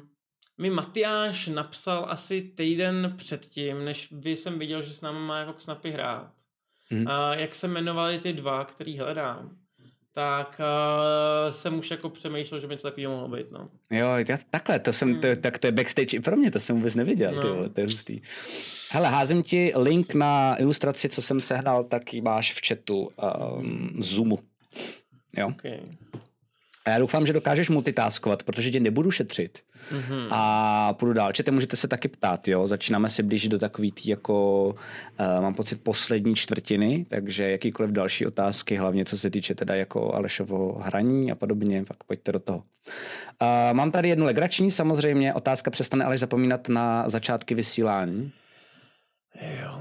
[SPEAKER 3] mi Matyáš napsal asi týden předtím, než vy jsem viděl, že s námi má jako Snapy hrát, mm-hmm. uh, jak se jmenovali ty dva, který hledám, tak uh, jsem už jako přemýšlel, že by něco takového mohlo být, no.
[SPEAKER 2] Jo, já, takhle, to jsem, to, hmm. tak to je backstage i pro mě, to jsem vůbec neviděl, no. ty vole, to je hustý. Hele, házím ti link na ilustraci, co jsem sehnal, tak ji máš v chatu um, Zoomu. Jo? Okay. A já doufám, že dokážeš multitaskovat, protože tě nebudu šetřit. Mm-hmm. A půjdu dál. Čete, můžete se taky ptát, jo? Začínáme se blížit do takový tý jako, uh, mám pocit, poslední čtvrtiny, takže jakýkoliv další otázky, hlavně co se týče teda jako Alešovo hraní a podobně, tak pojďte do toho. Uh, mám tady jednu legrační, samozřejmě otázka přestane Aleš zapomínat na začátky vysílání.
[SPEAKER 3] Jo,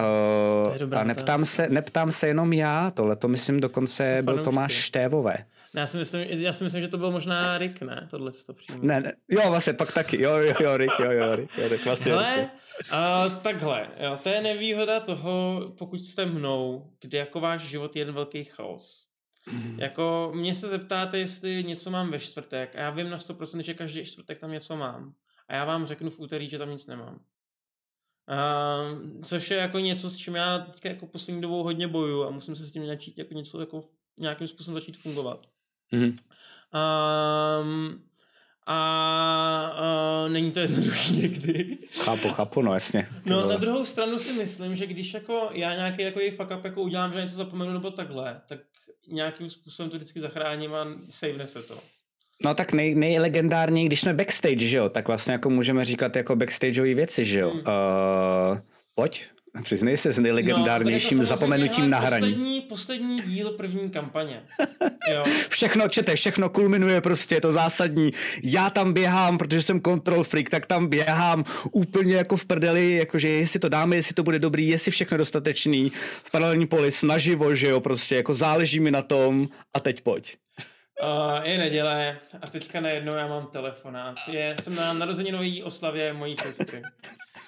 [SPEAKER 2] uh, a neptám se, neptám se jenom já, tohle to myslím dokonce byl Tomáš Štévové.
[SPEAKER 3] Já si, myslím, já si myslím, že to byl možná Rick, ne? Tohle to přímo.
[SPEAKER 2] Ne, ne, jo, vlastně pak taky, jo, jo, jo, Rick, jo, jo, Rick, jo, Rick vlastně.
[SPEAKER 3] Hele, a, takhle, jo, to je nevýhoda toho, pokud jste mnou, kdy jako váš život je jeden velký chaos. Mm. Jako mě se zeptáte, jestli něco mám ve čtvrtek a já vím na 100%, že každý čtvrtek tam něco mám. A já vám řeknu v úterý, že tam nic nemám. Uh, což je jako něco, s čím já teďka jako poslední dobou hodně bojuju a musím se s tím začít jako něco jako nějakým způsobem začít fungovat. Mm-hmm. Um, a uh, není to jednoduché někdy.
[SPEAKER 2] Chápu, chápu, no jasně.
[SPEAKER 3] No na druhou stranu si myslím, že když jako já nějaký takový fuck up jako udělám, že něco zapomenu nebo takhle, tak nějakým způsobem to vždycky zachráním a savene se to.
[SPEAKER 2] No tak nej, nejlegendárněji, když jsme backstage, že jo, tak vlastně jako můžeme říkat jako backstageové věci, že jo. Hmm. Uh, pojď, Přiznej se s nejlegendárnějším no, zapomenutím na hraní.
[SPEAKER 3] Poslední, poslední díl první kampaně. Jo.
[SPEAKER 2] všechno, čete, všechno kulminuje prostě, je to zásadní. Já tam běhám, protože jsem control freak, tak tam běhám úplně jako v prdeli, jakože jestli to dáme, jestli to bude dobrý, jestli všechno dostatečný. V paralelní poli snaživo, že jo, prostě jako záleží mi na tom a teď pojď.
[SPEAKER 3] Uh, je neděle a teďka najednou já mám telefonát. Je, jsem na narozeninové oslavě mojí sestry.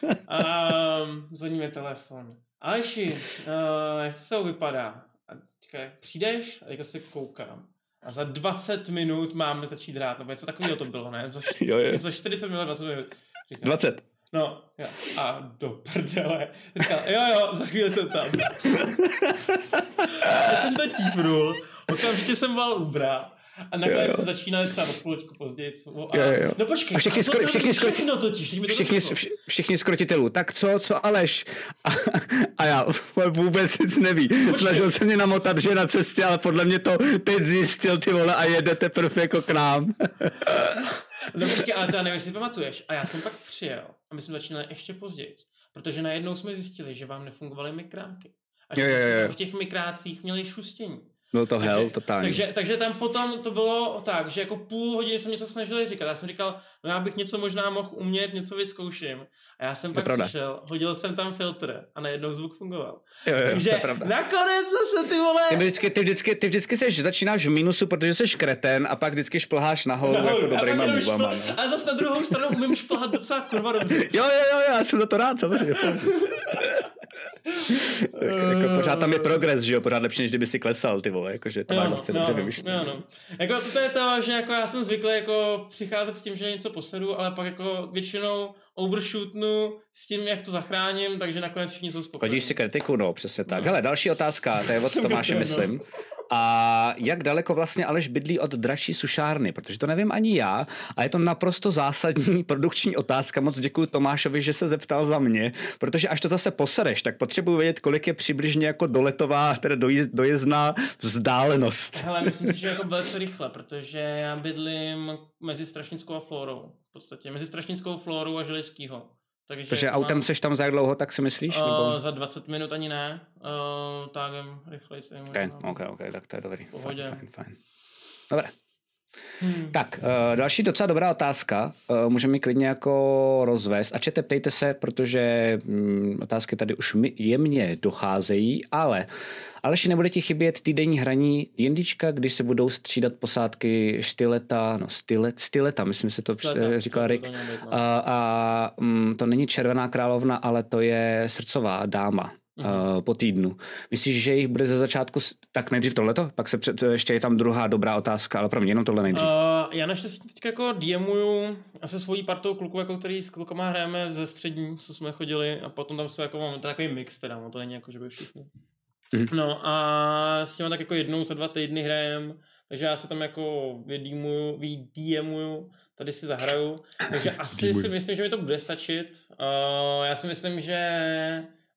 [SPEAKER 3] Um, zvoní mi telefon. Aleši, uh, jak to se vypadá? A teďka, přijdeš? A teďka se koukám. A za 20 minut máme začít hrát, nebo něco takového to bylo, ne? Za, čty- jo, jo. za 40 minut, 20 minut.
[SPEAKER 2] Říkám, 20.
[SPEAKER 3] No, jo. a do prdele. Říkal, jo, jo, za chvíli jsem tam. já jsem to típnul, okamžitě jsem volal Ubra a nakonec se začíná třeba o půlečku později. A, jo, jo. No počkej, a všichni, skoro, všichni, skoro, všechno totiž,
[SPEAKER 2] všichni, všichni skrotitelů. Tak co, co Aleš? A, a já vůbec nic neví. Počkej. Snažil se mě namotat, že je na cestě, ale podle mě to teď zjistil ty vole a jede teprve jako k nám.
[SPEAKER 3] no počkej, ale já nevím, jestli pamatuješ. A já jsem pak přijel a my jsme začínali ještě později. Protože najednou jsme zjistili, že vám nefungovaly mikrámky. A že jo, jo, jo. v těch mikrácích měli šustění.
[SPEAKER 2] Byl to takže, hell totálně.
[SPEAKER 3] Takže, takže tam potom to bylo tak, že jako půl hodiny jsem něco snažil říkat. Já jsem říkal, no já bych něco možná mohl umět, něco vyzkouším. A já jsem to pak pravda. přišel, hodil jsem tam filtr a najednou zvuk fungoval.
[SPEAKER 2] Jo, jo,
[SPEAKER 3] takže
[SPEAKER 2] to pravda.
[SPEAKER 3] nakonec zase ty vole...
[SPEAKER 2] Ty vždycky, ty vždycky, ty vždycky seš, začínáš v mínusu, protože jsi kreten a pak vždycky šplháš nahoru, nahoru jako dobrýma můvama.
[SPEAKER 3] Špl... No. A zase na druhou stranu umím šplhat docela kurva dobře.
[SPEAKER 2] jo, jo, jo, já jsem za to rád, samozřejmě. jako, jako, pořád tam je progres, že jo, pořád lepší, než kdyby si klesal, ty vole, jakože to máš vlastně dobře vymyšlené.
[SPEAKER 3] No, Jako to je to, že jako já jsem zvyklý jako přicházet s tím, že něco posedu, ale pak jako většinou overshootnu s tím, jak to zachráním, takže nakonec všichni jsou spokojení.
[SPEAKER 2] Chodíš si kritiku, no, přesně tak. No. Hele, další otázka, to je od Tomáše, myslím. A jak daleko vlastně Aleš bydlí od dražší sušárny, protože to nevím ani já a je to naprosto zásadní produkční otázka. Moc děkuji Tomášovi, že se zeptal za mě, protože až to zase posereš, tak potřebuji vědět, kolik je přibližně jako doletová, teda dojezd, dojezdná vzdálenost.
[SPEAKER 3] Hele, myslím si, že jako velice rychle, protože já bydlím mezi Strašnickou a Florou. V podstatě mezi Strašnickou Florou a Železkýho.
[SPEAKER 2] Takže, Takže autem mám... seš tam za jak dlouho, tak si myslíš? Uh,
[SPEAKER 3] nebo? Za 20 minut ani ne, uh, tak rychleji se
[SPEAKER 2] okay, ok, ok, tak to je dobrý. Pohodě. Fajn, fajn, fajn. Dobré. Hmm. Tak, uh, další docela dobrá otázka. Uh, můžeme mi klidně jako rozvést. A čete, ptejte se, protože um, otázky tady už jemně docházejí, ale Aleši, nebude ti chybět týdenní hraní jindička, když se budou střídat posádky štyleta, no stylet, styleta, myslím se to styleta, říkal Rick. To no. a, a um, to není červená královna, ale to je srdcová dáma uh, po týdnu. Myslíš, že jich bude ze začátku, tak nejdřív tohleto? Pak se před, ještě je tam druhá dobrá otázka, ale pro mě jenom tohle nejdřív. Uh,
[SPEAKER 3] já naštěstí teď jako DMuju a se svojí partou kluků, jako který s klukama hrajeme ze střední, co jsme chodili a potom tam jsou jako, máme takový mix teda, no to není jako, že by všichni. Mm-hmm. No a s těma tak jako jednou za dva týdny hrajem, takže já se tam jako vydýmuju, vydýmuju, tady si zahraju, takže asi si myslím, že mi to bude stačit. Uh, já si myslím, že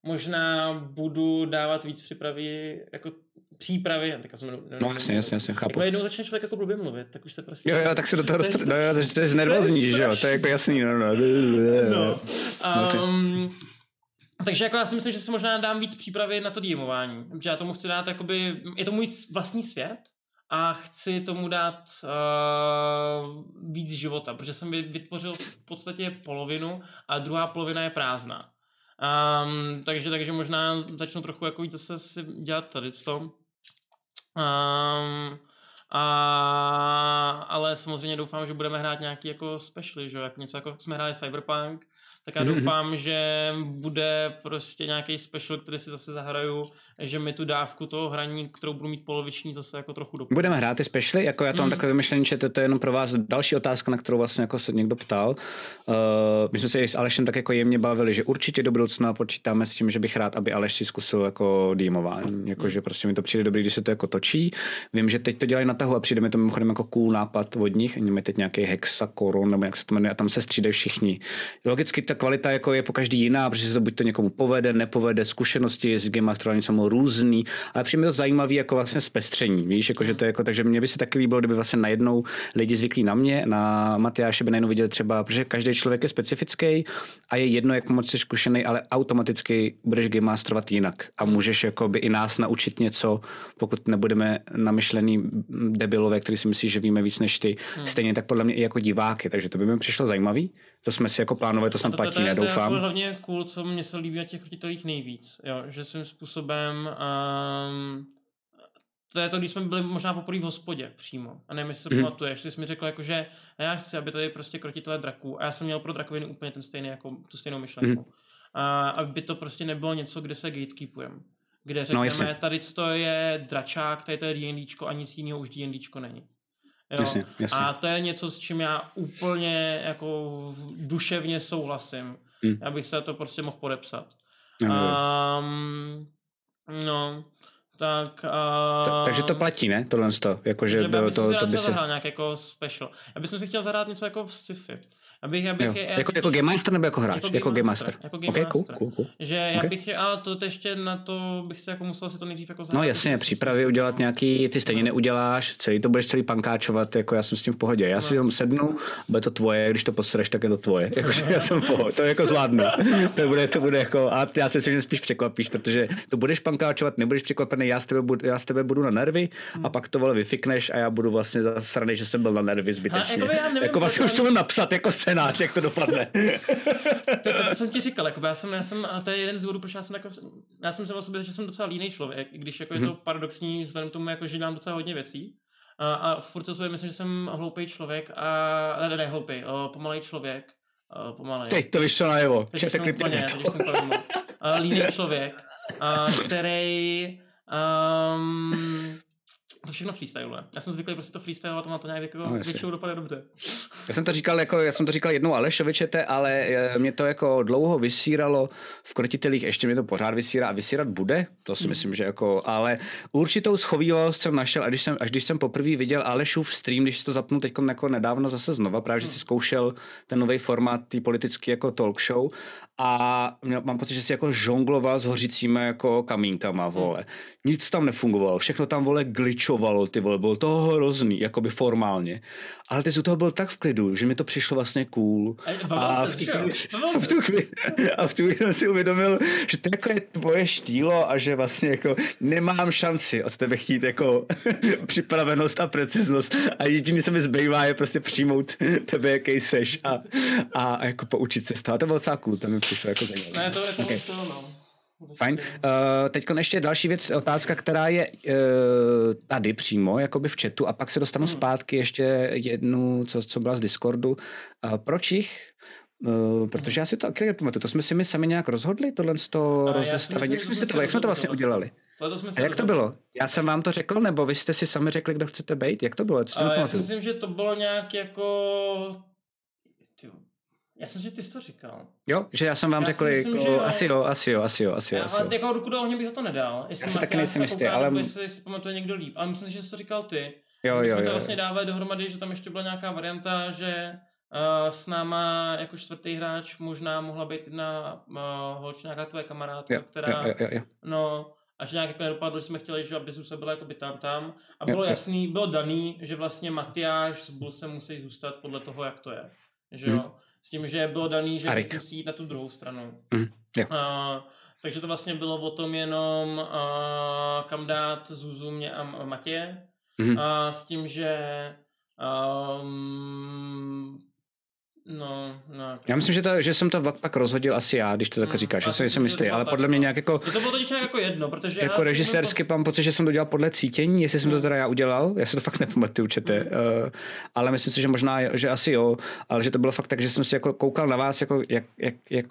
[SPEAKER 3] možná budu dávat víc připravy, jako přípravy, teďka jsem
[SPEAKER 2] ne, No jasně, jasně, jasně, chápu.
[SPEAKER 3] Jako jednou začne člověk jako blbě mluvit, tak už se prostě...
[SPEAKER 2] Jo, jo, tak se do toho dostane, no jo, to je znervozní, že jo, to je jako jasný, no, no.
[SPEAKER 3] no. Um, takže jako já si myslím, že si možná dám víc přípravy na to dýmování, že já tomu chci dát jakoby, je to můj vlastní svět a chci tomu dát uh, víc života, protože jsem vytvořil v podstatě polovinu a druhá polovina je prázdná. Um, takže, takže možná začnu trochu jako víc zase si dělat tady to. Um, a, ale samozřejmě doufám, že budeme hrát nějaký jako special, že jako něco jako jsme hráli Cyberpunk, tak já doufám, že bude prostě nějaký special, který si zase zahraju, že mi tu dávku toho hraní, kterou budu mít poloviční, zase jako trochu doplní.
[SPEAKER 2] Budeme hrát ty specialy, jako já to mám mm. takové vymyšlení, že to, to je jenom pro vás další otázka, na kterou vlastně jako se někdo ptal. Uh, my jsme se s Alešem tak jako jemně bavili, že určitě do budoucna počítáme s tím, že bych rád, aby Aleš si zkusil jako dýmování, jako mm. že prostě mi to přijde dobrý, když se to jako točí. Vím, že teď to dělají na tahu a přijde mi to mimochodem jako cool nápad od nich, oni mají teď nějaký hexakoron, nebo jak se to jmenuje, a tam se střídají všichni. Logicky ta kvalita jako je po každý jiná, protože se to buď to někomu povede, nepovede, zkušenosti s Game Masterování jsou různý, ale přijde to zajímavý jako vlastně zpestření, víš, jako, že to je jako, takže mě by se taky líbilo, kdyby vlastně najednou lidi zvyklí na mě, na Matyáše by najednou viděli třeba, protože každý člověk je specifický a je jedno, jak moc jsi zkušený, ale automaticky budeš game masterovat jinak a můžeš jako by i nás naučit něco, pokud nebudeme namyšlený debilové, který si myslí, že víme víc než ty, hmm. stejně tak podle mě i jako diváky, takže to by mi přišlo zajímavý. To jsme si jako plánovali, to jsem platí, nedoufám. To je jako
[SPEAKER 3] hlavně cool, co mě se líbí na těch roditelích nejvíc, jo, že svým způsobem um, to je to, když jsme byli možná poprvé v hospodě přímo. A nevím, jestli se mm-hmm. pamatuješ, jsi mi řekl, jako, že já chci, aby tady prostě krotitelé draků, a já jsem měl pro drakoviny úplně ten stejný, jako tu stejnou myšlenku. Mm-hmm. A aby to prostě nebylo něco, kde se gatekeepujeme. Kde no, řekneme, no, tady to je dračák, tady to je D&Dčko a nic jiného už D&Dčko není. Jo? Jasně, jasně. A to je něco, s čím já úplně jako duševně souhlasím. Mm. Já bych se to prostě mohl podepsat. Um, no, tak, uh,
[SPEAKER 2] Ta, takže to platí, ne? Tohle to, jakože
[SPEAKER 3] bylo
[SPEAKER 2] to,
[SPEAKER 3] to,
[SPEAKER 2] to
[SPEAKER 3] by se... nějak jako special. Já bych si chtěl zahrát něco jako v sci-fi. Abych, abych
[SPEAKER 2] je, jako, jako Game Master nebo jako hráč? Jako, jako Game Master.
[SPEAKER 3] Jako Game okay, Master. Cool, cool, cool. Že okay. já bych, ale to ještě na to bych se jako musel si to nejdřív jako
[SPEAKER 2] zahrát. No jasně, přípravy udělat nějaký, ty stejně neuděláš, celý to budeš celý pankáčovat, jako já jsem s tím v pohodě. Já no. si jenom sednu, bude to tvoje, když to podsereš, tak je to tvoje. Jakože já jsem v pohodě, to jako zvládnu. to bude, to bude jako, a já se že spíš překvapíš, protože to budeš pankáčovat, nebudeš překvapený, já z tebe budu, já z tebe budu na nervy a pak to vole vyfikneš a já budu vlastně zasraný, že jsem byl na nervy zbytečně. jako vlastně už to napsat jako scénář, jak to dopadne
[SPEAKER 3] to, to, to, jsem ti říkal, jako já jsem, já jsem, a to je jeden z důvodů, proč já jsem, jako, já jsem si o sobě, že jsem docela líný člověk, i když jako je to mhm. paradoxní, vzhledem k tomu, jako, že dělám docela hodně věcí. A, a furt se sobě myslím, že jsem hloupý člověk a, ne, ne, hloupý, pomalý člověk, pomalej.
[SPEAKER 2] Teď to vyšlo najevo.
[SPEAKER 3] Úplně, teď jsem líný člověk uh, který um, to všechno freestyle. Já jsem zvyklý prostě to freestylovat a má to nějak jako no, většinou dopadne dobře.
[SPEAKER 2] Já jsem to říkal, jako, já jsem to říkal jednou Alešovičete, ale eh, mě to jako dlouho vysíralo v krotitelích, ještě mě to pořád vysírá a vysírat bude, to si hmm. myslím, že jako, ale určitou schovývalost jsem našel, a když jsem, až když jsem poprvé viděl Alešův stream, když si to zapnul teď jako nedávno zase znova, právě, že si zkoušel ten nový formát, ty politický jako talk show a mám pocit, že si jako žongloval s hořícími jako kamínkama, vole. Nic tam nefungovalo, všechno tam, vole, glitchovalo, ty vole, bylo to hrozný, jakoby formálně. Ale ty z toho byl tak v klidu, že mi to přišlo vlastně cool.
[SPEAKER 3] A v, chvíli,
[SPEAKER 2] a v tu chvíli, a v tu chvíli jsem si uvědomil, že to jako je tvoje štílo a že vlastně jako nemám šanci od tebe chtít jako připravenost a preciznost a jediný, co mi zbývá, je prostě přijmout tebe, jaký seš a, a, a jako poučit se z toho. A to bylo docela cool, to mi přišlo jako zajímavé.
[SPEAKER 3] Ne, to je to okay. to, no.
[SPEAKER 2] Fajn. Uh, teď ještě další věc, otázka, která je uh, tady přímo, jakoby v chatu, a pak se dostanu hmm. zpátky ještě jednu, co, co byla z Discordu. Uh, proč jich? Uh, protože já si to taky pamatuju, to jsme si my sami nějak rozhodli, tohle z toho rozestavení. Jak, jsme to, jak jsme to vlastně udělali? A jak to bylo? Já jsem vám to řekl, nebo vy jste si sami řekli, kdo chcete být? Jak to bylo?
[SPEAKER 3] Co já si myslím, že to bylo nějak jako já jsem si, že ty jsi to říkal.
[SPEAKER 2] Jo, že já jsem vám já řekl, myslím, jako, že asi jo, asi jo, asi jo, asi jo.
[SPEAKER 3] Ale asi jako ruku do ohně bych za to nedal.
[SPEAKER 2] Jestli já si taky nejsem jistý, ale...
[SPEAKER 3] Nebo jestli si pamatuje někdo líp. Ale myslím si, že jsi to říkal ty.
[SPEAKER 2] Jo, jo, jo.
[SPEAKER 3] jsme to vlastně dávali dohromady, že tam ještě byla nějaká varianta, že uh, s náma jako čtvrtý hráč možná mohla být jedna uh, holčina, nějaká tvoje kamarádka,
[SPEAKER 2] jo,
[SPEAKER 3] která,
[SPEAKER 2] jo, jo, jo.
[SPEAKER 3] no, a že nějak jako nedopadlo, že jsme chtěli, že aby Zuse byla jako by tam tam. A bylo jo, jasný, bylo daný, že vlastně Matyáš s Bulsem musí zůstat podle toho, jak to je. Že jo? Hmm. S tím, že bylo daný, že Arik. musí jít na tu druhou stranu.
[SPEAKER 2] Mm, jo.
[SPEAKER 3] Uh, takže to vlastně bylo o tom jenom, uh, kam dát Zuzu, mě a Matě. Mm. Uh, s tím, že um, No, no.
[SPEAKER 2] Já myslím, že, to, že jsem to pak rozhodil asi já, když to tak hmm, říkáš, že jsem myslí, ale podle mě nějak jako...
[SPEAKER 3] To bylo totiž jako jedno, protože
[SPEAKER 2] Jako režisérsky mám pocit, že jsem to dělal podle cítění, jestli jsem to hmm. teda já udělal, já se to fakt nepamatuju, čete, hmm. uh, ale myslím si, že možná, že asi jo, ale že to bylo fakt tak, že jsem si jako koukal na vás, jako jak, jak, jak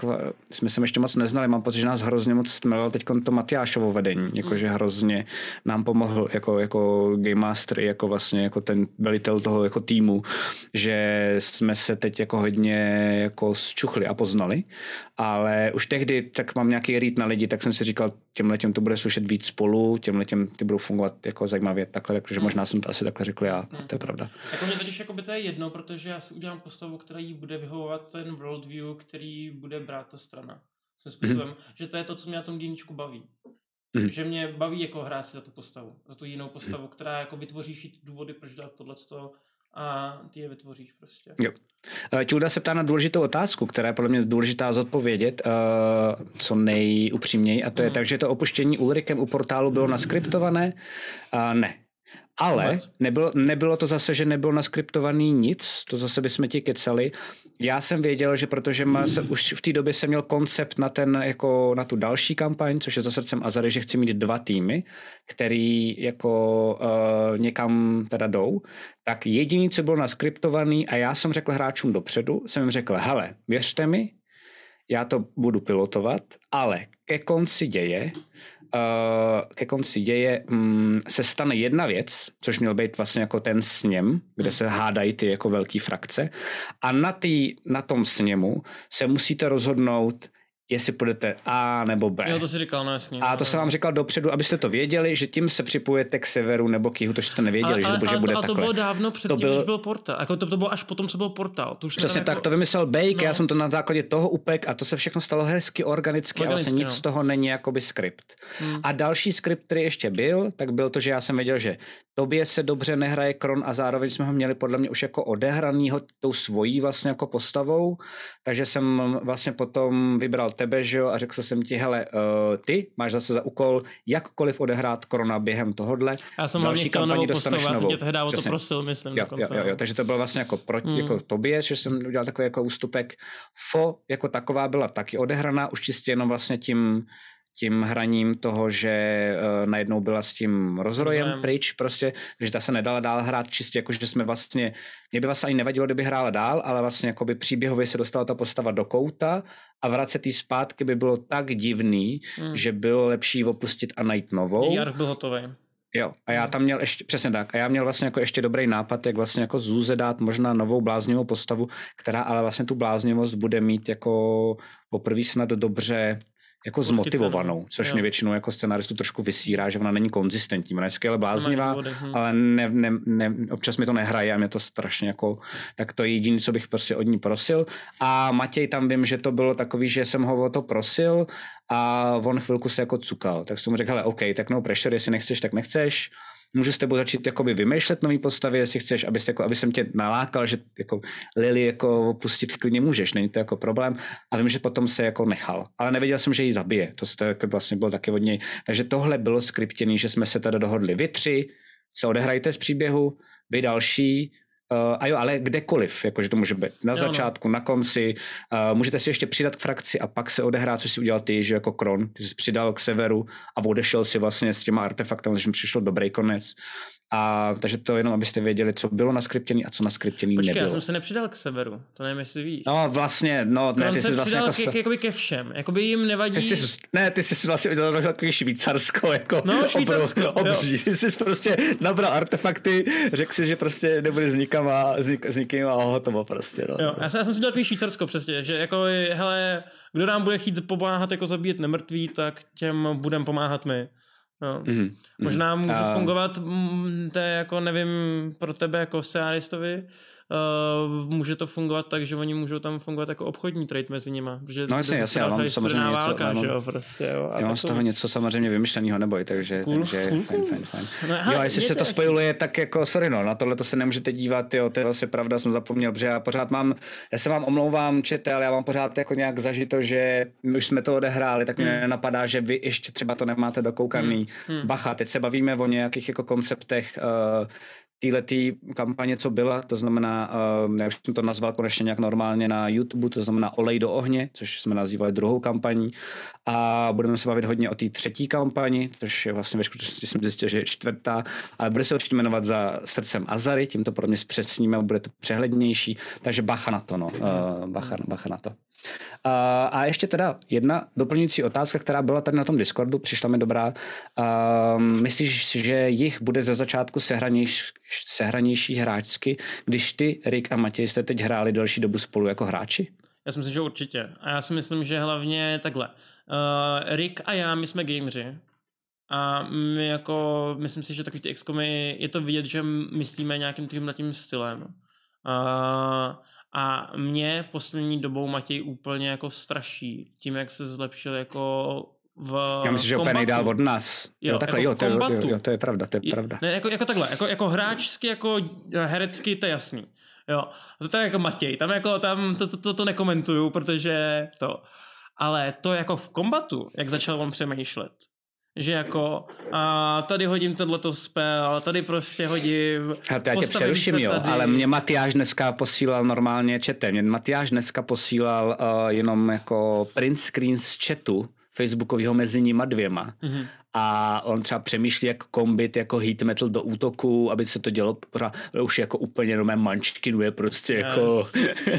[SPEAKER 2] jsme se ještě moc neznali, mám pocit, že nás hrozně moc stmelil teď to Matyášovo vedení, jakože hrozně nám pomohl jako, jako game master, jako vlastně jako ten velitel toho jako týmu, že jsme se teď jako hodně jako zčuchli a poznali, ale už tehdy tak mám nějaký rýt na lidi, tak jsem si říkal, těm to bude slušet víc spolu, těm ty budou fungovat jako zajímavě takhle, takže hmm. možná jsem to asi takhle řekl já, hmm. to je pravda.
[SPEAKER 3] Jako mě totiž jako by to je jedno, protože já si udělám postavu, která jí bude vyhovovat ten worldview, který bude brát ta strana. Svým způsobem, hmm. že to je to, co mě na tom díničku baví. Mm. Že mě baví jako hrát si za tu postavu, za tu jinou postavu, která jako vytvoří důvody, proč dát tohle a ty je vytvoříš prostě.
[SPEAKER 2] Jo. Čulda se ptá na důležitou otázku, která je podle mě důležitá zodpovědět, uh, co nejupřímněji, a to je tak, že to opuštění Ulrikem u portálu bylo naskriptované? Uh, ne. Ale nebylo, nebylo to zase, že nebylo naskriptovaný nic, to zase bychom ti kecali. Já jsem věděl, že protože má, se, už v té době jsem měl koncept na, ten, jako, na tu další kampaň, což je za srdcem Azary, že chci mít dva týmy, který jako uh, někam teda jdou, tak jediný, co bylo naskriptovaný a já jsem řekl hráčům dopředu, jsem jim řekl, hele, věřte mi, já to budu pilotovat, ale ke konci děje ke konci děje um, se stane jedna věc, což měl být vlastně jako ten sněm, kde hmm. se hádají ty jako velký frakce a na, tý, na tom sněmu se musíte rozhodnout, jestli půjdete A nebo B.
[SPEAKER 3] Jo, to si říkal, no jasně.
[SPEAKER 2] A to jsem vám říkal dopředu, abyste to věděli, že tím se připojete k severu nebo k jihu, to jste nevěděli, a, a, že, že bude a to takhle.
[SPEAKER 3] bylo dávno předtím, to byl... než byl portál. Jako to, to bylo až potom, co byl portál. To už
[SPEAKER 2] Přesně tak, jako... to vymyslel Bake, no. já jsem to na základě toho upek a to se všechno stalo hezky organicky, organicky ale se nic no. z toho není jakoby skript. Hmm. A další skript, který ještě byl, tak byl to, že já jsem věděl, že tobě se dobře nehraje Kron a zároveň jsme ho měli podle mě už jako odehranýho tou svojí vlastně jako postavou, takže jsem vlastně potom vybral tebe, že jo, a řekl jsem ti, hele, uh, ty máš zase za úkol jakkoliv odehrát korona během tohohle.
[SPEAKER 3] Já jsem Další kampaní dostaneš postavu, novou. já jsem tě tehdy o to prosil, myslím.
[SPEAKER 2] Jo, jo, jo, jo, takže to bylo vlastně jako proti, hmm. jako tobě, že jsem udělal takový jako ústupek. Fo jako taková byla taky odehraná, už čistě jenom vlastně tím tím hraním toho, že uh, najednou byla s tím rozrojem
[SPEAKER 3] Rozrojem.
[SPEAKER 2] pryč prostě, takže ta se nedala dál hrát čistě, jako že jsme vlastně, mě by vlastně ani nevadilo, kdyby hrála dál, ale vlastně jakoby příběhově se dostala ta postava do kouta a vracet jí zpátky by bylo tak divný,
[SPEAKER 3] Hmm.
[SPEAKER 2] že bylo lepší opustit a najít novou.
[SPEAKER 3] Její arch byl hotový.
[SPEAKER 2] Jo, a já tam měl ještě, přesně tak, a já měl vlastně jako ještě dobrý nápad, jak vlastně jako Zůze dát možná novou bláznivou postavu, která ale vlastně tu bláznivost bude mít jako poprvé snad dobře jako zmotivovanou, což
[SPEAKER 3] Jo.
[SPEAKER 2] mě většinou jako scenaristu trošku vysírá, že ona není konzistentní, ona je skvěle bláznivá,
[SPEAKER 3] důvody, hm.
[SPEAKER 2] ale ne, ne, ne, občas mi to nehraje a mě to strašně jako, tak to je jediné, co bych prostě od ní prosil. A Matěj tam vím, že to bylo takový, že jsem ho o to prosil a on chvilku se jako cukal. Tak jsem mu řekl, hele, OK, tak no pressure, jestli nechceš, tak nechceš. Můžu s tebou začít jakoby vymýšlet nový postavy, jestli chceš, abys, jako, aby jsem tě nalákal, že jako Lily jako opustit klidně můžeš, není to jako problém. A vím, že potom se jako nechal. Ale nevěděl jsem, že ji zabije. To, se to jako vlastně bylo taky od něj. Takže tohle bylo skriptěný, že jsme se teda dohodli. Vy tři se odehrajte z příběhu, vy další, Uh, a jo, ale kdekoliv, jakože to může být na
[SPEAKER 3] Jo, no.
[SPEAKER 2] začátku, na konci, uh, můžete si ještě přidat k frakci a pak se odehrát, co si udělal ty, že jako Kron, ty jsi přidal k severu a odešel si vlastně s těma artefaktami, takže mi přišlo dobrý konec. A takže to jenom, abyste věděli, co bylo naskriptěný a co naskriptěný
[SPEAKER 3] Počkej, já
[SPEAKER 2] nebylo.
[SPEAKER 3] jsem se nepřidal k severu, to nevím, jestli víš.
[SPEAKER 2] No vlastně, no ne, ty jsi vlastně jako...
[SPEAKER 3] ke, jakoby ke všem, jakoby jim nevadí...
[SPEAKER 2] Ty jsi, ne, ty jsi vlastně udělal takový Švýcarsko, jako
[SPEAKER 3] No, Švýcarsko, jo.
[SPEAKER 2] obří. Ty jsi prostě nabral artefakty, řekl si, že prostě nebude s nikam a s, nik, s nikým a hotovo prostě. No.
[SPEAKER 3] Jo, já jsem, já jsem si udělal takový Švýcarsko přesně, že jako, hele, kdo nám bude chtít pomáhat jako zabíjet nemrtví, tak těm budem pomáhat my. Jo.
[SPEAKER 2] Mhm,
[SPEAKER 3] Možná může
[SPEAKER 2] A-
[SPEAKER 3] fungovat, mm, to je jako nevím, pro tebe jako scenaristovi, uh, může to fungovat tak, že oni můžou tam fungovat jako obchodní trade mezi nima. Protože
[SPEAKER 2] No jasně, jasně, já mám samozřejmě něco-
[SPEAKER 3] válka,
[SPEAKER 2] já mám-
[SPEAKER 3] že jo, prostě, jo. A
[SPEAKER 2] Já mám z toho něco samozřejmě vymyšleného, neboj, takže,
[SPEAKER 3] Cool,
[SPEAKER 2] takže
[SPEAKER 3] cool,
[SPEAKER 2] fajn, fajn, fajn.
[SPEAKER 3] No,
[SPEAKER 2] jo,
[SPEAKER 3] hele,
[SPEAKER 2] a jestli se
[SPEAKER 3] to
[SPEAKER 2] to
[SPEAKER 3] je-
[SPEAKER 2] spojuje, tak jako, sorry no, na tohle to se nemůžete dívat, jo, to je vlastně pravda, jsem zapomněl, protože já pořád mám, já se vám omlouvám, čete, ale já mám pořád jako nějak zažito, že my už jsme to odehráli, tak mě
[SPEAKER 3] Hmm.
[SPEAKER 2] nenapadá, že vy ještě třeba to nemáte dokoukaný.
[SPEAKER 3] Hmm.
[SPEAKER 2] Bacha, teď se bavíme o nějakých jako konceptech, uh, týhletý kampaně, co byla, to znamená, uh, já už jsem to nazval konečně nějak normálně na YouTube, to znamená Olej do ohně, což jsme nazývali druhou kampaní a budeme se bavit hodně o té třetí kampani, což je vlastně ve skutečnosti jsem zjistil, že je čtvrtá, ale bude se určitě jmenovat za srdcem Azary, tím to pro mě zpřesníme bude to přehlednější, takže bacha na to, no, uh, bacha, bacha na to. Uh, a ještě teda jedna doplňující otázka, která byla tady na tom Discordu, přišla mi dobrá. Uh, myslíš, že jich bude ze začátku sehranější, sehranější hráčsky, když ty, Rick a Matěj, jste teď hráli delší dobu spolu jako hráči?
[SPEAKER 3] Já si myslím, že určitě. A já si myslím, že hlavně takhle. Uh, Rick a já, my jsme gameři. A my jako, myslím si, že takový ty XCOMy, je to vidět, že myslíme nějakým tím tím stylem. Uh, a mě poslední dobou Matěj úplně jako straší tím, jak se zlepšil jako v
[SPEAKER 2] Já myslím, že úplně nejdál od nás. Jo,
[SPEAKER 3] Jo,
[SPEAKER 2] takhle,
[SPEAKER 3] jako
[SPEAKER 2] jo, to, je- jo, jo, to je pravda, to je pravda.
[SPEAKER 3] Ne, jako, jako takhle, jako, jako hráčsky, jako herecky, to je jasný. Jo, to je jako Matěj, tam jako, tam to, to, to, to nekomentuju, protože to. Ale to jako v kombatu, jak začal on přemýšlet, že jako a tady hodím tenhleto spell, tady prostě hodím...
[SPEAKER 2] A to já tě přeruším, jo,
[SPEAKER 3] tady.
[SPEAKER 2] ale mě Matyáš dneska posílal normálně chatem. Mě Matyáš dneska posílal uh, jenom jako print screen z chatu Facebookového mezi nima dvěma.
[SPEAKER 3] Mhm.
[SPEAKER 2] A on třeba přemýšlí, jak kombit jako heat metal do útoku, aby se to dělo pořád, už jako úplně jenom mančkinuje prostě
[SPEAKER 3] Yes.
[SPEAKER 2] jako,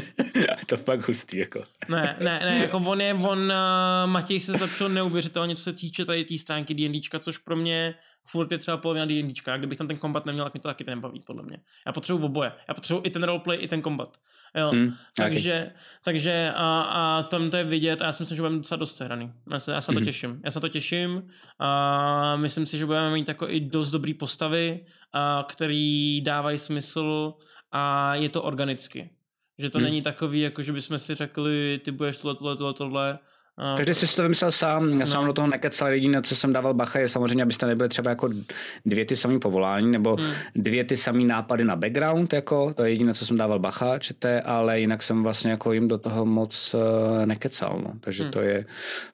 [SPEAKER 2] to fakt hustý jako.
[SPEAKER 3] Ne, ne, ne, jako on je, on, uh, Matěj se zlepšil neuvěřitelně, co se týče tady té tý stránky D&Dčka, což pro mě furt je třeba polovina D&Dčka, kdybych tam ten kombat neměl, tak mi to taky nebaví, podle mě. Já potřebuji oboje, já potřebuji i ten roleplay, i ten kombat. Jo,
[SPEAKER 2] Hmm,
[SPEAKER 3] takže, takže a, a tam to je vidět a já si myslím, že budeme docela dost sehraný. Já se, já se na to
[SPEAKER 2] Mhm.
[SPEAKER 3] těším. Já se to těším a myslím si, že budeme mít jako i dost dobrý postavy, a, který dávají smysl a je to organicky. Že to
[SPEAKER 2] Hmm.
[SPEAKER 3] není takový, jako že bychom si řekli, ty budeš tohle, tohle, tohle, tohle. A,
[SPEAKER 2] Každý si to vymyslel sám, já jsem
[SPEAKER 3] No.
[SPEAKER 2] do toho nekecal, jediné, co jsem dával bacha, je samozřejmě, abyste nebyli třeba jako dvě ty samé povolání, nebo
[SPEAKER 3] Hmm.
[SPEAKER 2] dvě ty samé nápady na background, jako, to je jediné, co jsem dával bacha, čete, ale jinak jsem vlastně jako jim do toho moc uh, nekecal, no. takže
[SPEAKER 3] Hmm.
[SPEAKER 2] to, je,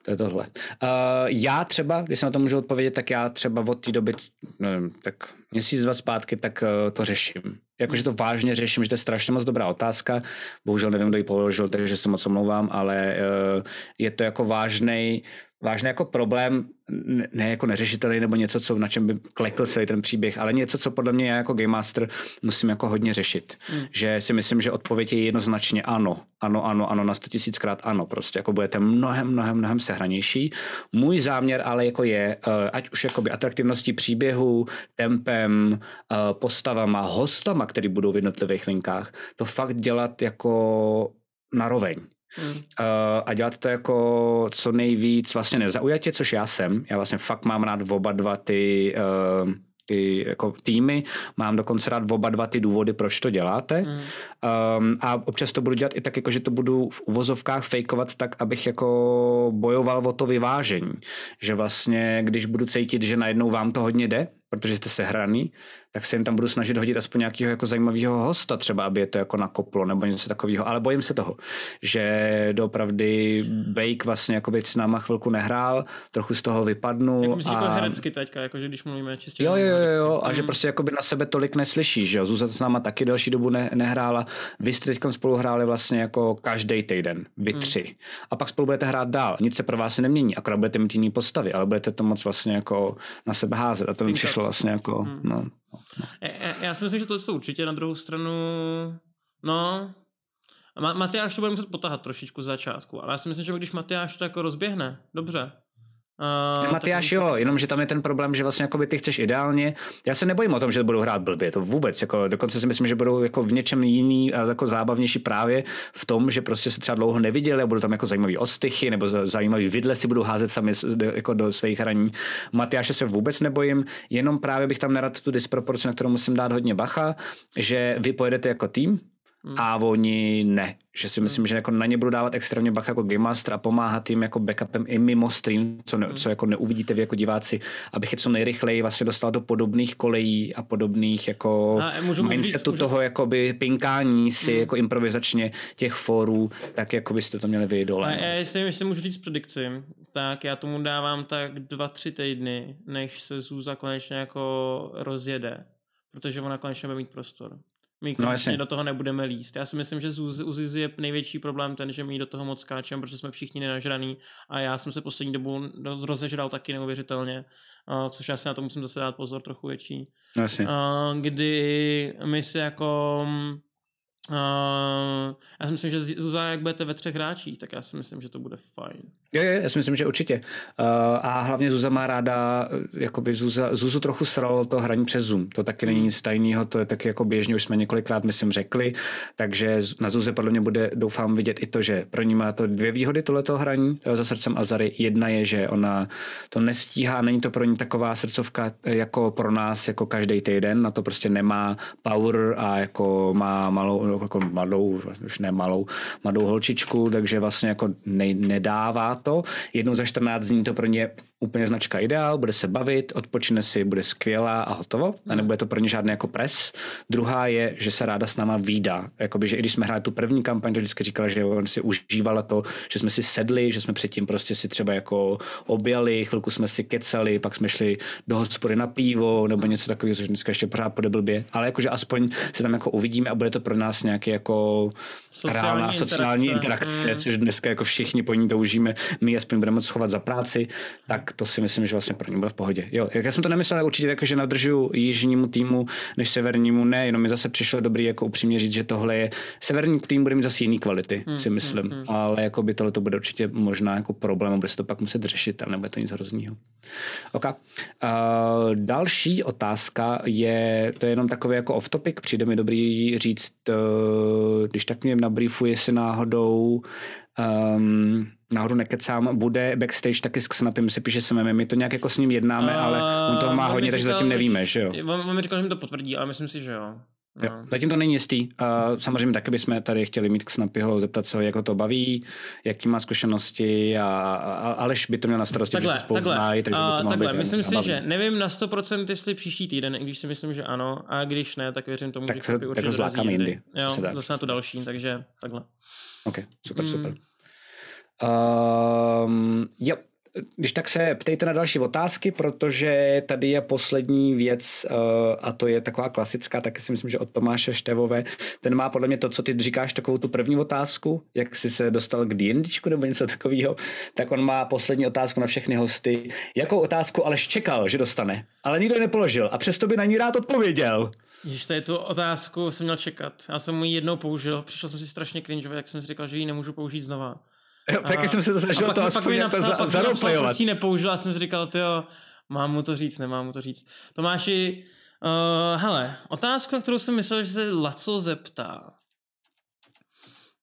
[SPEAKER 2] to je tohle. Uh, já třeba, když se na to můžu odpovědět, tak já třeba od té doby, nevím, tak měsíc, dva zpátky, tak uh, to řeším. Jakože to vážně řeším, že to je strašně moc dobrá otázka. Bohužel nevím, kdo ji položil, takže se moc omlouvám, ale uh, je to jako vážnej vážný jako problém, ne jako neřešitelný nebo něco, co, na čem by klekl celý ten příběh, ale něco, co podle mě já jako Game Master musím jako hodně řešit. Hmm. Že si myslím, že odpověď je jednoznačně ano. Ano, ano, ano, na 100 tisíckrát ano. Prostě jako budete mnohem, mnohem, mnohem sehranější. Můj záměr ale jako je, eh, ať už jakoby atraktivností příběhu, tempem, eh, postavama, hostama, který budou v jednotlivých linkách, to fakt dělat jako naroveň. Hmm. Uh, a dělat to jako co nejvíc vlastně nezaujatě, což já jsem. Já vlastně fakt mám rád oba dva ty uh, ty jako týmy, mám dokonce rád oba dva ty důvody, proč to děláte. Mm. Um, a občas to budu dělat i tak, jako, že to budu v uvozovkách fejkovat tak, abych jako bojoval o to vyvážení. Že vlastně, když budu cítit, že najednou vám to hodně jde, protože jste sehraný, tak se jim tam budu snažit hodit aspoň nějakého jako zajímavého hosta, třeba aby je to jako nakoplo nebo něco takového, ale bojím se toho, že doopravdy Bake vlastně jako s náma chvilku nehrál, trochu z toho vypadnu.
[SPEAKER 3] Jak myslíš a... jako herecky teďka, jako že když mluvíme čistě
[SPEAKER 2] Jo, jo, jo, jo, a že mm. prostě jako by na sebe tolik neslyší, že jo, Zuzana s náma taky delší dobu ne, nehrála, vy jste teď spolu hráli vlastně jako každý týden, vy mm. tři. A pak spolu budete hrát dál, nic se pro vás nemění, akorát budete mít jiný postavy, ale budete to moc vlastně jako na sebe házet a to mi přišlo vlastně jako, mm. no,
[SPEAKER 3] já, já si myslím, že to je určitě na druhou stranu, no, Matyáš to bude muset potahat trošičku z začátku, ale já si myslím, že když Matyáš to jako rozběhne, dobře,
[SPEAKER 2] Uh, Matyáš jo, jenomže tam je ten problém, že vlastně ty chceš ideálně. Já se nebojím o tom, že budou hrát blbě, to vůbec. Jako, dokonce si myslím, že budou jako v něčem jiný a jako zábavnější právě v tom, že prostě se třeba dlouho neviděli a budou tam jako zajímavý ostychy nebo zajímavý vidle si budou házet sami jako do svých hraní. Matyáše se vůbec nebojím, jenom právě bych tam nerad tu disproporci, na kterou musím dát hodně bacha, že vy pojedete jako tým, Hmm. A oni ne. Že si myslím, hmm. že jako na ně budu dávat extrémně bach jako Game Master a pomáhat jim jako backupem i mimo stream, co, ne, hmm. co jako neuvidíte vy jako diváci, abych je co nejrychleji vlastně dostal do podobných kolejí a podobných jako a můžu, mindsetu můžu, toho jakoby pinkání si hmm. jako improvizačně těch fórů, tak jako byste to měli vy dole.
[SPEAKER 3] A no. já, jestli, jestli můžu říct predikci, tak já tomu dávám tak dva, tři týdny, než se Zůza konečně jako rozjede, protože ona konečně bude mít prostor. My no, jasně. do toho nebudeme líst. Já si myslím, že z Uzizi je největší problém ten, že my do toho moc skáčeme, protože jsme všichni nenažraný a já jsem se poslední dobu rozežral taky neuvěřitelně, což já si na to musím zase dát pozor trochu větší.
[SPEAKER 2] No, jasně.
[SPEAKER 3] Kdy my si jako Uh, já si myslím, že Zuza, jak budete ve třech hráčích, tak já si myslím, že to bude fajn.
[SPEAKER 2] Jo, jo, já si myslím, že určitě. Uh, a hlavně Zuza má ráda, jakoby Zuza, Zuzu trochu sralo to hraní přes Zoom. To taky není nic tajného, to je taky jako běžně, už jsme několikrát, myslím, řekli. Takže na Zuze podle mě bude, doufám, vidět i to, že pro ní má to dvě výhody tohleto hraní za srdcem Azary. Jedna je, že ona to nestíhá, není to pro ní taková srdcovka jako pro nás, jako každý týden, na to prostě nemá power a jako má malou jako mladou, už ne malou, mladou holčičku, takže vlastně jako ne, nedává to. Jednou za 14 dní to pro ně úplně značka ideál, bude se bavit, odpočine si, bude skvělá a hotovo. A nebude to pro ně žádný jako pres. Druhá je, že se ráda s náma výdá. Jakoby, že i když jsme hráli tu první kampaň, to vždycky říkala, že on si užívala to, že jsme si sedli, že jsme předtím prostě si třeba jako objali, chvilku jsme si kecali, pak jsme šli do hospody na pivo nebo něco takového, což dneska ještě pořád pode blbě. Ale jakože aspoň se tam jako uvidíme a bude to pro nás nějaký jako sociální reálná interakce. sociální interakce, mm. což dneska jako všichni po ní toužíme. My aspoň budeme moc schovat za práci, tak to si myslím, že vlastně pro ně bude v pohodě. Jo, jak já jsem to nemyslel určitě jako, že nadržu jižnímu týmu než severnímu, ne, jenom mi zase přišlo dobrý jako upřímně říct, že tohle je, severní tým bude mít zase jiný kvality, hmm, si hmm, myslím, hmm, hmm. ale jako by tohle to bude určitě možná jako problém, bude se to pak muset řešit, ale nebude to nic hroznýho. OK. Uh, další otázka je, to je jenom takový jako off topic, přijde mi dobrý říct, uh, když tak mě nabriefuje si náhodou um, náhodou nekecám, bude backstage taky s Xnapim, se píše se my to nějak jako s ním jednáme, ale on toho má hodně, takže zatím nevíme, že jo?
[SPEAKER 3] On, mi říkal, že mi to potvrdí, ale myslím si, že jo.
[SPEAKER 2] No. Jo, zatím to není jistý. Uh, samozřejmě taky bychom tady chtěli mít k Snapyho, zeptat se ho, jak ho to baví, jaký má zkušenosti a, a Aleš by to měl na starosti,
[SPEAKER 3] takhle,
[SPEAKER 2] že se spolu
[SPEAKER 3] takhle,
[SPEAKER 2] znají, takže by to
[SPEAKER 3] takhle, být myslím si, že nevím na 100% jestli příští týden, i když si myslím, že ano, a když ne, tak věřím tomu,
[SPEAKER 2] tak
[SPEAKER 3] že Snapy
[SPEAKER 2] určitě zlákáme jindy.
[SPEAKER 3] Jo, zase na to další, takže takhle.
[SPEAKER 2] Ok, super, mm. Um, jo, když tak se ptejte na další otázky, protože tady je poslední věc uh, a to je taková klasická, taky si myslím, že od Tomáše Števové. Ten má podle mě to, co ty říkáš, takovou tu první otázku, jak jsi se dostal k D&Dčku nebo něco takového, tak on má poslední otázku na všechny hosty. Jakou otázku ale čekal, že dostane, ale nikdo nepoložil a přesto by na ní rád odpověděl.
[SPEAKER 3] Když tady tu otázku jsem měl čekat. Já jsem mu ji jednou použil, přišel jsem si strašně cringe, jak jsem si říkal, že ji nemůžu použít znova.
[SPEAKER 2] Jo, taky jsem se snažil to aspoň jako za, zaroplejovat.
[SPEAKER 3] Pak nepoužil a jsem si říkal, jo, mám mu to říct, nemám mu to říct. Tomáši, uh, hele, otázku, na kterou jsem myslel, že se Laco zeptá.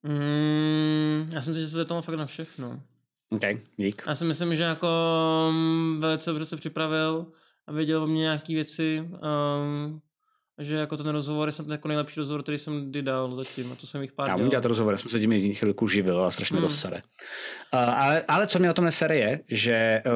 [SPEAKER 3] Mm, já jsem si že se zeptal fakt na všechno.
[SPEAKER 2] OK, dík.
[SPEAKER 3] Já si myslím, že jako um, velice dobře se připravil a věděl o mě nějaký věci. Um, že jako ten rozhovor je jsem jako nejlepší rozhovor, který jsem kdy dal zatím a to jsem jich pár
[SPEAKER 2] Já můžu dělat rozhovor, já jsem se tím chvilku živil a strašně hmm. to sere. Uh, ale, ale co mě na tom nesere je, že uh,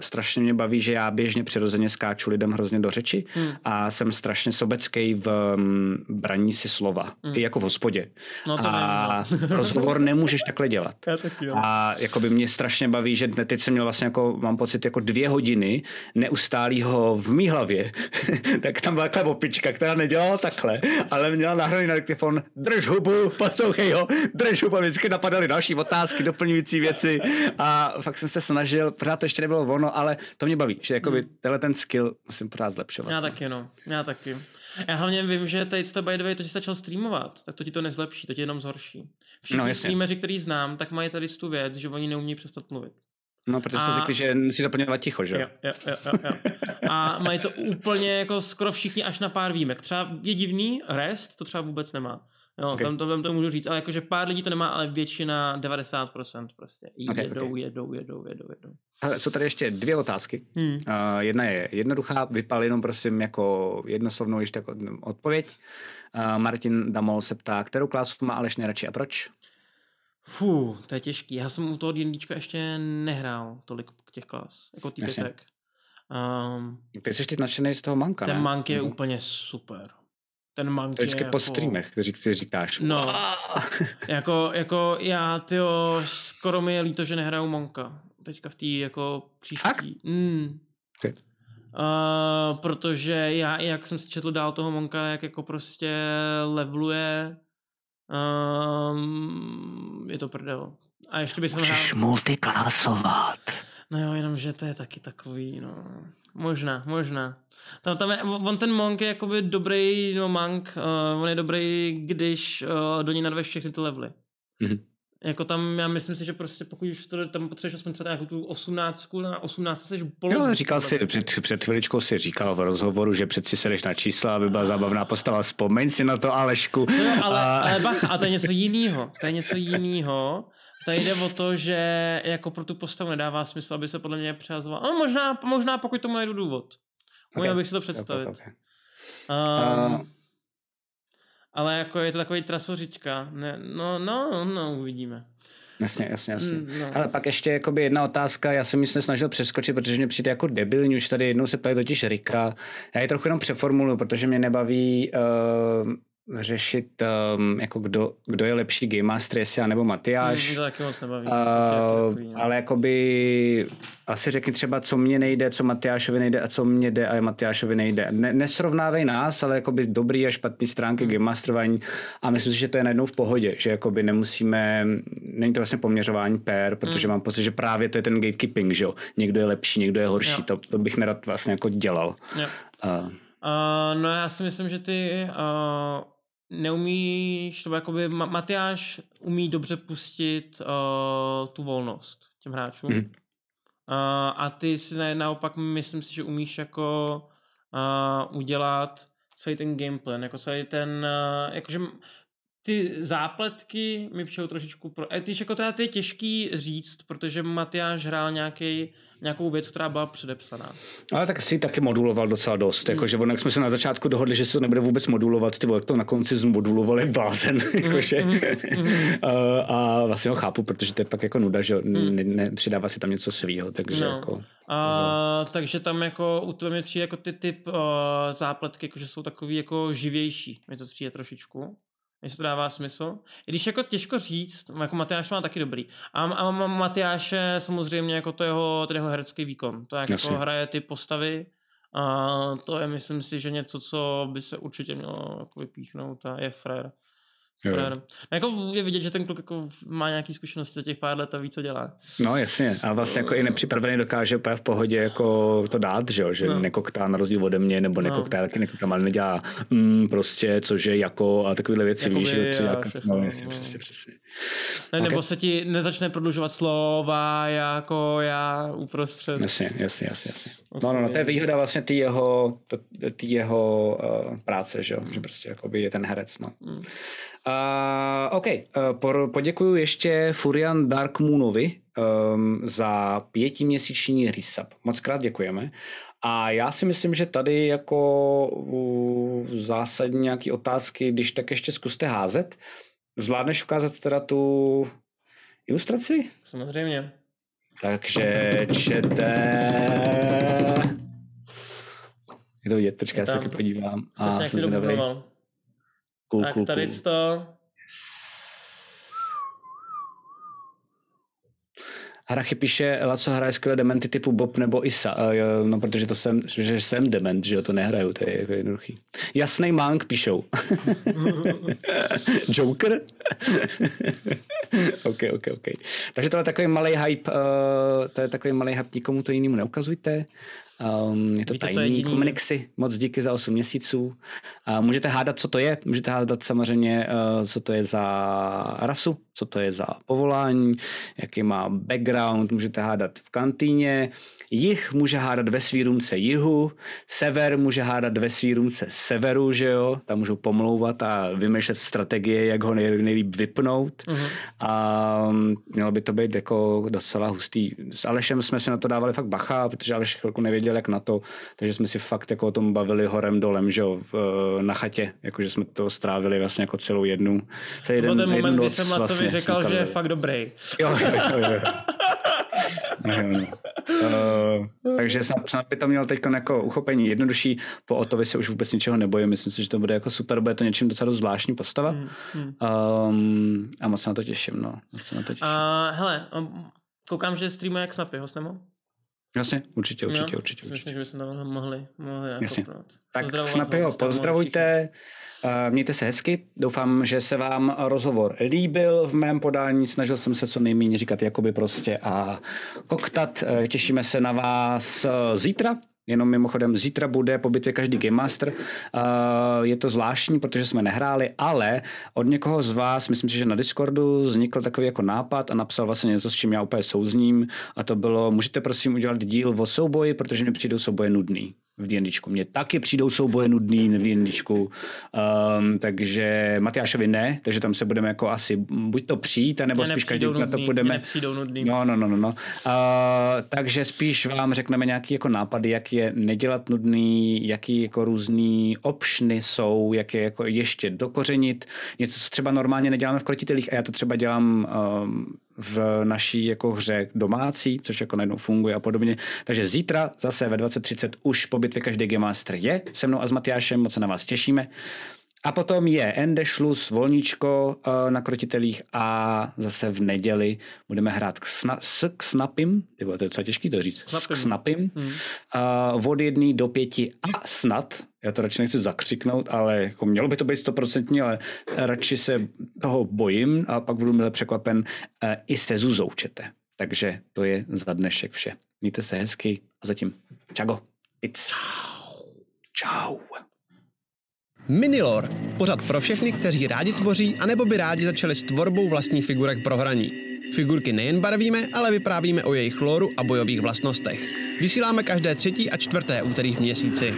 [SPEAKER 2] strašně mě baví, že já běžně přirozeně skáču lidem hrozně do řeči hmm. a jsem strašně sobecký v um, braní si slova, hmm. i jako v hospodě.
[SPEAKER 3] No to
[SPEAKER 2] a nevím, no. rozhovor nemůžeš takhle dělat.
[SPEAKER 3] Já taky, jo.
[SPEAKER 2] A jako by mě strašně baví, že teď jsem měl vlastně jako, mám pocit, jako dvě hodiny neustálýho v mý hlavě, tak tam byla takhle opička herečka, která nedělala takhle, ale měla nahraný na diktafon drž hubu, poslouchej ho, drž hubu, vždycky napadaly další otázky, doplňující věci a fakt jsem se snažil, pořád to ještě nebylo ono, ale to mě baví, že jakoby hmm. tenhle ten skill musím pořád zlepšovat.
[SPEAKER 3] Já taky, no, já taky. Já hlavně vím, že teď to by the way, to, že začal streamovat, tak to ti to nezlepší, to ti jenom zhorší. Všichni no, streameři, který znám, tak mají tady tu věc, že oni neumí přestat mluvit.
[SPEAKER 2] No, protože jste řekli, že musí zaplňovat ticho, že
[SPEAKER 3] jo? Jo, jo, jo, jo. A mají to úplně jako skoro všichni až na pár výjimek. Třeba je divný, rest to třeba vůbec nemá. Jo, okay. tam, to, tam to můžu říct, ale jakože pár lidí to nemá, ale většina 90% prostě. Okay, jedou, okay. jedou, jedou, jedou, jedou.
[SPEAKER 2] Hele, jsou tady ještě dvě otázky. Hmm. Uh, jedna je jednoduchá, vypal jenom prosím jako jednoslovnou ještě jako odpověď. Uh, Martin Damol se ptá, kterou klásu má Aleš nejradši a proč?
[SPEAKER 3] Fú, to je těžký. Já jsem u toho D&Dčka ještě nehrál tolik těch klas, jako týpek.
[SPEAKER 2] Um, Ty jsi teď nadšený z toho manka,
[SPEAKER 3] Ten
[SPEAKER 2] ne?
[SPEAKER 3] mank je mm. úplně super. Ten mank
[SPEAKER 2] to je vždycky
[SPEAKER 3] po
[SPEAKER 2] jako... streamech, kteří ty říkáš.
[SPEAKER 3] No, jako, jako já, tyjo, skoro mi je líto, že nehraju manka. Teďka v té jako příští. Mm. Okay. Uh, protože já, jak jsem si četl dál toho monka, jak jako prostě leveluje Um, je to prdel. A ještě bych
[SPEAKER 2] Můžeš hrál... multiklásovat.
[SPEAKER 3] No jo, jenomže to je taky takový, no. Možná, možná. Tam, tam je, on ten monk je jakoby dobrý, no monk, uh, on je dobrý, když uh, do něj nadveš všechny ty levely. Mm-hmm. Jako tam, já myslím si, že prostě pokud už to, tam potřebuješ aspoň třeba nějakou tu osmnáctku, na osmnáctce jsi.
[SPEAKER 2] Jo, říkal si, před, před chviličkou si říkal v rozhovoru, že přeci se jdeš na čísla, aby byla zábavná postava. Vzpomeň si na to, Alešku.
[SPEAKER 3] No, ale, a... ale bach, a to je něco jiného. To je něco jiného. Tady jde o to, že jako pro tu postavu nedává smysl, aby se podle mě přehazoval. No možná, možná pokud tomu najdu důvod. Okay. bych si to představit. Okay, okay. Um, uh... Ale jako je to takový trasořička. Ne, no, no, no, uvidíme.
[SPEAKER 2] Jasně, jasně, jasně. Mm, no. Ale pak ještě jakoby jedna otázka, já jsem se snažil přeskočit, protože mě přijde jako debilní, už tady jednou se ptají totiž Rika. Já ji trochu jenom přeformuluju, protože mě nebaví uh, řešit, um, jako kdo, kdo je lepší Game Master, jestli já nebo Matyáš.
[SPEAKER 3] Hmm, to taky moc nebaví.
[SPEAKER 2] Uh, ale jakoby asi řekni třeba, co mě nejde, co Matyášovi nejde a co mě jde a Matyášovi nejde. Ne, nesrovnávej nás, ale jakoby dobrý a špatný stránky hmm. Game Masterování a myslím si, že to je najednou v pohodě, že jakoby nemusíme, není to vlastně poměřování per, protože hmm. mám pocit, že právě to je ten gatekeeping, že jo. Někdo je lepší, někdo je horší, to, to bych nerad vlastně jako dělal.
[SPEAKER 3] Jo. Uh, Uh, no já si myslím, že ty uh, neumíš, to jakoby Matyáš umí dobře pustit uh, tu volnost těm hráčům. Mm. Uh, a ty si naopak myslím si, že umíš jako uh, udělat celý ten gameplan, jako celý ten, uh, jakože ty zápletky mi přijou trošičku pro... E, tyž jako to je těžký říct, protože Matyáš hrál nějaký, nějakou věc, která byla předepsaná.
[SPEAKER 2] Ale tak si taky moduloval docela dost. Hmm. Jakože on, jak jsme se na začátku dohodli, že se to nebude vůbec modulovat, ty jak to na konci zmodulovali blázen. Hmm. jakože. Hmm. a, a vlastně ho chápu, protože to je pak jako nuda, že hmm. ne, ne, přidává si tam něco svýho, takže no. jako...
[SPEAKER 3] A, takže tam jako u toho mi přijde jako ty typ uh, zápletky, jakože jsou takový jako živější, mi to přijde trošičku. Jestli to dává smysl. I když jako těžko říct, jako Matyáš má taky dobrý. A, a Matyáše samozřejmě jako to jeho, ten jeho herecký výkon. To jak jako hraje ty postavy, a to je myslím si, že něco, co by se určitě mělo jako vypíchnout a je frér. Jo. Jako je vidět, že ten kluk jako má nějaký zkušenosti těch pár let a ví, co dělá.
[SPEAKER 2] No jasně, a vlastně jako i nepřipravený dokáže v pohodě jako to dát, že, jo? že no. nekoktá na rozdíl ode mě, nebo no. nekoktá, taky nekoktá, ale nedělá mm, prostě, cože jako a takovéhle věci, víš, že jako, no, jasně, přesně, přesně.
[SPEAKER 3] Ne, okay. Nebo se ti nezačne prodlužovat slova jako já uprostřed.
[SPEAKER 2] Jasně, jasně, jasně. jasně. Okay. No, no, no, to je výhoda vlastně ty jeho, ty jeho uh, práce, že jo, že prostě jakoby je ten herec, no. Mm. Uh, OK, uh, poděkuju ještě Furian Darkmoonovi um, za pětiměsíční resub. Moc krát děkujeme. A já si myslím, že tady jako uh, zásadní nějaké otázky, když tak ještě zkuste házet. Zvládneš ukázat teda tu ilustraci?
[SPEAKER 3] Samozřejmě.
[SPEAKER 2] Takže čete... Je to vidět, počkej, já se taky podívám.
[SPEAKER 3] A jsem zvědavý. Cool, tak cool, tady cool. to.
[SPEAKER 2] Hrachy píše, Laco hraje skvělé dementy typu Bob nebo Isa. Uh, no, protože to jsem, že jsem dement, že jo, to nehraju, to je jako jednoduchý. Jasný Mank píšou. Joker? ok, ok, ok. Takže tohle je takový malý hype, uh, to je takový malý hype, nikomu to jinému neukazujte. Um, je to Víte, tajný to Kominixy, moc díky za 8 měsíců. Uh, můžete hádat, co to je, můžete hádat samozřejmě, uh, co to je za rasu, co to je za povolání, jaký má background, můžete hádat v kantýně, Jih může hádat ve svý růmce jihu, sever může hádat ve svý růmce severu, že jo, tam můžou pomlouvat a vymýšlet strategie, jak ho nej, nejlíp vypnout. Uh-huh. A mělo by to být jako docela hustý. S Alešem jsme si na to dávali fakt bacha, protože Aleš chvilku nevěděl, jak na to, takže jsme si fakt jako o tom bavili horem dolem, že jo, v, na chatě, jakože jsme to strávili vlastně jako celou jednu.
[SPEAKER 3] To jeden, ten moment, kdy jsem Lacovi vlastně řekl, že je fakt dobrý.
[SPEAKER 2] Jo, jo, jo. jo. no. Uh, takže snad by to měl teď jako uchopení jednodušší, po Otovi se už vůbec ničeho nebojím, myslím si, že to bude jako super, bude to něčím docela dost zvláštní postava mm, mm. Um, a moc se na to těším, no. Moc se na to těším.
[SPEAKER 3] Uh, hele, um, koukám, že streamuje jak Snapy, ho snemo?
[SPEAKER 2] Jasně, určitě, určitě, jo, určitě.
[SPEAKER 3] Myslím, že bychom tam mohli, mohli
[SPEAKER 2] Jasně. Tak Snapyho pozdravujte, uh, mějte se hezky, doufám, že se vám rozhovor líbil v mém podání, snažil jsem se co nejméně říkat jakoby prostě a koktat, uh, těšíme se na vás zítra, Jenom mimochodem zítra bude po bitvě každý Game Master. Je to zvláštní, protože jsme nehráli, ale od někoho z vás, myslím si, že na Discordu vznikl takový jako nápad a napsal vlastně něco, s čím já úplně souzním a to bylo, můžete prosím udělat díl o souboji, protože mi přijdou souboje nudný v D&Dčku. Mně taky přijdou souboje nudný v D&Dčku, um, takže Matyášovi ne, takže tam se budeme jako asi buď to přijít, nebo spíš každý
[SPEAKER 3] nudný,
[SPEAKER 2] na to budeme.
[SPEAKER 3] nudný.
[SPEAKER 2] No, no, no, no. no. Uh, takže spíš vám řekneme nějaký jako nápady, jak je nedělat nudný, jaký jako různý opšny jsou, jak je jako ještě dokořenit. Něco, co třeba normálně neděláme v krotitelích a já to třeba dělám um, v naší jako hře domácí, což jako najednou funguje a podobně. Takže zítra zase ve 20.30 už po bitvě každý Game Master je se mnou a s Matyášem, moc se na vás těšíme. A potom je Ende Šlus, volníčko uh, na krotitelích a zase v neděli budeme hrát k, sna- s k snapim, to je docela těžký to říct, s k snapim, hmm. uh, od jedné do pěti a snad, já to radši nechci zakřiknout, ale jako mělo by to být stoprocentní, ale radši se toho bojím a pak budu milé překvapen, uh, i se Zuzou čete. Takže to je za dnešek vše. Mějte se hezky a zatím čago. It's... Ciao.
[SPEAKER 1] Minilor, pořad pro všechny, kteří rádi tvoří, anebo by rádi začali s tvorbou vlastních figurek pro hraní. Figurky nejen barvíme, ale vyprávíme o jejich lóru a bojových vlastnostech. Vysíláme každé třetí a čtvrté úterý v měsíci.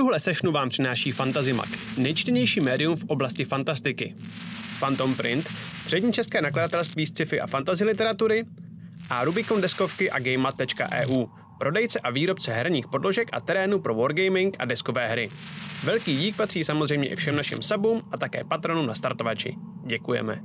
[SPEAKER 1] Tuhle sešnu vám přináší Fantazimak, nejčtenější médium v oblasti fantastiky. Phantom Print, přední české nakladatelství sci-fi a fantasy literatury a Rubicon deskovky a GameMat.eu, prodejce a výrobce herních podložek a terénu pro wargaming a deskové hry. Velký dík patří samozřejmě i všem našim subům a také patronům na startovači. Děkujeme.